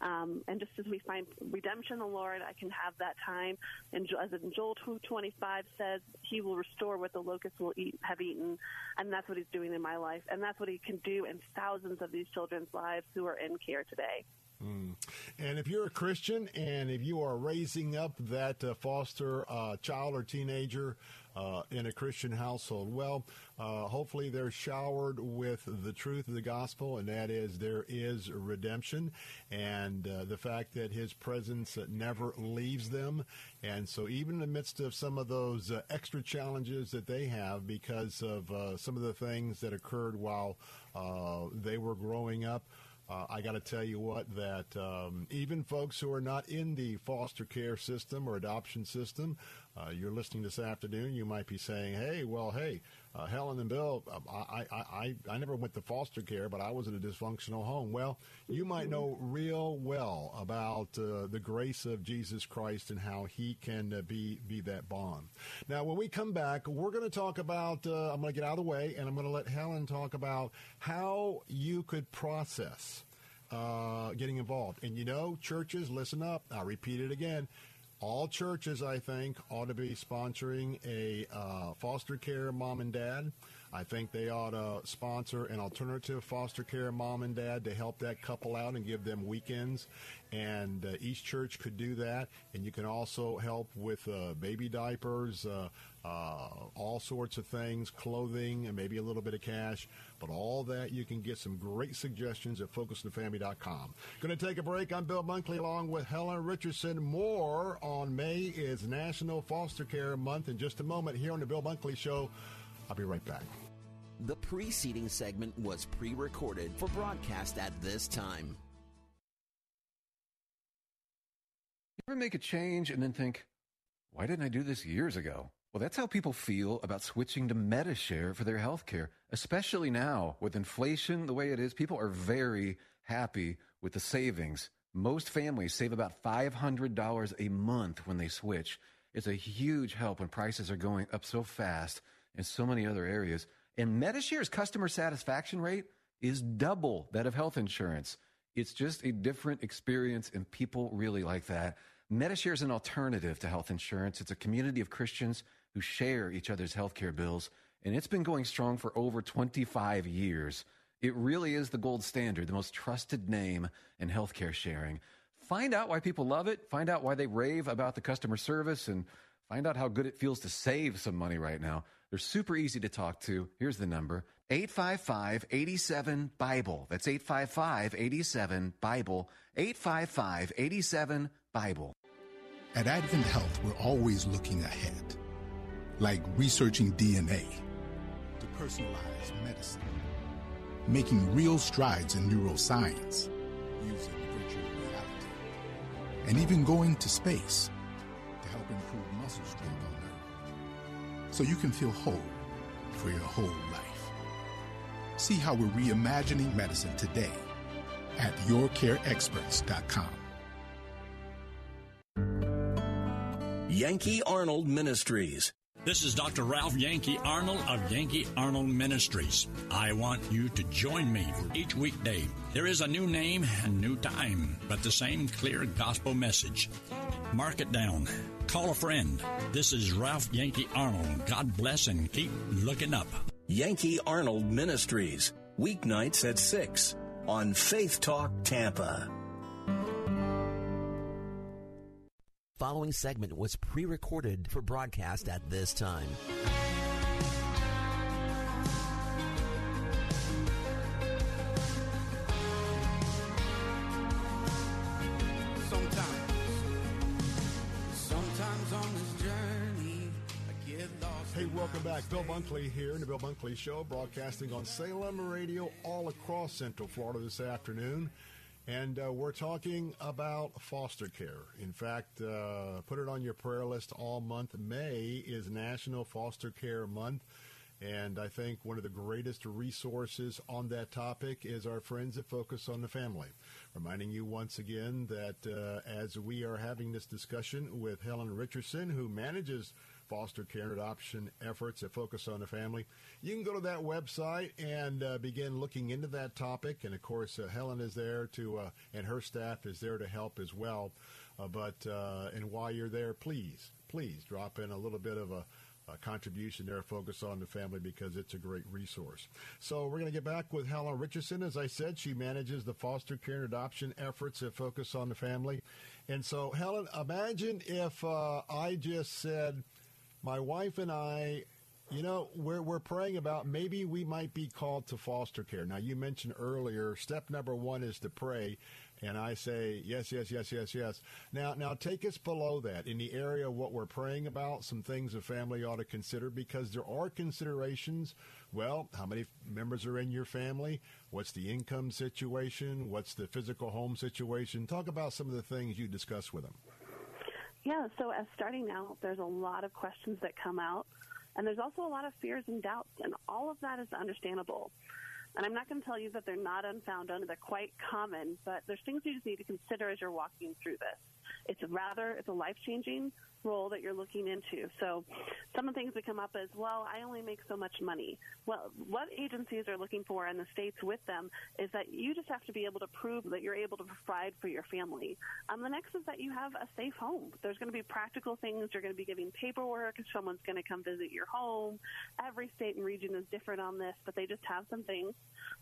Um, and just as we find redemption in the Lord, I can have that time. And as in Joel 2:25 says, He will restore what the locusts will eat, have eaten, and that's what He's doing in my life, and that's what He can do in thousands of these children's lives who are in care today. Mm. And if you're a Christian and if you are raising up that uh, foster uh, child or teenager uh, in a Christian household, well, uh, hopefully they're showered with the truth of the gospel, and that is there is redemption and uh, the fact that his presence never leaves them. And so, even in the midst of some of those uh, extra challenges that they have because of some of the things that occurred while they were growing up, uh, I got to tell you what, that um, even folks who are not in the foster care system or adoption system, uh, you're listening this afternoon, you might be saying, hey, well, hey, uh, Helen and Bill, um, I, I, I, I never went to foster care, but I was in a dysfunctional home. Well, you might know real well about uh, the grace of Jesus Christ and how he can uh, be, be that bond. Now, when we come back, we're going to talk about, uh, I'm going to get out of the way, and I'm going to let Helen talk about how you could process uh, getting involved. And you know, churches, listen up. I'll repeat it again. All churches, I think, ought to be sponsoring a uh, foster care mom and dad. I think they ought to sponsor an alternative foster care mom and dad to help that couple out and give them weekends. And uh, each church could do that. And you can also help with uh, baby diapers, uh, all sorts of things, clothing, and maybe a little bit of cash. But all that, you can get some great suggestions at focusonthefamily.com. Going to take a break. I'm Bill Bunkley along with Helen Richardson. More on May is National Foster Care Month in just a moment here on the Bill Bunkley Show. I'll be right back. The preceding segment was pre recorded for broadcast at this time. You ever make a change and then think, why didn't I do this years ago? Well, that's how people feel about switching to Medi-Share for their health care, especially now with inflation the way it is. People are very happy with the savings. Most families save about $500 a month when they switch. It's a huge help when prices are going up so fast in so many other areas. And Medi-Share's customer satisfaction rate is double that of health insurance. It's just a different experience, and people really like that. Medi-Share is an alternative to health insurance. It's a community of Christians who share each other's healthcare bills, and it's been going strong for over 25 years. It really is the gold standard, the most trusted name in healthcare sharing. Find out why people love it, find out why they rave about the customer service, and find out how good it feels to save some money right now. They're super easy to talk to. Here's the number 855 87 Bible. That's 855 87 Bible. 855 87 Bible. At Advent Health, we're always looking ahead, like researching DNA to personalized medicine, making real strides in neuroscience, using virtual reality, and even going to space to help improve muscle strength on Earth so you can feel whole for your whole life. See how we're reimagining medicine today at yourcareexperts.com. Yankee Arnold Ministries. This is Dr. Ralph Yankee Arnold of Yankee Arnold Ministries. I want you to join me for each weekday. There is a new name and new time, but the same clear gospel message. Mark it down. Call a friend. This is Ralph Yankee Arnold. God bless and keep looking up. Yankee Arnold Ministries. Weeknights at 6 on Faith Talk Tampa. Following segment was pre recorded for broadcast at this time. Sometimes, sometimes on this journey, I get lost. Hey, welcome back. Bill Bunkley here in the Bill Bunkley Show, broadcasting on Salem Radio all across Central Florida this afternoon. And uh, we're talking about foster care. In fact, uh, put it on your prayer list all month. May is National Foster Care Month. And I think one of the greatest resources on that topic is our friends at Focus on the Family. Reminding you once again that uh, as we are having this discussion with Helen Richardson, who manages foster care adoption efforts at Focus on the Family, you can go to that website and uh, begin looking into that topic. And of course, uh, Helen is there to, uh, and her staff is there to help as well. Uh, but uh, and while you're there, please, please drop in a little bit of a uh, contribution there, focus on the family because it's a great resource. So we're going to get back with Helen Richardson. As I said, she manages the foster care and adoption efforts at Focus on the Family. And so, Helen, imagine if uh, I just said, my wife and I, you know, we're, we're praying about maybe we might be called to foster care. Now, you mentioned earlier, step number one is to pray. And I say, yes, yes, yes, yes, yes. Now, now take us below that in the area of what we're praying about, some things a family ought to consider because there are considerations. Well, how many members are in your family? What's the income situation? What's the physical home situation? Talk about some of the things you discuss with them. Yeah, so as starting out, there's a lot of questions that come out, and there's also a lot of fears and doubts, and all of that is understandable. And I'm not going to tell you that they're not unfounded, they're quite common, but there's things you just need to consider as you're walking through this. It's rather it's a life changing role that you're looking into. So some of the things that come up is, well, I only make so much money. Well, what agencies are looking for in the states with them is that you just have to be able to prove that you're able to provide for your family. Um, the next is that you have a safe home. There's going to be practical things. You're going to be giving paperwork. Someone's going to come visit your home. Every state and region is different on this, but they just have some things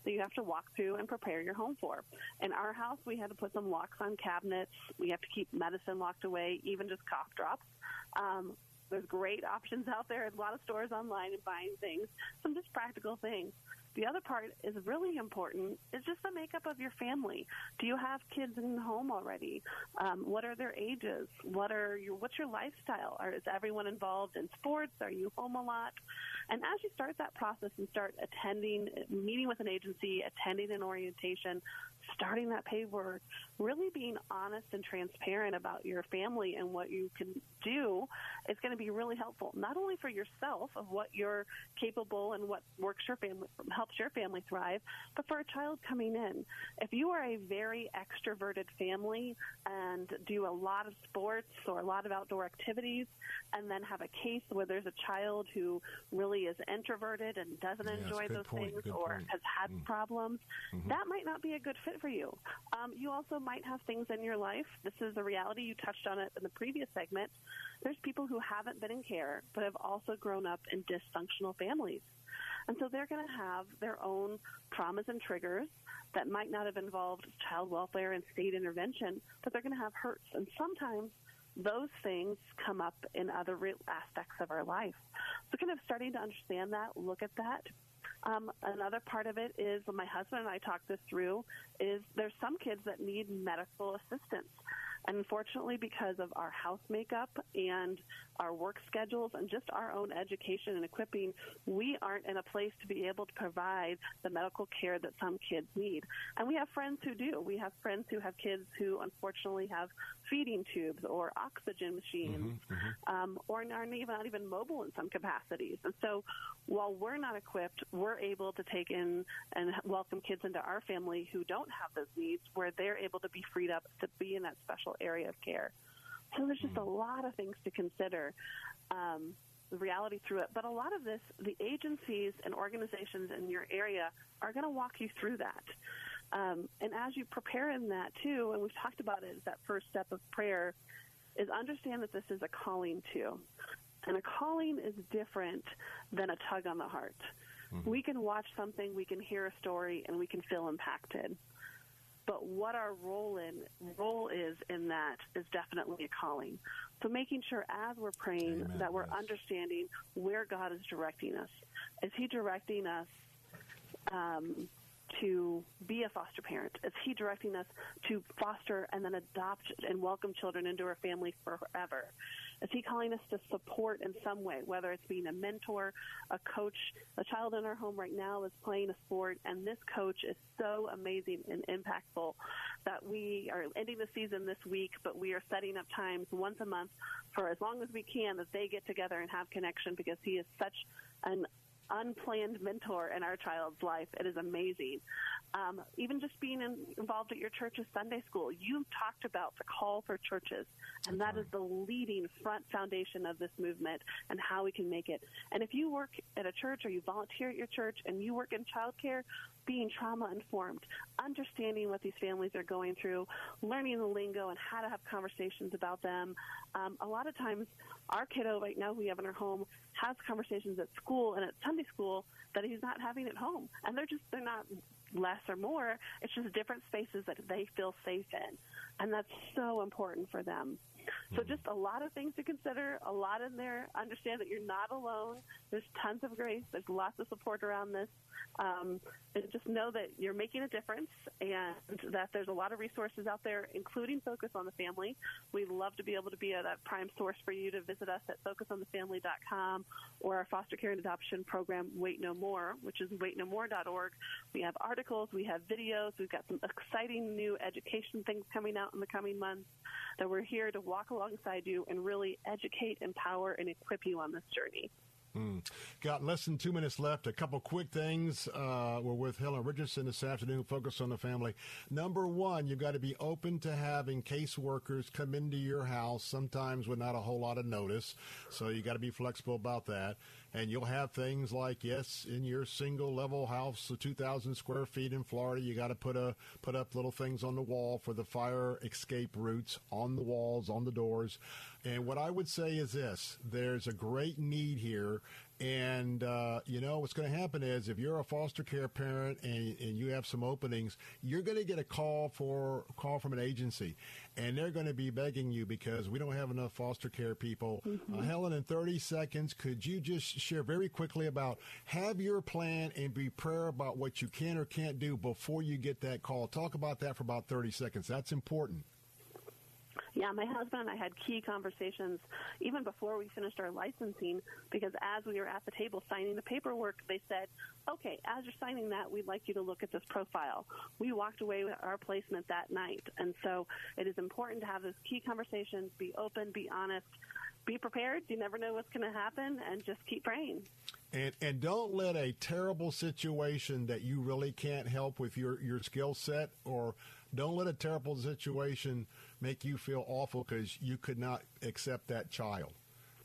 that you have to walk through and prepare your home for. In our house, we had to put some locks on cabinets. We have to keep medicine locked away, even just cough drops. Um, there's great options out there. A lot of stores online and buying things. Some just practical things. The other part is really important is just the makeup of your family. Do you have kids in the home already? Um, what are their ages? What are your what's your lifestyle? Are, is everyone involved in sports? Are you home a lot? And as you start that process and start attending, meeting with an agency, attending an orientation, starting that paperwork, really being honest and transparent about your family and what you can do is going to be really helpful, not only for yourself of what you're capable and what works your family, helps your family thrive, but for a child coming in. If you are a very extroverted family and do a lot of sports or a lot of outdoor activities, and then have a case where there's a child who really is introverted and doesn't Yes, enjoy those point, things or point. has had Mm. problems, Mhm. that might not be a good fit for you. Um, you also might have things in your life. This is a reality. You touched on it in the previous segment. There's people who haven't been in care, but have also grown up in dysfunctional families. And so they're going to have their own traumas and triggers that might not have involved child welfare and state intervention, but they're going to have hurts. And sometimes those things come up in other aspects of our life. So kind of starting to understand that, look at that. Um, another part of it is when my husband and I talked this through is there's some kids that need medical assistance. Unfortunately, because of our house makeup and our work schedules and just our own education and equipping, we aren't in a place to be able to provide the medical care that some kids need. And we have friends who do. We have friends who have kids who unfortunately have feeding tubes or oxygen machines um, or are not even, not even mobile in some capacities. And so while we're not equipped, we're able to take in and welcome kids into our family who don't have those needs where they're able to be freed up to be in that special area of care. So there's just a lot of things to consider. Um, the reality through it. But a lot of this, the agencies and organizations in your area are going to walk you through that. Um, and as you prepare in that too, and we've talked about it as that first step of prayer, is understand that this is a calling too. And a calling is different than a tug on the heart. We can watch something, we can hear a story, and we can feel impacted. But what our role in role is in that is definitely a calling. So making sure as we're praying Amen. that we're Yes. understanding where God is directing us. Is He directing us um, to be a foster parent? Is He directing us to foster and then adopt and welcome children into our family forever? Is He calling us to support in some way, whether it's being a mentor, a coach? A child in our home right now is playing a sport, and this coach is so amazing and impactful that we are ending the season this week, but we are setting up times once a month for as long as we can that they get together and have connection because he is such an unplanned mentor in our child's life. It is amazing. Um, even just being in, involved at your church's Sunday school, you've talked about the call for churches, and that is the leading front foundation of this movement and how we can make it. And if you work at a church or you volunteer at your church and you work in childcare, being trauma informed, understanding what these families are going through, learning the lingo and how to have conversations about them. Um, a lot of times, our kiddo right now we have in our home has conversations at school and at Sunday school that he's not having at home, and they're just they're not less or more. It's just different spaces that they feel safe in, and that's so important for them. So just a lot of things to consider, a lot in there. Understand that you're not alone. There's tons of grace. There's lots of support around this. Um, and just know that you're making a difference and that there's a lot of resources out there, including Focus on the Family. We'd love to be able to be a, that prime source for you to visit us at focusonthefamily.com or our foster care and adoption program, Wait No More, which is waitnomore.org. We have articles, we have videos, we've got some exciting new education things coming out in the coming months that we're here to walk alongside you and really educate, empower, and equip you on this journey. Mm. Got less than two minutes left. A couple quick things. Uh, we're with Helen Richardson this afternoon. Focus on the family. Number one, you've got to be open to having caseworkers come into your house, sometimes with not a whole lot of notice. So you got to be flexible about that. And you'll have things like, yes, in your single level house, the 2,000 square feet in Florida, you got to put a put up little things on the wall for the fire escape routes on the walls, on the doors. And what I would say is this: there's a great need here and uh, you know what's going to happen is if you're a foster care parent and, and you have some openings, you're going to get a call for call from an agency, and they're going to be begging you because we don't have enough foster care people. Mm-hmm. Uh, Helen, in 30 seconds, could you just share very quickly about have your plan and be prayer about what you can or can't do before you get that call? Talk about that for about 30 seconds. That's important. Yeah, my husband and I had key conversations even before we finished our licensing because as we were at the table signing the paperwork, they said, okay, as you're signing that, we'd like you to look at this profile. We walked away with our placement that night. And so it is important to have those key conversations, be open, be honest, be prepared. You never know what's going to happen, and just keep praying. And and don't let a terrible situation that you really can't help with your your skill set, or don't let a terrible situation make you feel awful because you could not accept that child.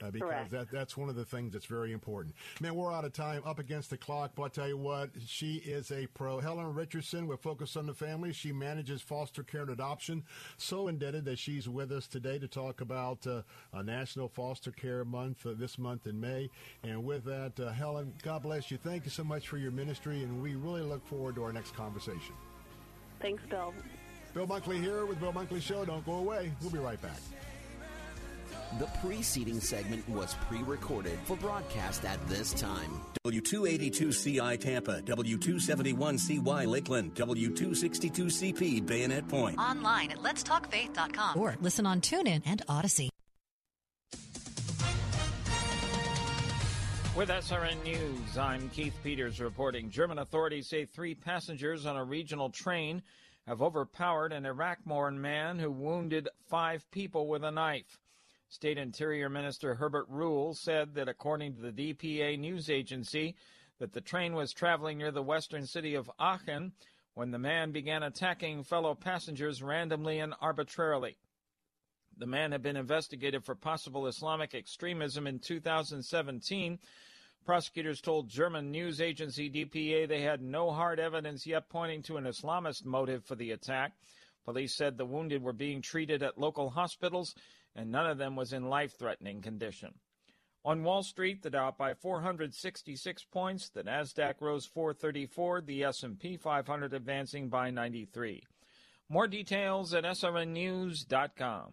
Uh, because Correct. that that's one of the things that's very important. Man, we're out of time, up against the clock. But I tell you what, she is a pro. Helen Richardson with Focus on the Family. She manages foster care and adoption. So indebted that she's with us today to talk about uh, a National Foster Care Month uh, this month in May. And with that, uh, Helen, God bless you. Thank you so much for your ministry, and we really look forward to our next conversation. Thanks, Bill. Bill Bunkley here with Bill Bunkley Show. Don't go away. We'll be right back. The preceding segment was pre recorded for broadcast at this time. W282CI Tampa, W271CY Lakeland, W262CP Bayonet Point. Online at letstalkfaith.com or listen on TuneIn and Audacy. With SRN News, I'm Keith Peters reporting. German authorities say three passengers on a regional train have overpowered an Iraq-born man who wounded five people with a knife. State Interior Minister Herbert Reul said that according to the DPA news agency, that the train was traveling near the western city of Aachen when the man began attacking fellow passengers randomly and arbitrarily. The man had been investigated for possible Islamic extremism in 2017. Prosecutors told German news agency DPA they had no hard evidence yet pointing to an Islamist motive for the attack. Police said the wounded were being treated at local hospitals and none of them was in life-threatening condition. On Wall Street, the Dow by 466 points, the Nasdaq rose 434, the S&P 500 advancing by 93. More details at srnnews.com.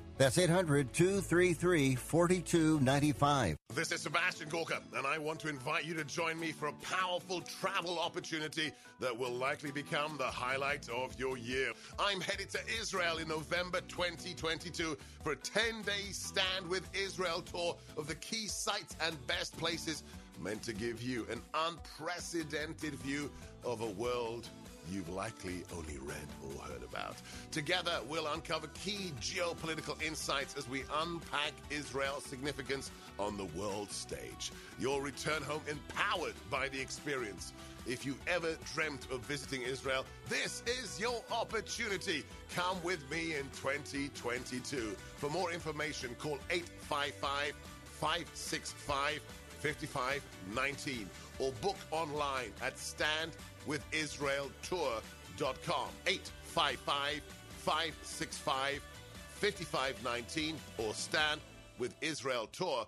That's 800 233 4295. This is Sebastian Gorka, and I want to invite you to join me for a powerful travel opportunity that will likely become the highlight of your year. I'm headed to Israel in November 2022 for a 10 day Stand with Israel tour of the key sites and best places meant to give you an unprecedented view of a world you've likely only read or heard about. Together, we'll uncover key geopolitical insights as we unpack Israel's significance on the world stage. You'll return home empowered by the experience. If you ever dreamt of visiting Israel, this is your opportunity. Come with me in 2022. For more information, call 855 565 5519 or book online at standwithisraeltour.com. 855 565 5519 or standwithisraeltour.com.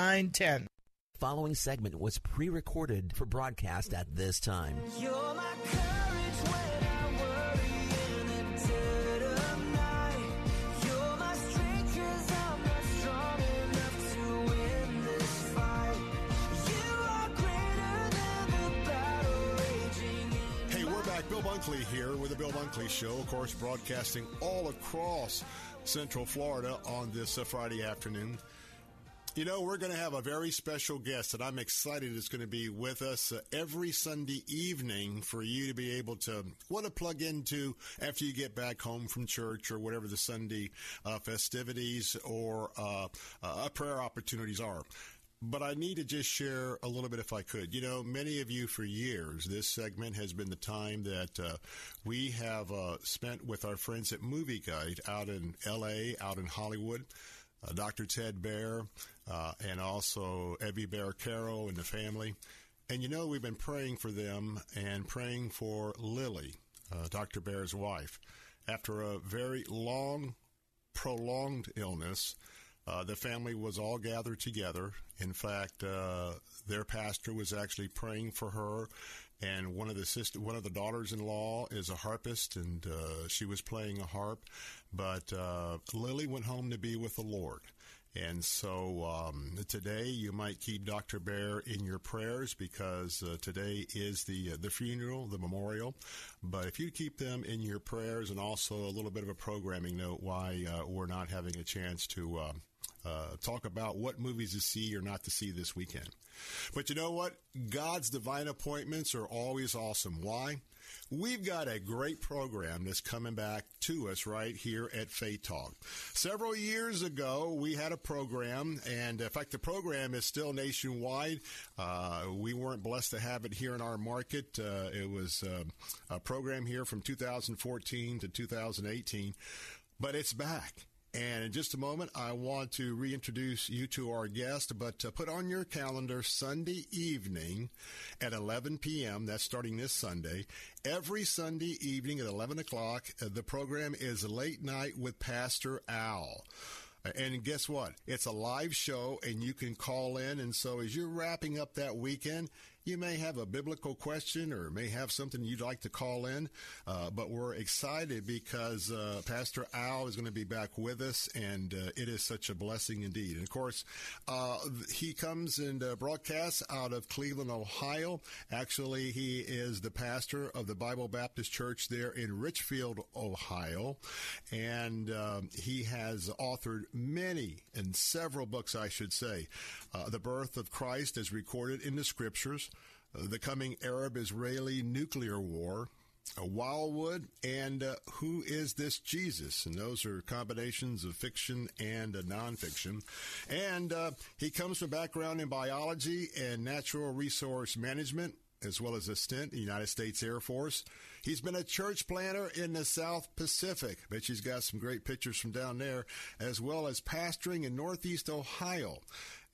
910. Following segment was pre recorded for broadcast at this time. Hey, we're back. Bill Bunkley here with the Bill Bunkley Show, of course, broadcasting all across Central Florida on this uh, Friday afternoon. You know, we're going to have a very special guest that I'm excited is going to be with us uh, every Sunday evening for you to be able to what to plug into after you get back home from church or whatever the Sunday uh, festivities or uh, uh prayer opportunities are. But I need to just share a little bit if I could. You know, many of you for years, this segment has been the time that uh, we have uh, spent with our friends at Movieguide out in LA, out in Hollywood. Uh, Dr. Ted Baehr, uh, and also Evie Baehr Carroll and the family. And you know, we've been praying for them and praying for Lili, uh, Dr. Baehr's wife. After a very long, prolonged illness, uh, the family was all gathered together. In fact, uh, their pastor was actually praying for her, and one of the sister, one of the daughters-in-law is a harpist, and uh, she was playing a harp. But uh, Lili went home to be with the Lord. And so um, today you might keep Dr. Baehr in your prayers because uh, today is the uh, the funeral, the memorial. But if you keep them in your prayers, and also a little bit of a programming note why uh, we're not having a chance to uh, uh, talk about what movies to see or not to see this weekend. But you know what? God's divine appointments are always awesome. Why? We've got a great program that's coming back to us right here at Faith Talk. Several years ago, we had a program, and in fact, the program is still nationwide. Uh, we weren't blessed to have it here in our market. Uh, it was uh, a program here from 2014 to 2018, but it's back. And in just a moment, I want to reintroduce you to our guest, but uh, put on your calendar Sunday evening at 11 p.m. That's starting this Sunday. Every Sunday evening at 11 o'clock, uh, the program is Late Night with Pastor Al. And guess what? It's a live show and you can call in. And so as you're wrapping up that weekend, you may have a biblical question or may have something you'd like to call in, uh, but we're excited because uh, Pastor Al is going to be back with us, and uh, it is such a blessing indeed. And of course, uh, he comes and uh, broadcasts out of Cleveland, Ohio. Actually, he is the pastor of the Bible Baptist Church there in Richfield, Ohio, and um, he has authored many and several books, I should say. Uh, the birth of Christ is recorded in the scriptures the coming Arab Israeli nuclear war, a Wildwood, and uh, Who is This Jesus? And those are combinations of fiction and uh, nonfiction. And uh, he comes from a background in biology and natural resource management, as well as a stint in the United States Air Force. He's been a church planter in the South Pacific. Bet he's got some great pictures from down there, as well as pastoring in Northeast Ohio.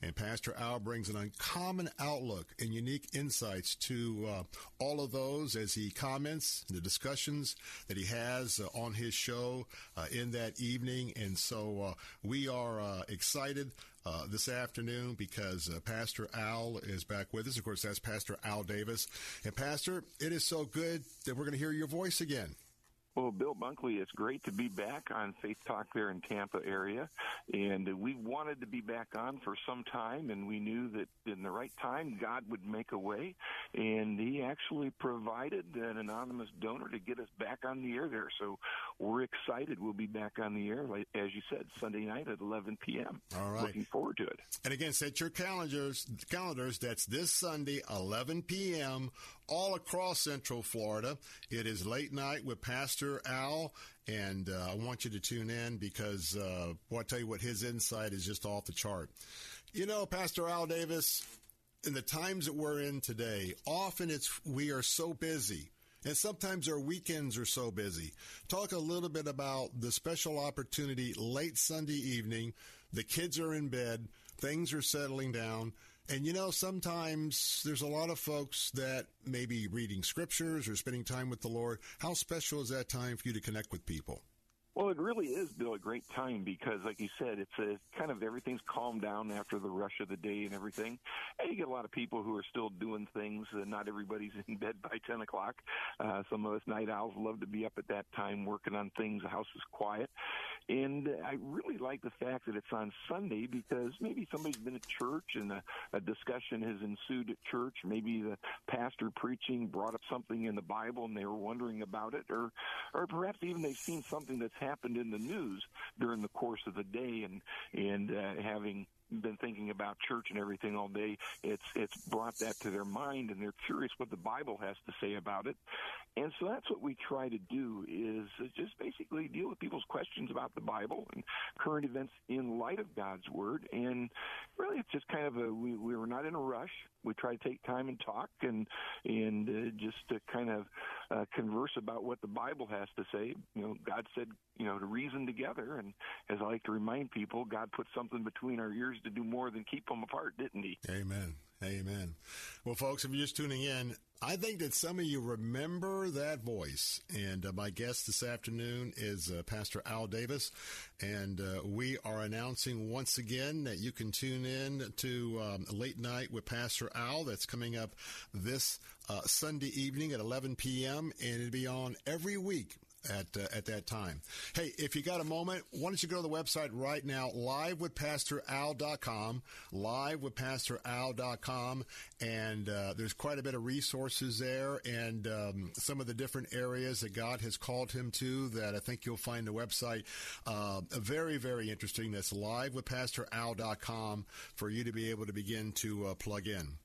And Pastor Al brings an uncommon outlook and unique insights to uh, all of those as he comments the discussions that he has uh, on his show uh, in that evening. And so uh, we are uh, excited uh, this afternoon because uh, Pastor Al is back with us. Of course, that's Pastor Al Davis. And Pastor, it is so good that we're going to hear your voice again. Well, Bill Bunkley, it's great to be back on Faith Talk there in Tampa area. And we wanted to be back on for some time, and we knew that in the right time, God would make a way. And He actually provided an anonymous donor to get us back on the air there. So we're excited. We'll be back on the air, like, as you said, Sunday night at 11 p.m. All right. Looking forward to it. And again, set your calendars. Calendars. That's this Sunday, 11 p.m. all across Central Florida. It is late night with Pastor Al, and uh, I want you to tune in because, uh, well, I tell you what, his insight is just off the chart. You know, Pastor Al Davis, in the times that we're in today, often it's we are so busy. And sometimes our weekends are so busy. Talk a little bit about the special opportunity late Sunday evening. The kids are in bed, things are settling down. And you know, sometimes there's a lot of folks that may be reading scriptures or spending time with the Lord. How special is that time for you to connect with people? Well, it really is, Bill, a great time because, like you said, it's a kind of everything's calmed down after the rush of the day and everything. And you get a lot of people who are still doing things. Uh, not everybody's in bed by 10 o'clock. Uh, some of us night owls love to be up at that time working on things. The house is quiet. And I really like the fact that it's on Sunday because maybe somebody's been at church and a, a discussion has ensued at church. Maybe the pastor preaching brought up something in the Bible and they were wondering about it, or, or perhaps even they've seen something that's in the news during the course of the day and, and, uh, having been thinking about church and everything all day, it's it's brought that to their mind and they're curious what the Bible has to say about it. And so that's what we try to do is just basically deal with people's questions about the Bible and current events in light of God's word. And really, it's just kind of a we we were not in a rush. We try to take time and talk and and uh, just to kind of uh, converse about what the Bible has to say. You know, God said you know to reason together, and as I like to remind people, God put something between our ears to do more than keep them apart, didn't He? Amen. Amen. Well, folks, if you're just tuning in, I think that some of you remember that voice. And uh, my guest this afternoon is uh, Pastor Al Davis. And uh, we are announcing once again that you can tune in to um, Late Night with Pastor Al. That's coming up this uh, Sunday evening at 11 p.m. And it'll be on every week at uh, at that time. Hey, if you got a moment, why don't you go to the website right now, livewithpastoral.com, livewithpastoral.com, and uh, there's quite a bit of resources there and um, some of the different areas that God has called him to that I think you'll find the website uh, very, very interesting. That's livewithpastoral.com for you to be able to begin to uh, plug in.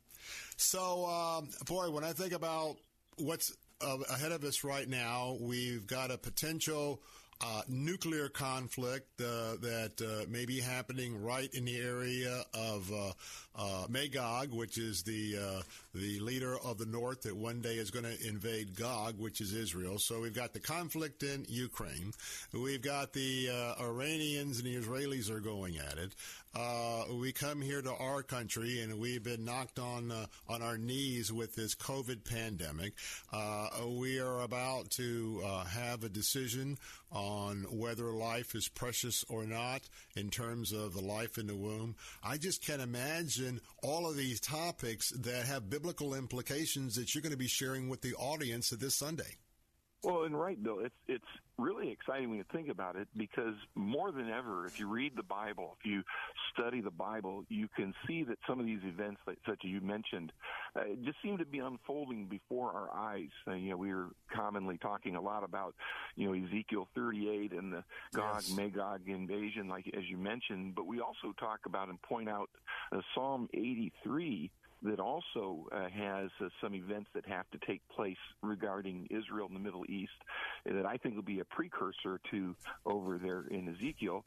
So, um, boy, when I think about what's uh, ahead of us right now. We've got a potential uh, nuclear conflict uh, that uh, may be happening right in the area of uh, uh, Magog, which is the uh, the leader of the north that one day is going to invade Gog, which is Israel. So we've got the conflict in Ukraine. We've got the Iranians and the Israelis are going at it. Uh, we come here to our country and we've been knocked on uh, on our knees with this COVID pandemic. Uh, we are about to have a decision on whether life is precious or not in terms of the life in the womb. I just can't imagine all of these topics that have biblical implications that you're going to be sharing with the audience this Sunday. Well, and right, Bill, it's it's really exciting when you think about it because more than ever, if you read the Bible, if you study the Bible, you can see that some of these events, that, such as you mentioned, uh, just seem to be unfolding before our eyes. Uh, you know, we were commonly talking a lot about, you know, Ezekiel 38 and the Gog yes. Magog invasion, like as you mentioned, but we also talk about and point out uh, Psalm 83 that also uh, has uh, some events that have to take place regarding Israel and the Middle East that I think will be a precursor to over there in Ezekiel.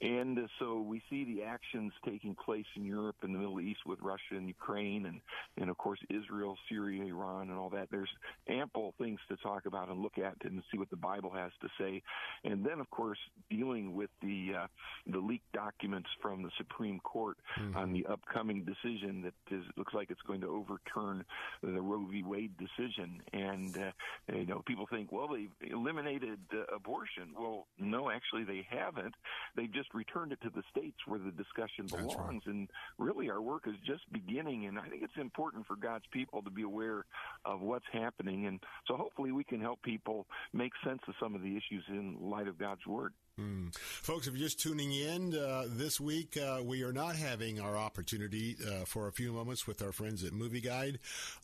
And uh, so we see the actions taking place in Europe and the Middle East with Russia and Ukraine and, and of course Israel, Syria, Iran, and all that. There's ample things to talk about and look at and see what the Bible has to say. And then, of course, dealing with the uh, the leaked documents from the Supreme Court mm-hmm. on the upcoming decision that is, looks like it's going to overturn the Roe v. Wade decision. And uh, you know, people think, well, they've eliminated uh, abortion. Well, no, actually, they haven't. They've just returned it to the states where the discussion belongs. Right. And really, our work is just beginning. And I think it's important for God's people to be aware of what's happening. And so, hopefully, we can help people make sense of some of the issues in light of God's word. Mm. Folks, if you're just tuning in uh, this week, uh, we are not having our opportunity uh, for a few moments with our friends at Movieguide.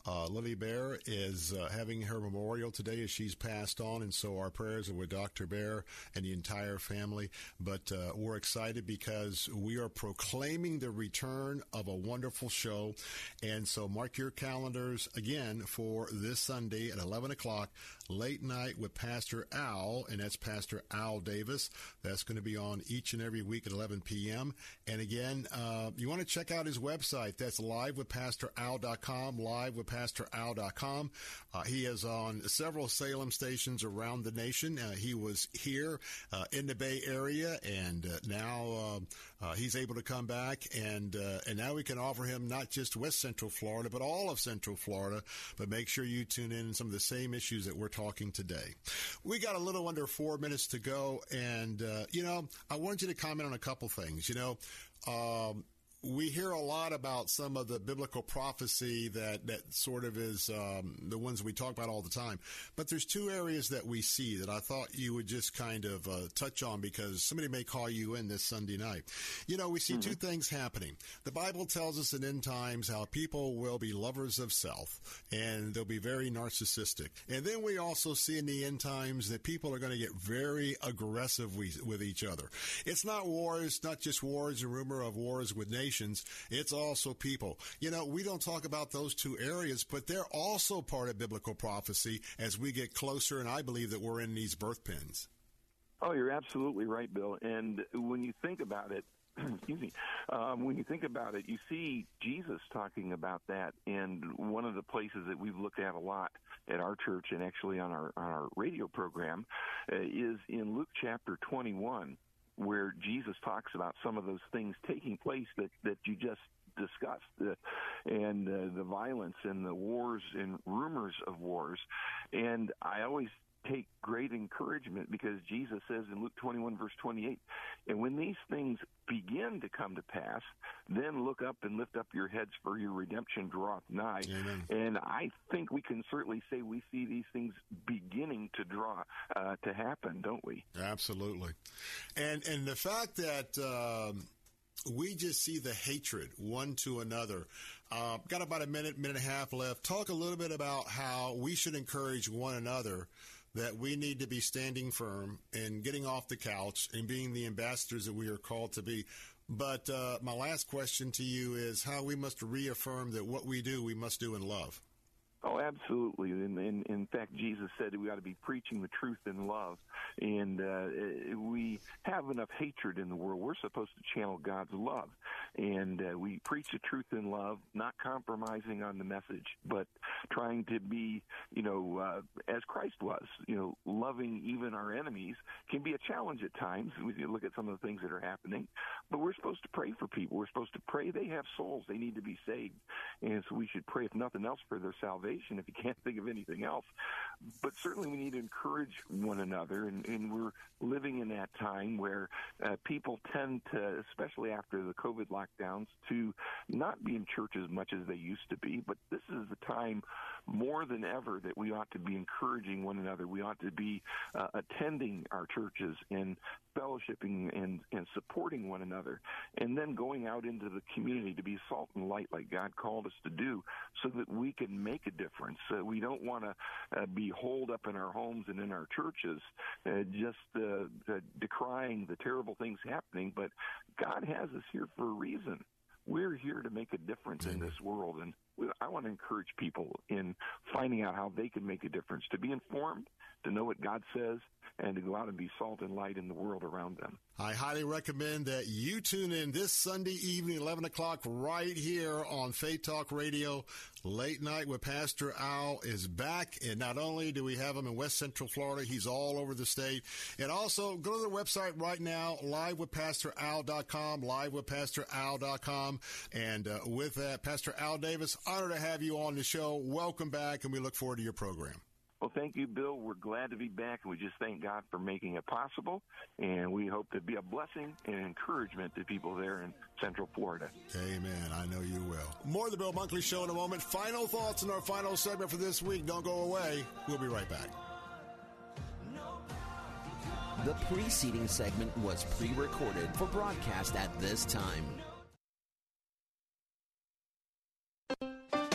Uh, Lili Baehr is uh, having her memorial today as she's passed on, and so our prayers are with Dr. Baehr and the entire family. But uh, we're excited because we are proclaiming the return of a wonderful show, and so mark your calendars again for this Sunday at 11 o'clock, late night with Pastor Al, and that's Pastor Al Davis. That's going to be on each and every week at 11 p.m. And again, uh, you want to check out his website. That's livewithpastoral.com, livewithpastoral.com. Uh, he is on several Salem stations around the nation. Uh, he was here uh, in the Bay Area, and uh, now uh, uh, he's able to come back, and and now we can offer him not just West Central Florida, but all of Central Florida. But make sure you tune in some of the same issues that we're talking today. We got a little under four minutes to go, and and, uh, you know, I wanted you to comment on a couple things. You know, um, we hear a lot about some of the biblical prophecy that, that sort of is um, the ones we talk about all the time. But there's two areas that we see that I thought you would just kind of uh, touch on because somebody may call you in this Sunday night. You know, we see mm-hmm. two things happening. The Bible tells us in end times how people will be lovers of self and they'll be very narcissistic. And then we also see in the end times that people are going to get very aggressive with each other. It's not wars, not just wars and rumor of wars with nations it's also people. You know, we don't talk about those two areas, but they're also part of biblical prophecy as we get closer, and I believe that we're in these birth pins. Oh, you're absolutely right, Bill. And when you think about it, excuse me, um, when you think about it, you see Jesus talking about that. And one of the places that we've looked at a lot at our church and actually on our, on our radio program uh, is in Luke chapter 21 where Jesus talks about some of those things taking place that, that you just discussed, uh, and uh, the violence and the wars and rumors of wars. And I always take great encouragement because Jesus says in Luke 21 verse 28, and when these things begin to come to pass, then look up and lift up your heads for your redemption draweth nigh. Amen. And I think we can certainly say we see these things beginning to draw uh, to happen, don't we? Absolutely. And and the fact that um, we just see the hatred one to another. Uh, got about a minute, minute and a half left. Talk a little bit about how we should encourage one another that we need to be standing firm and getting off the couch and being the ambassadors that we are called to be. But uh, my last question to you is how we must reaffirm that what we do, we must do in love. Oh, absolutely. And, in fact, Jesus said we ought to be preaching the truth in love. And uh, we have enough hatred in the world. We're supposed to channel God's love. And uh, we preach the truth in love, not compromising on the message, but trying to be, you know, uh, as Christ was, you know, loving even our enemies can be a challenge at times. We look at some of the things that are happening, but we're supposed to pray for people. We're supposed to pray they have souls. They need to be saved. And so we should pray, if nothing else, for their salvation if you can't think of anything else. But certainly we need to encourage one another. And, and we're living in that time where uh, people tend to, especially after the COVID lockdowns, to not be in church as much as they used to be. But this is the time more than ever that we ought to be encouraging one another. We ought to be uh, attending our churches and fellowshipping and, and supporting one another, and then going out into the community to be salt and light like God called us to do so that we can make a difference. Uh, we don't want to uh, be holed up in our homes and in our churches uh, just uh, decrying the terrible things happening, but God has us here for a reason we're here to make a difference in mm-hmm. this world, and we, I want to encourage people in finding out how they can make a difference, to be informed, to know what God says, and to go out and be salt and light in the world around them. I highly recommend that you tune in this Sunday evening, 11 o'clock, right here on Faith Talk Radio. Late Night with Pastor Al is back. And not only do we have him in West Central Florida, he's all over the state. And also, go to the website right now, livewithpastoral.com, livewithpastoral.com. And uh, with that, Pastor Al Davis, honor to have you on the show. Welcome back, and we look forward to your program. Well, thank you, Bill. We're glad to be back, and we just thank God for making it possible. And we hope to be a blessing and encouragement to people there in Central Florida. Amen. I know you will. More of the Bill Bunkley Show in a moment. Final thoughts in our final segment for this week. Don't go away. We'll be right back. The preceding segment was pre recorded for broadcast at this time.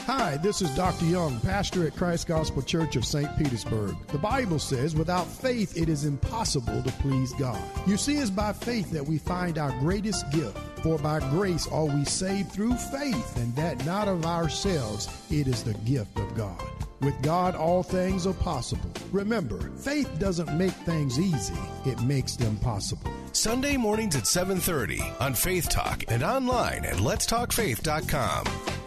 Hi, this is Dr. Young, pastor at Christ Gospel Church of St. Petersburg. The Bible says, without faith, it is impossible to please God. You see, it's by faith that we find our greatest gift. For by grace are we saved through faith, and that not of ourselves, it is the gift of God. With God, all things are possible. Remember, faith doesn't make things easy, it makes them possible. Sunday mornings at 7:30 on Faith Talk and online at letstalkfaith.com.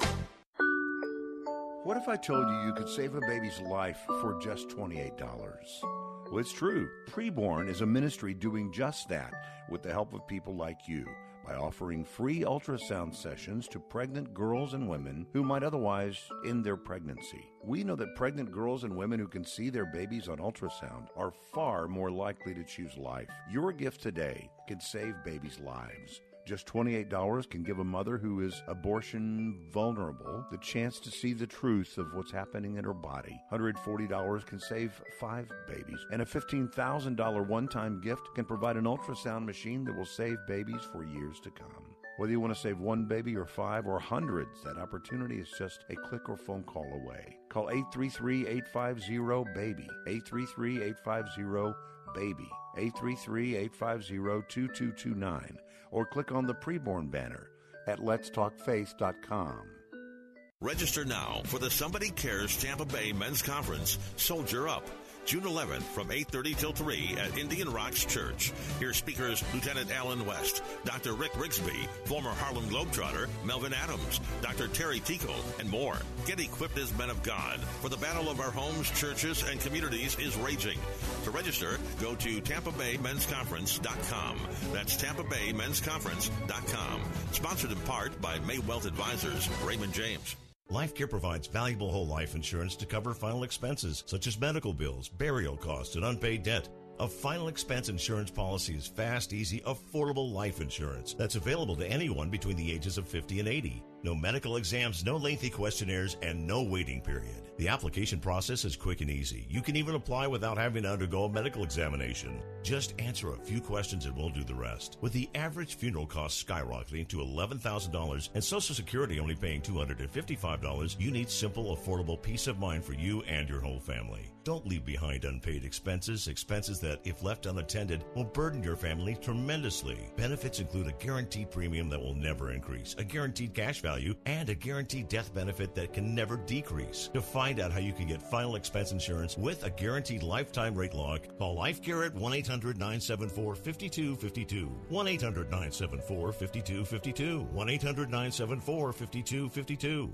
What if I told you you could save a baby's life for just $28? Well, it's true. Preborn is a ministry doing just that with the help of people like you by offering free ultrasound sessions to pregnant girls and women who might otherwise end their pregnancy. We know that pregnant girls and women who can see their babies on ultrasound are far more likely to choose life. Your gift today can save babies' lives. Just $28 can give a mother who is abortion vulnerable the chance to see the truth of what's happening in her body. $140 can save five babies. And a $15,000 one time gift can provide an ultrasound machine that will save babies for years to come. Whether you want to save one baby or five or hundreds, that opportunity is just a click or phone call away. Call 833 850 BABY. 833 850 BABY. 833 850 2229 or click on the preborn banner at letstalkfaith.com. Register now for the Somebody Cares Tampa Bay Men's Conference, Soldier Up. June 11th from 8.30 till 3 at Indian Rocks Church. Hear speakers Lieutenant Allen West, Dr. Rick Rigsby, former Harlem Globetrotter Melvin Adams, Dr. Terry Tico, and more. Get equipped as men of God, for the battle of our homes, churches, and communities is raging. To register, go to TampaBayMen'sConference.com. That's TampaBayMen'sConference.com. Sponsored in part by May Wealth Advisors, Raymond James. LifeCare provides valuable whole life insurance to cover final expenses such as medical bills, burial costs, and unpaid debt. A final expense insurance policy is fast, easy, affordable life insurance that's available to anyone between the ages of 50 and 80. No medical exams, no lengthy questionnaires, and no waiting period. The application process is quick and easy. You can even apply without having to undergo a medical examination. Just answer a few questions and we'll do the rest. With the average funeral cost skyrocketing to $11,000 and Social Security only paying $255, you need simple, affordable peace of mind for you and your whole family. Don't leave behind unpaid expenses, expenses that, if left unattended, will burden your family tremendously. Benefits include a guaranteed premium that will never increase, a guaranteed cash value, and a guaranteed death benefit that can never decrease. To find out how you can get final expense insurance with a guaranteed lifetime rate lock, call LifeCare at 1 800 974 5252. 1 800 974 5252. 1 800 974 5252.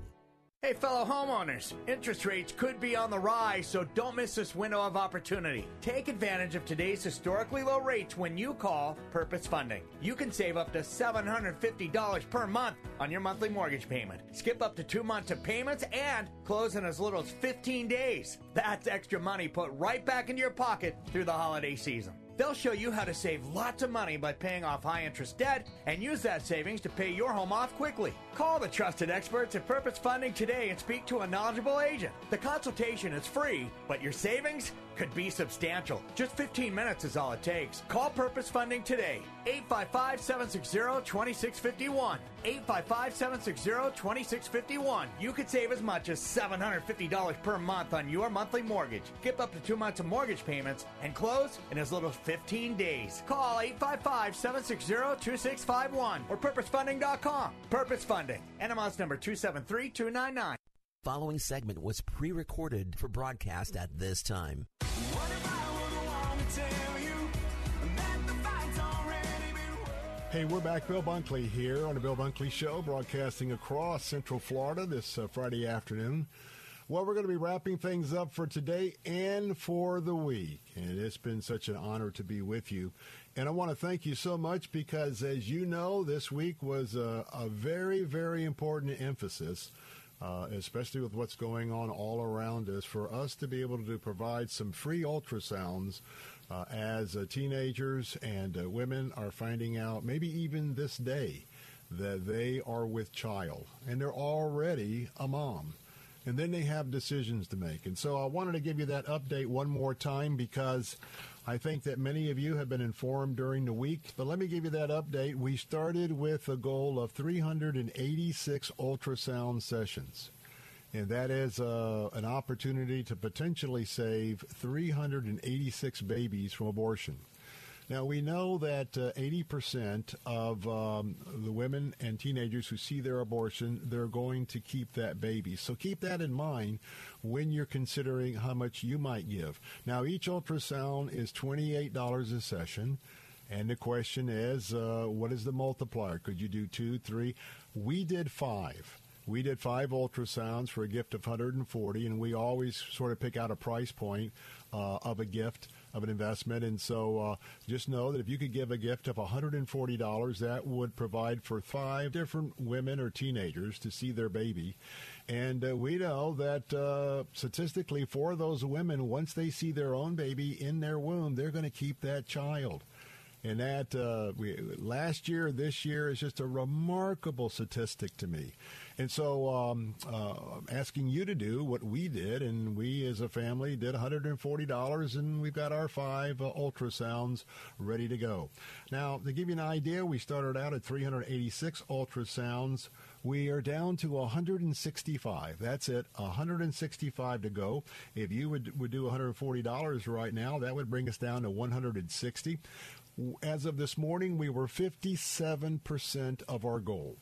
Hey, fellow homeowners, interest rates could be on the rise, so don't miss this window of opportunity. Take advantage of today's historically low rates when you call Purpose Funding. You can save up to $750 per month on your monthly mortgage payment. Skip up to two months of payments and close in as little as 15 days. That's extra money put right back into your pocket through the holiday season. They'll show you how to save lots of money by paying off high interest debt and use that savings to pay your home off quickly. Call the trusted experts at Purpose Funding today and speak to a knowledgeable agent. The consultation is free, but your savings could be substantial. Just 15 minutes is all it takes. Call Purpose Funding today. 855 760 2651. 855 760 2651. You could save as much as $750 per month on your monthly mortgage. Skip up to two months of mortgage payments and close in as little as 15 days. Call 855 760 2651 or purposefunding.com. Purpose Funding. NMLS number 273299. Following segment was pre recorded for broadcast at this time. Hey, we're back. Bill Bunkley here on the Bill Bunkley Show, broadcasting across Central Florida this uh, Friday afternoon. Well, we're going to be wrapping things up for today and for the week. And it's been such an honor to be with you. And I want to thank you so much because, as you know, this week was a, a very, very important emphasis. Uh, especially with what's going on all around us, for us to be able to provide some free ultrasounds uh, as uh, teenagers and uh, women are finding out, maybe even this day, that they are with child and they're already a mom. And then they have decisions to make. And so I wanted to give you that update one more time because I think that many of you have been informed during the week. But let me give you that update. We started with a goal of 386 ultrasound sessions and that is uh, an opportunity to potentially save 386 babies from abortion. Now, we know that uh, 80% of um, the women and teenagers who see their abortion, they're going to keep that baby. So keep that in mind when you're considering how much you might give. Now, each ultrasound is $28 a session. And the question is, uh, what is the multiplier? Could you do two, three? We did five. We did five ultrasounds for a gift of 140, and we always sort of pick out a price point uh, of a gift of an investment. And so uh, just know that if you could give a gift of $140, that would provide for five different women or teenagers to see their baby. And uh, we know that uh, statistically, for those women, once they see their own baby in their womb, they're going to keep that child. And that uh, we, last year, this year is just a remarkable statistic to me. And so, um, uh, asking you to do what we did, and we as a family did $140, and we've got our five uh, ultrasounds ready to go. Now, to give you an idea, we started out at 386 ultrasounds. We are down to 165. That's it, 165 to go. If you would, would do $140 right now, that would bring us down to 160. As of this morning, we were 57% of our goal.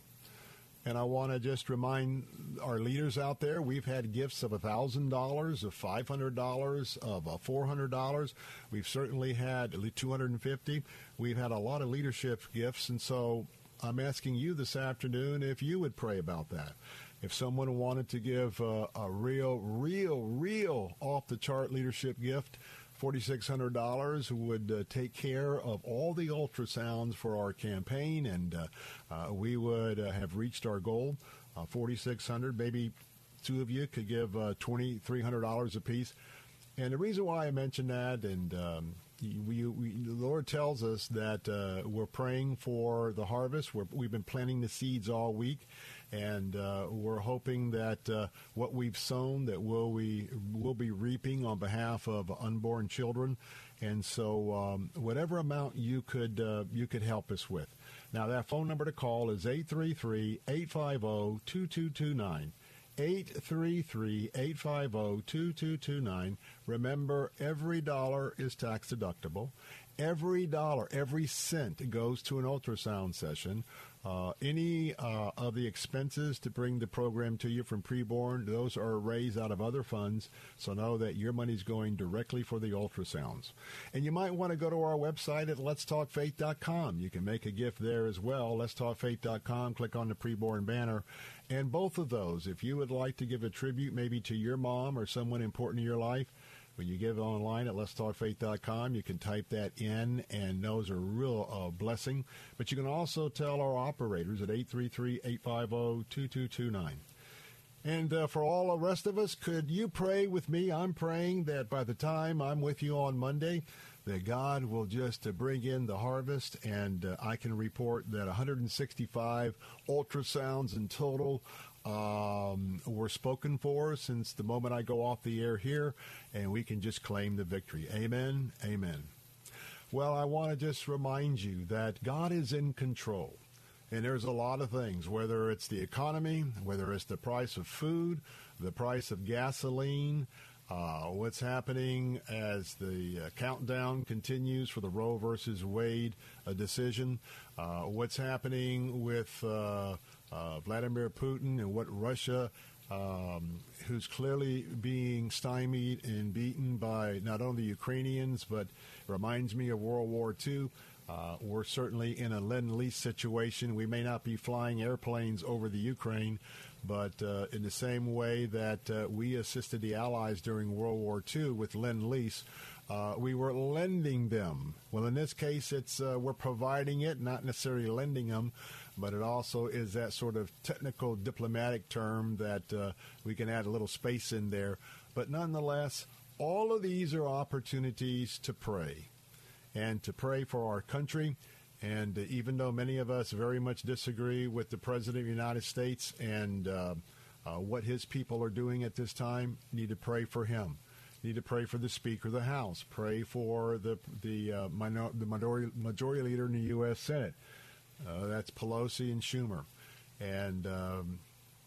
And I want to just remind our leaders out there, we've had gifts of $1,000, of $500, of uh, $400. We've certainly had at least 250. We've had a lot of leadership gifts. And so I'm asking you this afternoon if you would pray about that. If someone wanted to give uh, a real, real, real off the chart leadership gift, $4,600 would uh, take care of all the ultrasounds for our campaign, and uh, uh, we would uh, have reached our goal. Uh, 4600 maybe two of you could give uh, $2,300 apiece. And the reason why I mention that, and um, we, we, the Lord tells us that we're praying for the harvest. we have been planting the seeds all week, and uh, we're hoping that uh, what we've sown that will we will be reaping on behalf of unborn children. And so, um, whatever amount you could uh, you could help us with. Now, that phone number to call is 833-850-2229. 833-850-2229. Remember, every dollar is tax deductible. Every dollar, every cent goes to an ultrasound session uh, any uh, of the expenses to bring the program to you from preborn, those are raised out of other funds. So know that your money is going directly for the ultrasounds. And you might want to go to our website at letstalkfaith.com. You can make a gift there as well. Letstalkfaith.com. Click on the preborn banner. And both of those, if you would like to give a tribute maybe to your mom or someone important in your life, when you give online at letstalkfaith.com, you can type that in, and those are real uh, blessing. But you can also tell our operators at 833-850-2229. And uh, for all the rest of us, could you pray with me? I'm praying that by the time I'm with you on Monday, that God will just uh, bring in the harvest, and uh, I can report that 165 ultrasounds in total um, were spoken for since the moment I go off the air here, and we can just claim the victory. Amen. Amen. Well, I want to just remind you that God is in control. And there's a lot of things, whether it's the economy, whether it's the price of food, the price of gasoline, uh, what's happening as the uh, countdown continues for the Roe versus Wade uh, decision, uh, what's happening with uh, Vladimir Putin and what Russia, um, who's clearly being stymied and beaten by not only Ukrainians, but reminds me of World War II. Uh, we're certainly in a lend lease situation. We may not be flying airplanes over the Ukraine, but uh, in the same way that uh, we assisted the Allies during World War II with lend lease, uh, we were lending them. Well, in this case, it's uh, we're providing it, not necessarily lending them, but it also is that sort of technical diplomatic term that uh, we can add a little space in there. But nonetheless, all of these are opportunities to pray and to pray for our country. And uh, even though many of us very much disagree with the President of the United States and uh, uh, what his people are doing at this time, need to pray for him. Need to pray for the Speaker of the House. Pray for the the uh, minor, the majority, majority leader in the U.S. Senate. Uh, that's Pelosi and Schumer. And um,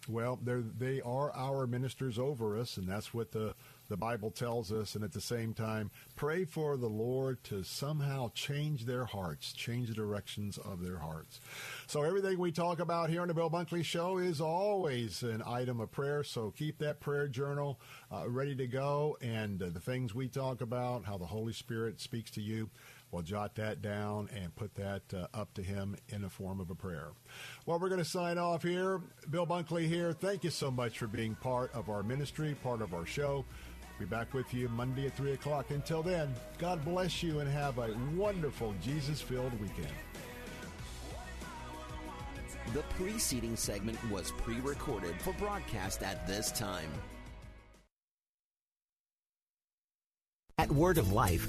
well, they are our ministers over us, and that's what the the Bible tells us, and at the same time, pray for the Lord to somehow change their hearts, change the directions of their hearts. So everything we talk about here on the Bill Bunkley Show is always an item of prayer. So keep that prayer journal uh, ready to go, and uh, the things we talk about, how the Holy Spirit speaks to you. Well, jot that down and put that uh, up to him in the form of a prayer. Well, we're going to sign off here. Bill Bunkley here. Thank you so much for being part of our ministry, part of our show. Be back with you Monday at 3 o'clock. Until then, God bless you and have a wonderful Jesus filled weekend. The preceding segment was pre recorded for broadcast at this time. At Word of Life,